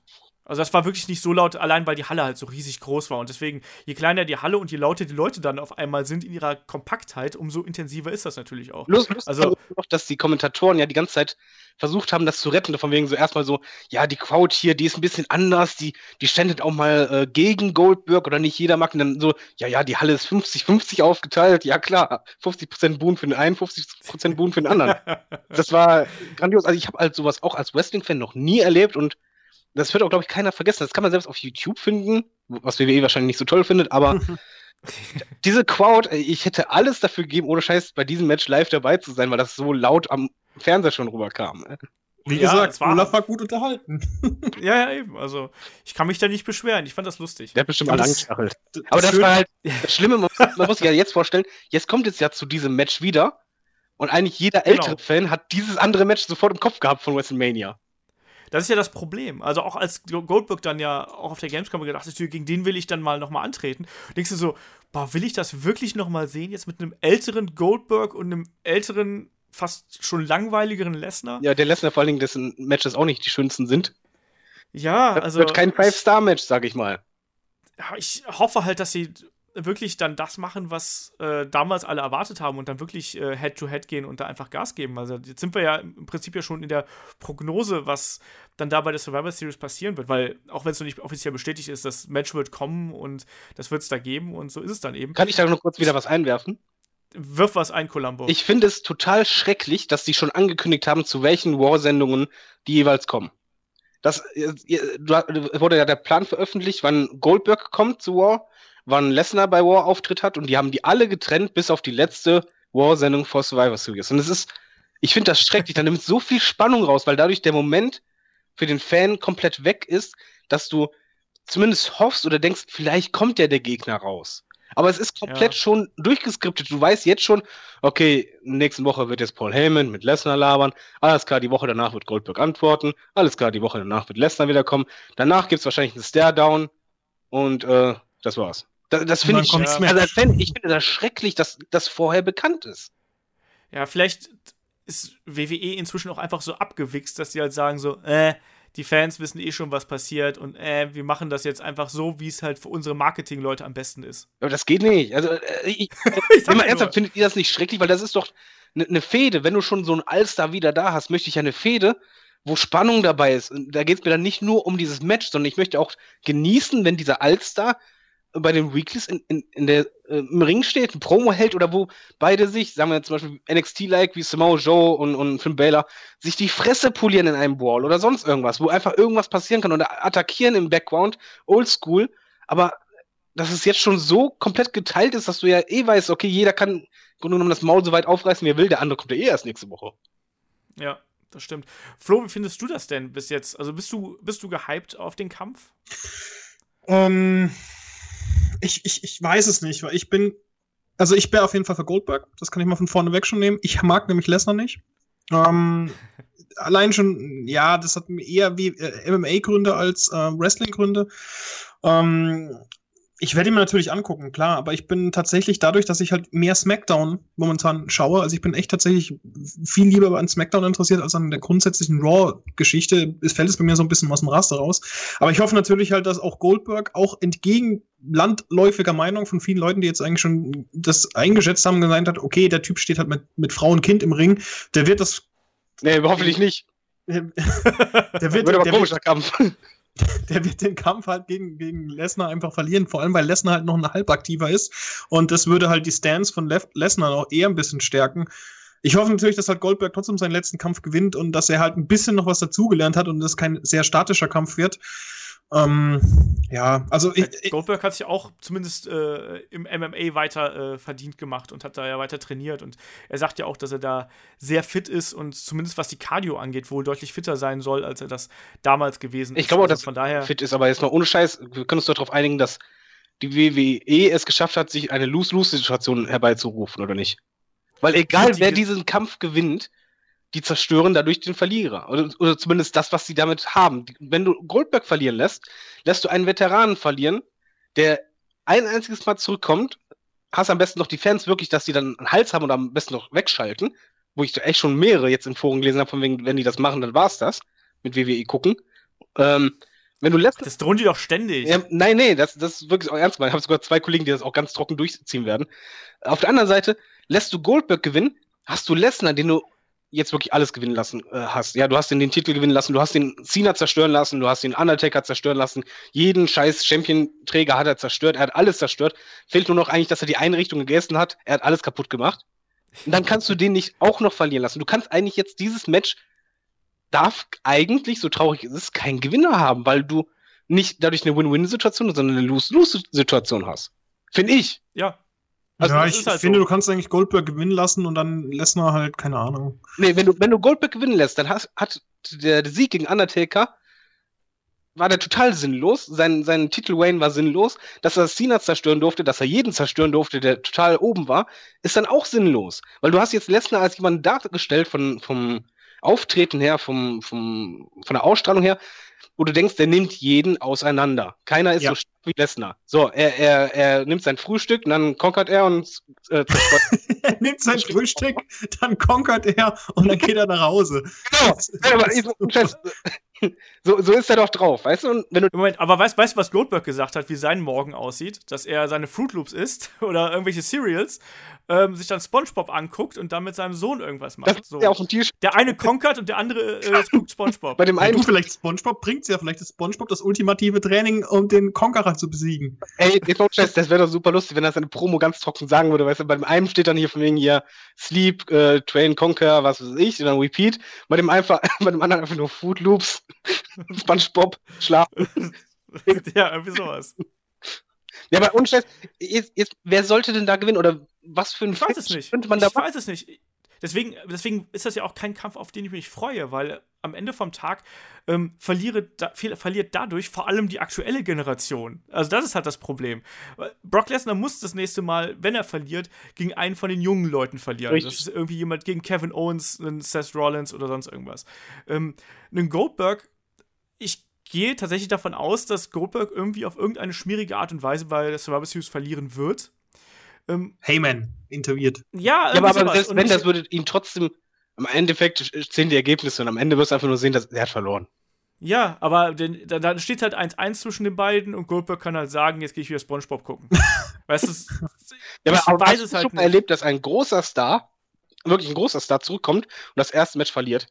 S2: Also das war wirklich nicht so laut, allein weil die Halle halt so riesig groß war. Und deswegen, je kleiner die Halle und je lauter die Leute dann auf einmal sind in ihrer Kompaktheit, umso intensiver ist das natürlich auch.
S3: Lust, Lust also noch, dass die Kommentatoren ja die ganze Zeit versucht haben, das zu retten. Von wegen so erstmal so, ja, die Crowd hier, die ist ein bisschen anders, die, die ständet auch mal äh, gegen Goldberg oder nicht jeder mag. Und dann so, ja, ja, die Halle ist 50-50 aufgeteilt. Ja, klar, 50% Boon für den einen, 50% Boon für den anderen. (laughs) das war grandios. Also ich habe halt sowas auch als Wrestling-Fan noch nie erlebt und das wird auch, glaube ich, keiner vergessen. Das kann man selbst auf YouTube finden, was WWE wahrscheinlich nicht so toll findet, aber (laughs) diese Crowd, ich hätte alles dafür gegeben, ohne Scheiß bei diesem Match live dabei zu sein, weil das so laut am Fernseher schon rüberkam.
S4: Wie ja, gesagt, war Olaf war gut unterhalten. (laughs)
S2: ja, ja, eben. Also, ich kann mich da nicht beschweren. Ich fand das lustig.
S3: Der hat bestimmt alle angestachelt. (laughs) Aber das, das war halt das Schlimme. Man, man muss sich ja jetzt vorstellen, jetzt kommt es ja zu diesem Match wieder. Und eigentlich jeder genau. ältere Fan hat dieses andere Match sofort im Kopf gehabt von WrestleMania.
S2: Das ist ja das Problem. Also auch als Goldberg dann ja auch auf der Gamescom gedacht hat, gegen den will ich dann mal nochmal antreten. Denkst du so, boah, will ich das wirklich nochmal sehen? Jetzt mit einem älteren Goldberg und einem älteren, fast schon langweiligeren Lesnar?
S3: Ja, der Lesnar vor allen Dingen, dessen Matches auch nicht die schönsten sind.
S2: Ja, das also.
S3: Wird kein Five-Star-Match, sag ich mal.
S2: Ich hoffe halt, dass sie wirklich dann das machen, was äh, damals alle erwartet haben und dann wirklich äh, Head-to-Head -head gehen und da einfach Gas geben. Also jetzt sind wir ja im Prinzip ja schon in der Prognose, was dann da bei der Survivor Series passieren wird, weil auch wenn es noch nicht offiziell bestätigt ist, das Match wird kommen und das wird es da geben und so ist es dann eben.
S3: Kann ich da noch kurz wieder was einwerfen?
S2: Wirf was ein, Columbo.
S3: Ich finde es total schrecklich, dass die schon angekündigt haben, zu welchen War-Sendungen die jeweils kommen. Das äh, wurde ja der Plan veröffentlicht, wann Goldberg kommt zu War, wann Lesnar bei War Auftritt hat und die haben die alle getrennt bis auf die letzte War-Sendung vor Survivor Series. Und es ist, ich finde das schrecklich, da nimmt so viel Spannung raus, weil dadurch der Moment für den Fan komplett weg ist, dass du zumindest hoffst oder denkst, vielleicht kommt ja der Gegner raus. Aber es ist komplett ja. schon durchgeskriptet. Du weißt jetzt schon, okay, nächste Woche wird jetzt Paul Heyman mit Lesnar labern. Alles klar, die Woche danach wird Goldberg antworten. Alles klar, die Woche danach wird Lesnar wiederkommen. Danach gibt es wahrscheinlich einen Stare-Down. Und äh, das war's. Das, das finde ich, also als Fan, ich finde das schrecklich, dass das vorher bekannt ist.
S2: Ja, vielleicht ist WWE inzwischen auch einfach so abgewichst, dass sie halt sagen so, äh, die Fans wissen eh schon, was passiert und äh, wir machen das jetzt einfach so, wie es halt für unsere Marketingleute am besten ist.
S3: Aber das geht nicht. Also, äh, ich, (laughs) ich mal ernsthaft, findet ihr das nicht schrecklich? Weil das ist doch eine ne Fehde. Wenn du schon so einen Allstar wieder da hast, möchte ich ja eine Fehde, wo Spannung dabei ist. Und da geht es mir dann nicht nur um dieses Match, sondern ich möchte auch genießen, wenn dieser Allstar bei den Weeklies in, in, in der, äh, im Ring steht, ein Promo hält oder wo beide sich, sagen wir zum Beispiel NXT-like wie Samoa Joe und, und Finn Balor, sich die Fresse polieren in einem Wall oder sonst irgendwas, wo einfach irgendwas passieren kann oder attackieren im Background, oldschool, aber dass es jetzt schon so komplett geteilt ist, dass du ja eh weißt, okay, jeder kann im Grunde genommen das Maul so weit aufreißen, wie er will, der andere kommt ja eh erst nächste Woche.
S2: Ja, das stimmt. Flo, wie findest du das denn bis jetzt? Also bist du, bist du gehypt auf den Kampf?
S4: Ähm, ich, ich, ich weiß es nicht, weil ich bin, also ich wäre auf jeden Fall für Goldberg, das kann ich mal von vorne weg schon nehmen. Ich mag nämlich Lesnar nicht. Ähm, allein schon, ja, das hat eher wie äh, MMA-Gründe als äh, Wrestling-Gründe. Ähm, ich werde ihn mir natürlich angucken, klar, aber ich bin tatsächlich dadurch, dass ich halt mehr SmackDown momentan schaue, also ich bin echt tatsächlich viel lieber an SmackDown interessiert als an der grundsätzlichen Raw-Geschichte. Es fällt es bei mir so ein bisschen aus dem Raster raus. Aber ich hoffe natürlich halt, dass auch Goldberg auch entgegen landläufiger Meinung von vielen Leuten, die jetzt eigentlich schon das eingeschätzt haben, gesagt hat, okay, der Typ steht halt mit, mit Frau und Kind im Ring, der wird das.
S3: Nee, hoffentlich nicht. (laughs)
S4: der wird, wird aber der komischer Kampf. (laughs) der wird den Kampf halt gegen, gegen Lesnar einfach verlieren, vor allem weil Lesnar halt noch ein halbaktiver ist. Und das würde halt die Stance von Lesnar noch eher ein bisschen stärken. Ich hoffe natürlich, dass halt Goldberg trotzdem seinen letzten Kampf gewinnt und dass er halt ein bisschen noch was dazugelernt hat und das kein sehr statischer Kampf wird. Ähm, ja, also
S2: ich, Goldberg hat sich auch zumindest äh, im MMA weiter äh, verdient gemacht und hat da ja weiter trainiert und er sagt ja auch, dass er da sehr fit ist und zumindest was die Cardio angeht, wohl deutlich fitter sein soll, als er das damals gewesen
S3: ist. Ich glaube auch, also dass von daher fit ist, aber jetzt mal ohne Scheiß, wir können uns doch darauf einigen, dass die WWE es geschafft hat, sich eine Lose-Lose-Situation herbeizurufen, oder nicht? Weil egal, wer diesen Kampf gewinnt, die zerstören dadurch den Verlierer. Oder, oder zumindest das, was sie damit haben. Wenn du Goldberg verlieren lässt, lässt du einen Veteranen verlieren, der ein einziges Mal zurückkommt, hast am besten noch die Fans wirklich, dass die dann einen Hals haben und am besten noch wegschalten, wo ich echt schon mehrere jetzt in Foren gelesen habe, von wegen, wenn die das machen, dann war's das, mit WWE gucken. Ähm, wenn du lässt.
S2: Das drohen die doch ständig.
S3: Ja, nein, nee, das, das ist wirklich auch ernst gemeint. Ich habe sogar zwei Kollegen, die das auch ganz trocken durchziehen werden. Auf der anderen Seite, lässt du Goldberg gewinnen, hast du Lesnar, den du jetzt wirklich alles gewinnen lassen äh, hast. Ja, du hast ihn den Titel gewinnen lassen, du hast den Cena zerstören lassen, du hast den Undertaker zerstören lassen, jeden scheiß Champion-Träger hat er zerstört, er hat alles zerstört. Fehlt nur noch eigentlich, dass er die Einrichtung gegessen hat, er hat alles kaputt gemacht. Und dann kannst du den nicht auch noch verlieren lassen. Du kannst eigentlich jetzt dieses Match darf eigentlich, so traurig ist es, keinen Gewinner haben, weil du nicht dadurch eine Win-Win-Situation, sondern eine Lose-Lose-Situation hast. Finde ich.
S2: Ja,
S4: also ja, ich halt finde, so. du kannst eigentlich Goldberg gewinnen lassen und dann Lesnar halt, keine Ahnung.
S3: Nee, wenn du, wenn du Goldberg gewinnen lässt, dann hast, hat der, der Sieg gegen Undertaker war der total sinnlos. Sein, sein Titel Wayne war sinnlos. Dass er Cena zerstören durfte, dass er jeden zerstören durfte, der total oben war, ist dann auch sinnlos. Weil du hast jetzt Lesnar als jemand dargestellt von, vom Auftreten her, vom, vom, von der Ausstrahlung her, wo du denkst, der nimmt jeden auseinander. Keiner ist ja. so stark wie Lesnar. So, er, er, er nimmt sein Frühstück, dann konkert er und
S4: äh, (laughs) er nimmt sein Frühstück, dann konkert er und dann geht er nach Hause.
S3: Genau. Ich, (laughs) So, so ist er doch drauf, weißt du? Und wenn du
S2: Moment, aber weißt weißt du, was Goldberg gesagt hat, wie sein Morgen aussieht? Dass er seine Fruit Loops isst (laughs) oder irgendwelche Cereals, ähm, sich dann Spongebob anguckt und dann mit seinem Sohn irgendwas macht.
S3: das
S2: So.
S3: ja auf dem Tisch
S2: Der eine konkert und der andere äh, guckt Spongebob.
S3: bei dem
S4: Ja,
S3: einen,
S4: du, vielleicht Spongebob bringt's ja, vielleicht ist Spongebob das ultimative Training, um den Conqueror zu besiegen.
S3: ey, jetzt Scheiß, das wäre doch super lustig, wenn er seine Promo ganz trocken sagen würde, weißt du, bei dem einen steht dann hier von wegen hier Sleep, äh, Train, Conquer, was weiß ich, und dann Repeat, bei dem einfach, (laughs) bei dem anderen einfach nur Food Loops, (laughs) Spongebob, Schlafen. (laughs)
S2: ja, irgendwie sowas.
S3: Ja, aber unscheiß, wer sollte denn da gewinnen oder was für ein
S2: Ich weiß es nicht.
S3: könnte man da
S2: ich weiß es nicht. Deswegen, deswegen ist das ja auch kein Kampf, auf den ich mich freue, weil am Ende vom Tag ähm, verliere, da, verliert dadurch vor allem die aktuelle Generation. Also das ist halt das Problem. Brock Lesnar muss das nächste Mal, wenn er verliert, gegen einen von den jungen Leuten verlieren.
S3: Richtig.
S2: Das ist irgendwie jemand gegen Kevin Owens, einen Seth Rollins oder sonst irgendwas. Ähm, einen Goldberg, ich gehe tatsächlich davon aus, dass Goldberg irgendwie auf irgendeine schmierige Art und Weise bei der Survivor Series verlieren wird. Ähm,
S4: Heyman interviert.
S2: ja,
S3: Ja, aber, aber
S2: Und
S3: wenn, das würde ihn trotzdem, im Endeffekt zählen die Ergebnisse und am Ende wirst du einfach nur sehen, dass er hat verloren.
S2: Ja, aber den, da, da steht halt 1-1 zwischen den beiden und Goldberg kann halt sagen, jetzt gehe ich wieder Spongebob gucken. (laughs) weißt du, es-
S3: Ja,
S2: ich
S3: aber
S2: weiß
S3: hast
S2: es halt
S3: schon
S2: nicht.
S3: erlebt, dass ein großer Star, wirklich ein großer Star zurückkommt und das erste Match verliert?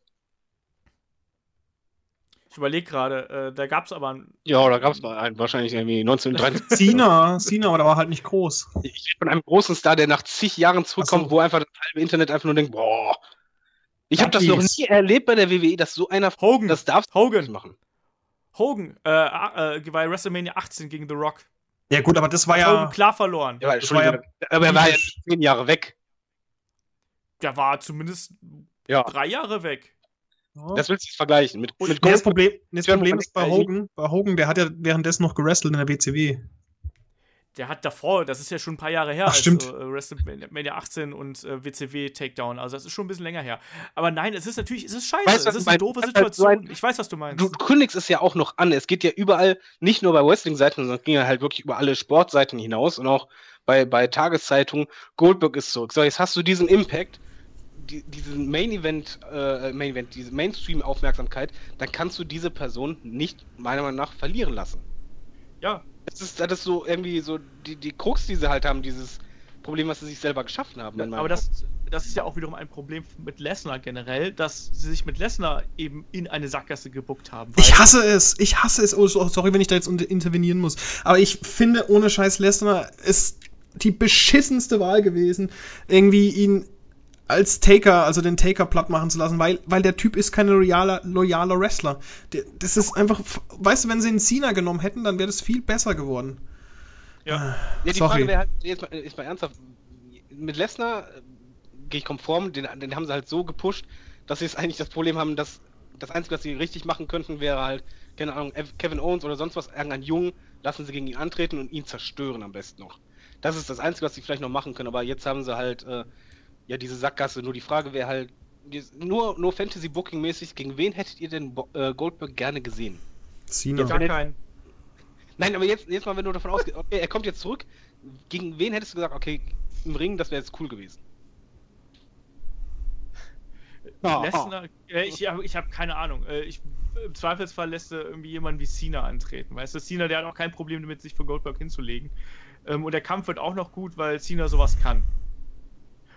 S2: Ich überlege gerade, äh, da gab es aber ein,
S3: Ja, da gab es mal einen, wahrscheinlich irgendwie 1973. (laughs)
S4: Cena, Cena, aber der war halt nicht groß.
S3: ich rede von einem großen Star, der nach zig Jahren zurückkommt,
S4: so.
S3: wo einfach das halbe Internet einfach nur denkt, boah. Ich habe das noch nie erlebt bei der WWE, dass so einer
S2: Hogan.
S3: das darfst du
S2: Hogan.
S3: nicht machen.
S2: Hogan, äh, äh, bei WrestleMania 18 gegen The Rock.
S4: Ja gut, aber das war
S2: Hogan
S4: ja,
S2: klar verloren.
S3: Ja,
S4: war ja
S3: aber er war ja zehn Jahre weg.
S2: Der war zumindest
S3: Ja.
S2: drei Jahre weg.
S3: Das willst du jetzt vergleichen. Mit, mit
S4: Nee, das Problem, das Problem ist bei Hogan, bei Hogan, der hat ja währenddessen noch gewrestelt in der WCW.
S2: Der hat davor, das ist ja schon ein paar Jahre her,
S4: Ach, stimmt.
S2: äh, WrestleMania 18 und äh, WCW Takedown. Also das ist schon ein bisschen länger her. Aber nein, es ist natürlich, es ist scheiße.
S3: Weißt
S2: es ist
S3: ich
S2: eine doofe
S3: ist halt so
S2: Situation.
S3: ein-
S2: ich weiß, was du meinst.
S3: Du kündigst es ja auch noch an. Es geht ja überall, nicht nur bei Wrestling-Seiten, sondern es ging ja halt wirklich über alle Sportseiten hinaus und auch bei, bei Tageszeitungen. Goldberg ist zurück. So, jetzt hast du diesen Impact, die, diesen Main-Event, äh, Main-Event, diese Mainstream-Aufmerksamkeit, dann kannst du diese Person nicht, meiner Meinung nach, verlieren lassen.
S2: ja,
S3: Das ist, das ist so irgendwie so die, die Krux, die sie halt haben, dieses Problem, was sie sich selber geschaffen haben. meinem
S2: aber das, das ist ja auch wiederum ein Problem mit Lesnar generell, dass sie sich mit Lesnar eben in eine Sackgasse gebuckt haben.
S4: Ich hasse es, ich hasse es. Oh, so- sorry, wenn ich da jetzt unter- intervenieren muss. Aber ich finde, ohne Scheiß Lesnar ist die beschissenste Wahl gewesen, irgendwie ihn als Taker, also den Taker platt machen zu lassen, weil, weil der Typ ist kein loyaler, loyaler Wrestler. Der, das ist einfach, weißt du, wenn sie einen Cena genommen hätten, dann wäre das viel besser geworden.
S2: Ja.
S3: Ja, die
S4: Sorry.
S3: Frage wäre halt, jetzt mal, jetzt mal ernsthaft, mit Lesnar äh, gehe ich konform, den, den haben sie halt so gepusht, dass sie jetzt eigentlich das Problem haben, dass das Einzige, was sie richtig machen könnten, wäre halt, keine Ahnung, Ev- Kevin Owens oder sonst was, irgendeinen Jungen, lassen sie gegen ihn antreten und ihn zerstören am besten noch. Das ist das Einzige, was sie vielleicht noch machen können, aber jetzt haben sie halt, äh, ja, diese Sackgasse. Nur die Frage wäre halt, nur, nur Fantasy-Booking-mäßig, gegen wen hättet ihr denn Bo äh, Goldberg gerne gesehen?
S4: Cena.
S2: Gar kein.
S3: Nein, aber jetzt, jetzt mal, wenn du davon ausgehst, okay, er kommt jetzt zurück, gegen wen hättest du gesagt, okay, im Ring, das wäre jetzt cool gewesen?
S2: Lesnar, äh, ich, hab- ich habe keine Ahnung. Äh, Ich, Im Zweifelsfall lässt er irgendwie jemanden wie Cena antreten. Weißt du, Cena, der hat auch kein Problem damit, sich für Goldberg hinzulegen. Ähm, Und der Kampf wird auch noch gut, weil Cena sowas kann.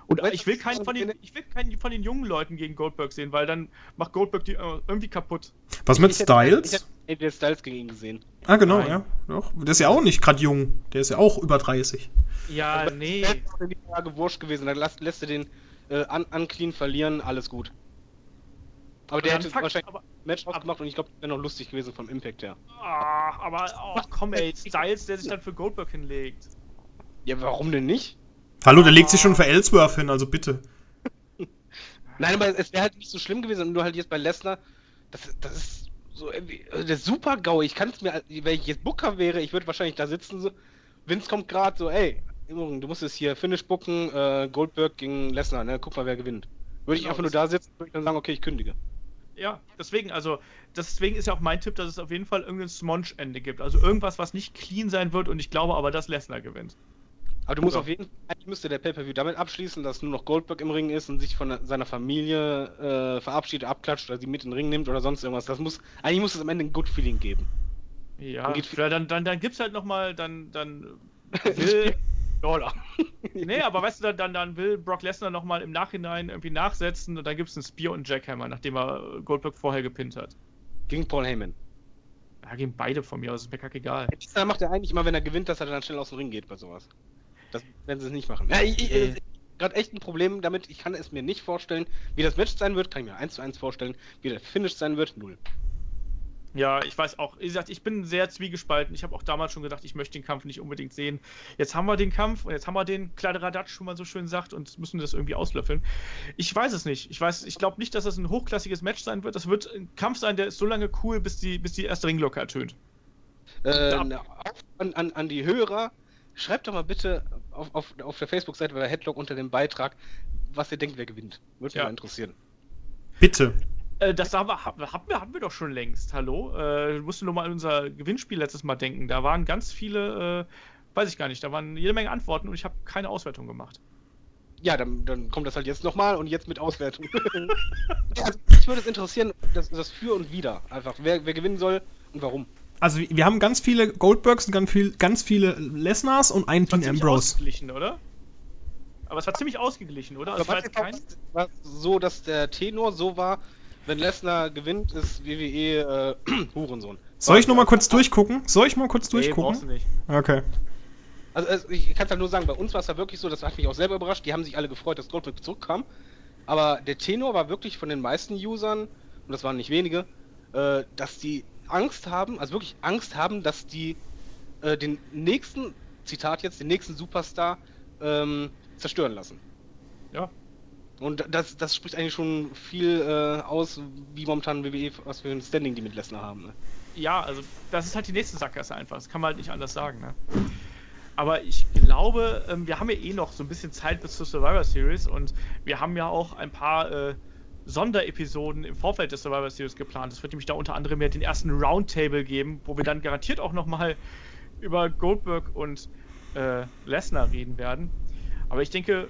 S2: Und ich will keinen
S3: ich
S2: von den, ich will keinen von den jungen Leuten gegen Goldberg sehen, weil dann macht Goldberg die äh, irgendwie kaputt.
S4: Was mit
S3: Ich hätte-
S4: Styles?
S3: Ich hätte AJ Styles gegen ihn gesehen.
S4: ah, genau,
S2: Nein.
S4: ja. Doch. Der ist ja auch nicht gerade jung. Der ist ja auch über 30.
S2: Ja,
S3: Aber
S2: nee.
S3: Das wäre die Frage wurscht gewesen, dann lässt, lässt du den äh, un unclean verlieren, alles gut. Aber der hätte
S2: fuck,
S3: wahrscheinlich
S2: aber,
S3: ein Match ausgemacht und ich glaube, das wäre noch lustig gewesen vom Impact her.
S2: ah, aber oh, komm ey, (laughs) Styles, der sich dann für Goldberg hinlegt.
S3: Ja, warum denn nicht?
S4: Hallo, der legt sich schon für Ellsworth hin, also bitte.
S3: Nein, aber es wäre halt nicht so schlimm gewesen, und nur halt jetzt bei Lesnar, das, das ist so irgendwie, also der super GAU. Ich kann es mir, wenn ich jetzt Booker wäre, ich würde wahrscheinlich da sitzen, so, Vince kommt gerade so, ey, du musst es hier Finish booken, äh, Goldberg gegen Lesnar, ne, guck mal, wer gewinnt. Würde ich
S2: Genau,
S3: einfach nur da sitzen, würde ich dann sagen, okay, ich kündige.
S2: Ja, deswegen, also, deswegen ist ja auch mein Tipp, dass es auf jeden Fall irgendein Smonge-Ende gibt. Also irgendwas, was nicht clean sein wird und ich glaube aber, dass Lesnar gewinnt.
S3: Aber du musst auf jeden Fall, eigentlich müsste der Pay-Per-View damit abschließen, dass nur noch Goldberg im Ring ist und sich von seiner Familie äh, verabschiedet, abklatscht oder sie mit in den Ring nimmt oder sonst irgendwas. Das muss, eigentlich muss es am Ende ein Good Feeling geben.
S2: Ja, dann, dann, dann gibt's halt nochmal, dann, dann (laughs) will, Dollar. (laughs) nee, aber weißt du, dann, dann, dann will Brock Lesnar nochmal im Nachhinein irgendwie nachsetzen und dann gibt es einen Spear und einen Jackhammer, nachdem er Goldberg vorher gepinnt hat.
S3: Gegen Paul Heyman.
S2: Ja, gegen beide von mir aus, ist mir kackegal.
S3: Das macht er eigentlich immer, wenn er gewinnt, dass er dann schnell aus dem Ring geht bei sowas. Das werden sie es nicht machen. Ja, ich, ich, ich, gerade echt ein Problem damit, ich kann es mir nicht vorstellen, wie das Match sein wird, kann ich mir eins zu eins vorstellen, wie der Finish sein wird, null.
S2: Ja, ich weiß auch. Wie gesagt, ich bin sehr zwiegespalten. Ich habe auch damals schon gedacht, ich möchte den Kampf nicht unbedingt sehen. Jetzt haben wir den Kampf und jetzt haben wir den Kladderadatsch, wie man so schön sagt, und müssen das irgendwie auslöffeln. Ich weiß es nicht. Ich weiß, ich glaube nicht, dass das ein hochklassiges Match sein wird. Das wird ein Kampf sein, der ist so lange cool, bis die, bis die erste Ringglocke ertönt.
S3: Äh, an, an, an die Hörer, schreibt doch mal bitte auf, auf, auf der Facebook-Seite bei der Headlock unter dem Beitrag, was ihr denkt, wer gewinnt. Würde mich ja. mal interessieren.
S4: Bitte.
S2: Äh, das haben wir, haben, wir, haben wir doch schon längst. Hallo? Äh, musst du nur mal an unser Gewinnspiel letztes Mal denken. Da waren ganz viele, äh, weiß ich gar nicht, da waren jede Menge Antworten und ich habe keine Auswertung gemacht.
S3: Ja, dann, dann kommt das halt jetzt nochmal und jetzt mit Auswertung. (laughs) ja, also, mich würde es interessieren, das, das Für und Wider. Einfach, wer, wer gewinnen soll und warum.
S4: Also wir haben ganz viele Goldbergs und ganz, viel, ganz viele Lesnars und einen Team Ambrose.
S2: Ausgeglichen, oder? Aber es war ziemlich ausgeglichen, oder? Also
S3: war, kein... war so, dass der Tenor so war, wenn Lesnar gewinnt, ist WWE äh, (clears throat) Hurensohn.
S4: Soll ich nochmal kurz durchgucken? Soll ich mal kurz nee, durchgucken?
S2: Brauchst du nicht.
S4: Okay.
S3: Also, also ich kann es halt nur sagen, bei uns war es ja wirklich so, das hat mich auch selber überrascht, die haben sich alle gefreut, dass Goldberg zurückkam. Aber der Tenor war wirklich von den meisten Usern, und das waren nicht wenige, äh, dass die Angst haben, also wirklich Angst haben, dass die äh, den nächsten, Zitat jetzt, den nächsten Superstar ähm, zerstören lassen.
S2: Ja.
S3: Und das, das spricht eigentlich schon viel äh, aus, wie momentan WWE, was für ein Standing die mit Lesnar haben. Ne?
S2: Ja, also das ist halt die nächste Sackgasse einfach. Das kann man halt nicht anders sagen. Ne? Aber ich glaube, ähm, wir haben ja eh noch so ein bisschen Zeit bis zur Survivor Series und wir haben ja auch ein paar äh, Sonderepisoden im Vorfeld des Survivor Series geplant. Es wird nämlich da unter anderem ja den ersten Roundtable geben, wo wir dann garantiert auch nochmal über Goldberg und äh, Lesnar reden werden. Aber ich denke,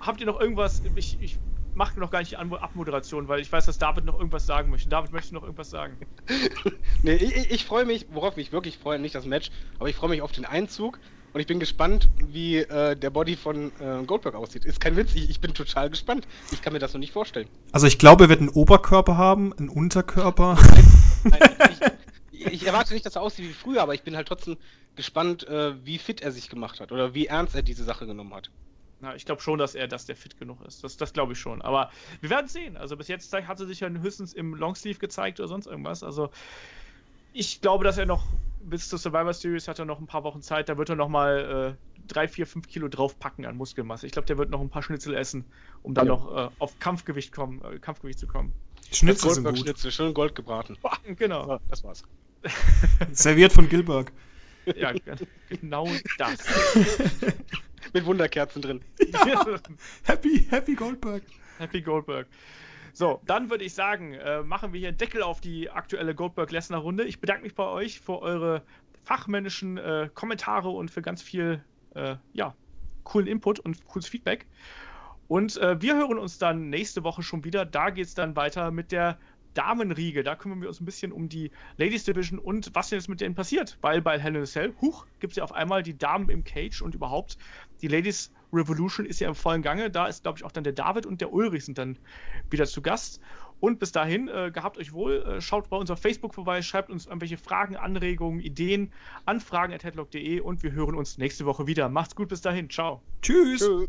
S2: habt ihr noch irgendwas? Ich, ich mache noch gar nicht die Abmoderation, weil ich weiß, dass David noch irgendwas sagen möchte. David möchte noch irgendwas sagen. (laughs)
S3: nee, ich, ich freue mich, worauf ich wirklich freue, nicht das Match, aber ich freue mich auf den Einzug und ich bin gespannt, wie äh, der Body von äh, Goldberg aussieht. Ist kein Witz, ich, ich, bin total gespannt. Ich kann mir das noch nicht vorstellen.
S4: Also ich glaube, er wird einen Oberkörper haben, einen Unterkörper.
S3: Nein, ich, ich, erwarte nicht, dass er aussieht wie früher, aber ich bin halt trotzdem gespannt, äh, wie fit er sich gemacht hat oder wie ernst er diese Sache genommen hat.
S2: Na, ich glaube schon, dass er, dass der fit genug ist. Das, das glaube ich schon. Aber wir werden sehen. Also bis jetzt hat er sich ja höchstens im Longsleeve gezeigt oder sonst irgendwas. Also ich glaube, dass er noch bis zur Survivor Series hat er noch ein paar Wochen Zeit. Da wird er noch mal äh, drei, vier, fünf Kilo draufpacken an Muskelmasse. Ich glaube, der wird noch ein paar Schnitzel essen, um dann ja. noch äh, auf Kampfgewicht kommen, äh, Kampfgewicht zu kommen.
S3: Schnitzel sind gut. Schnitzel, schön Gold gebraten. (laughs)
S2: Genau.
S3: So, das war's. (laughs)
S4: Serviert von Gilberg.
S2: Ja, genau das. (laughs)
S3: Mit Wunderkerzen drin.
S4: Ja. happy, Happy Goldberg.
S2: Happy Goldberg. So, dann würde ich sagen, äh, machen wir hier Deckel auf die aktuelle Goldberg-Lessner-Runde. Ich bedanke mich bei euch für eure fachmännischen äh, Kommentare und für ganz viel, äh, ja, coolen Input und cooles Feedback. Und äh, wir hören uns dann nächste Woche schon wieder. Da geht es dann weiter mit der Damenriege. Da kümmern wir uns ein bisschen um die Ladies Division und was denn jetzt mit denen passiert. Weil bei Hell in a Cell, huch, gibt es ja auf einmal die Damen im Cage und überhaupt die Ladies Revolution ist ja im vollen Gange. Da ist, glaube ich, auch dann der David und der Ulrich sind dann wieder zu Gast. Und bis dahin, äh, gehabt euch wohl, äh, schaut bei uns auf Facebook vorbei, schreibt uns irgendwelche Fragen, Anregungen, Ideen, Anfragen at headlock.de und wir hören uns nächste Woche wieder. Macht's gut, bis dahin. Ciao.
S4: Tschüss. Tschüss.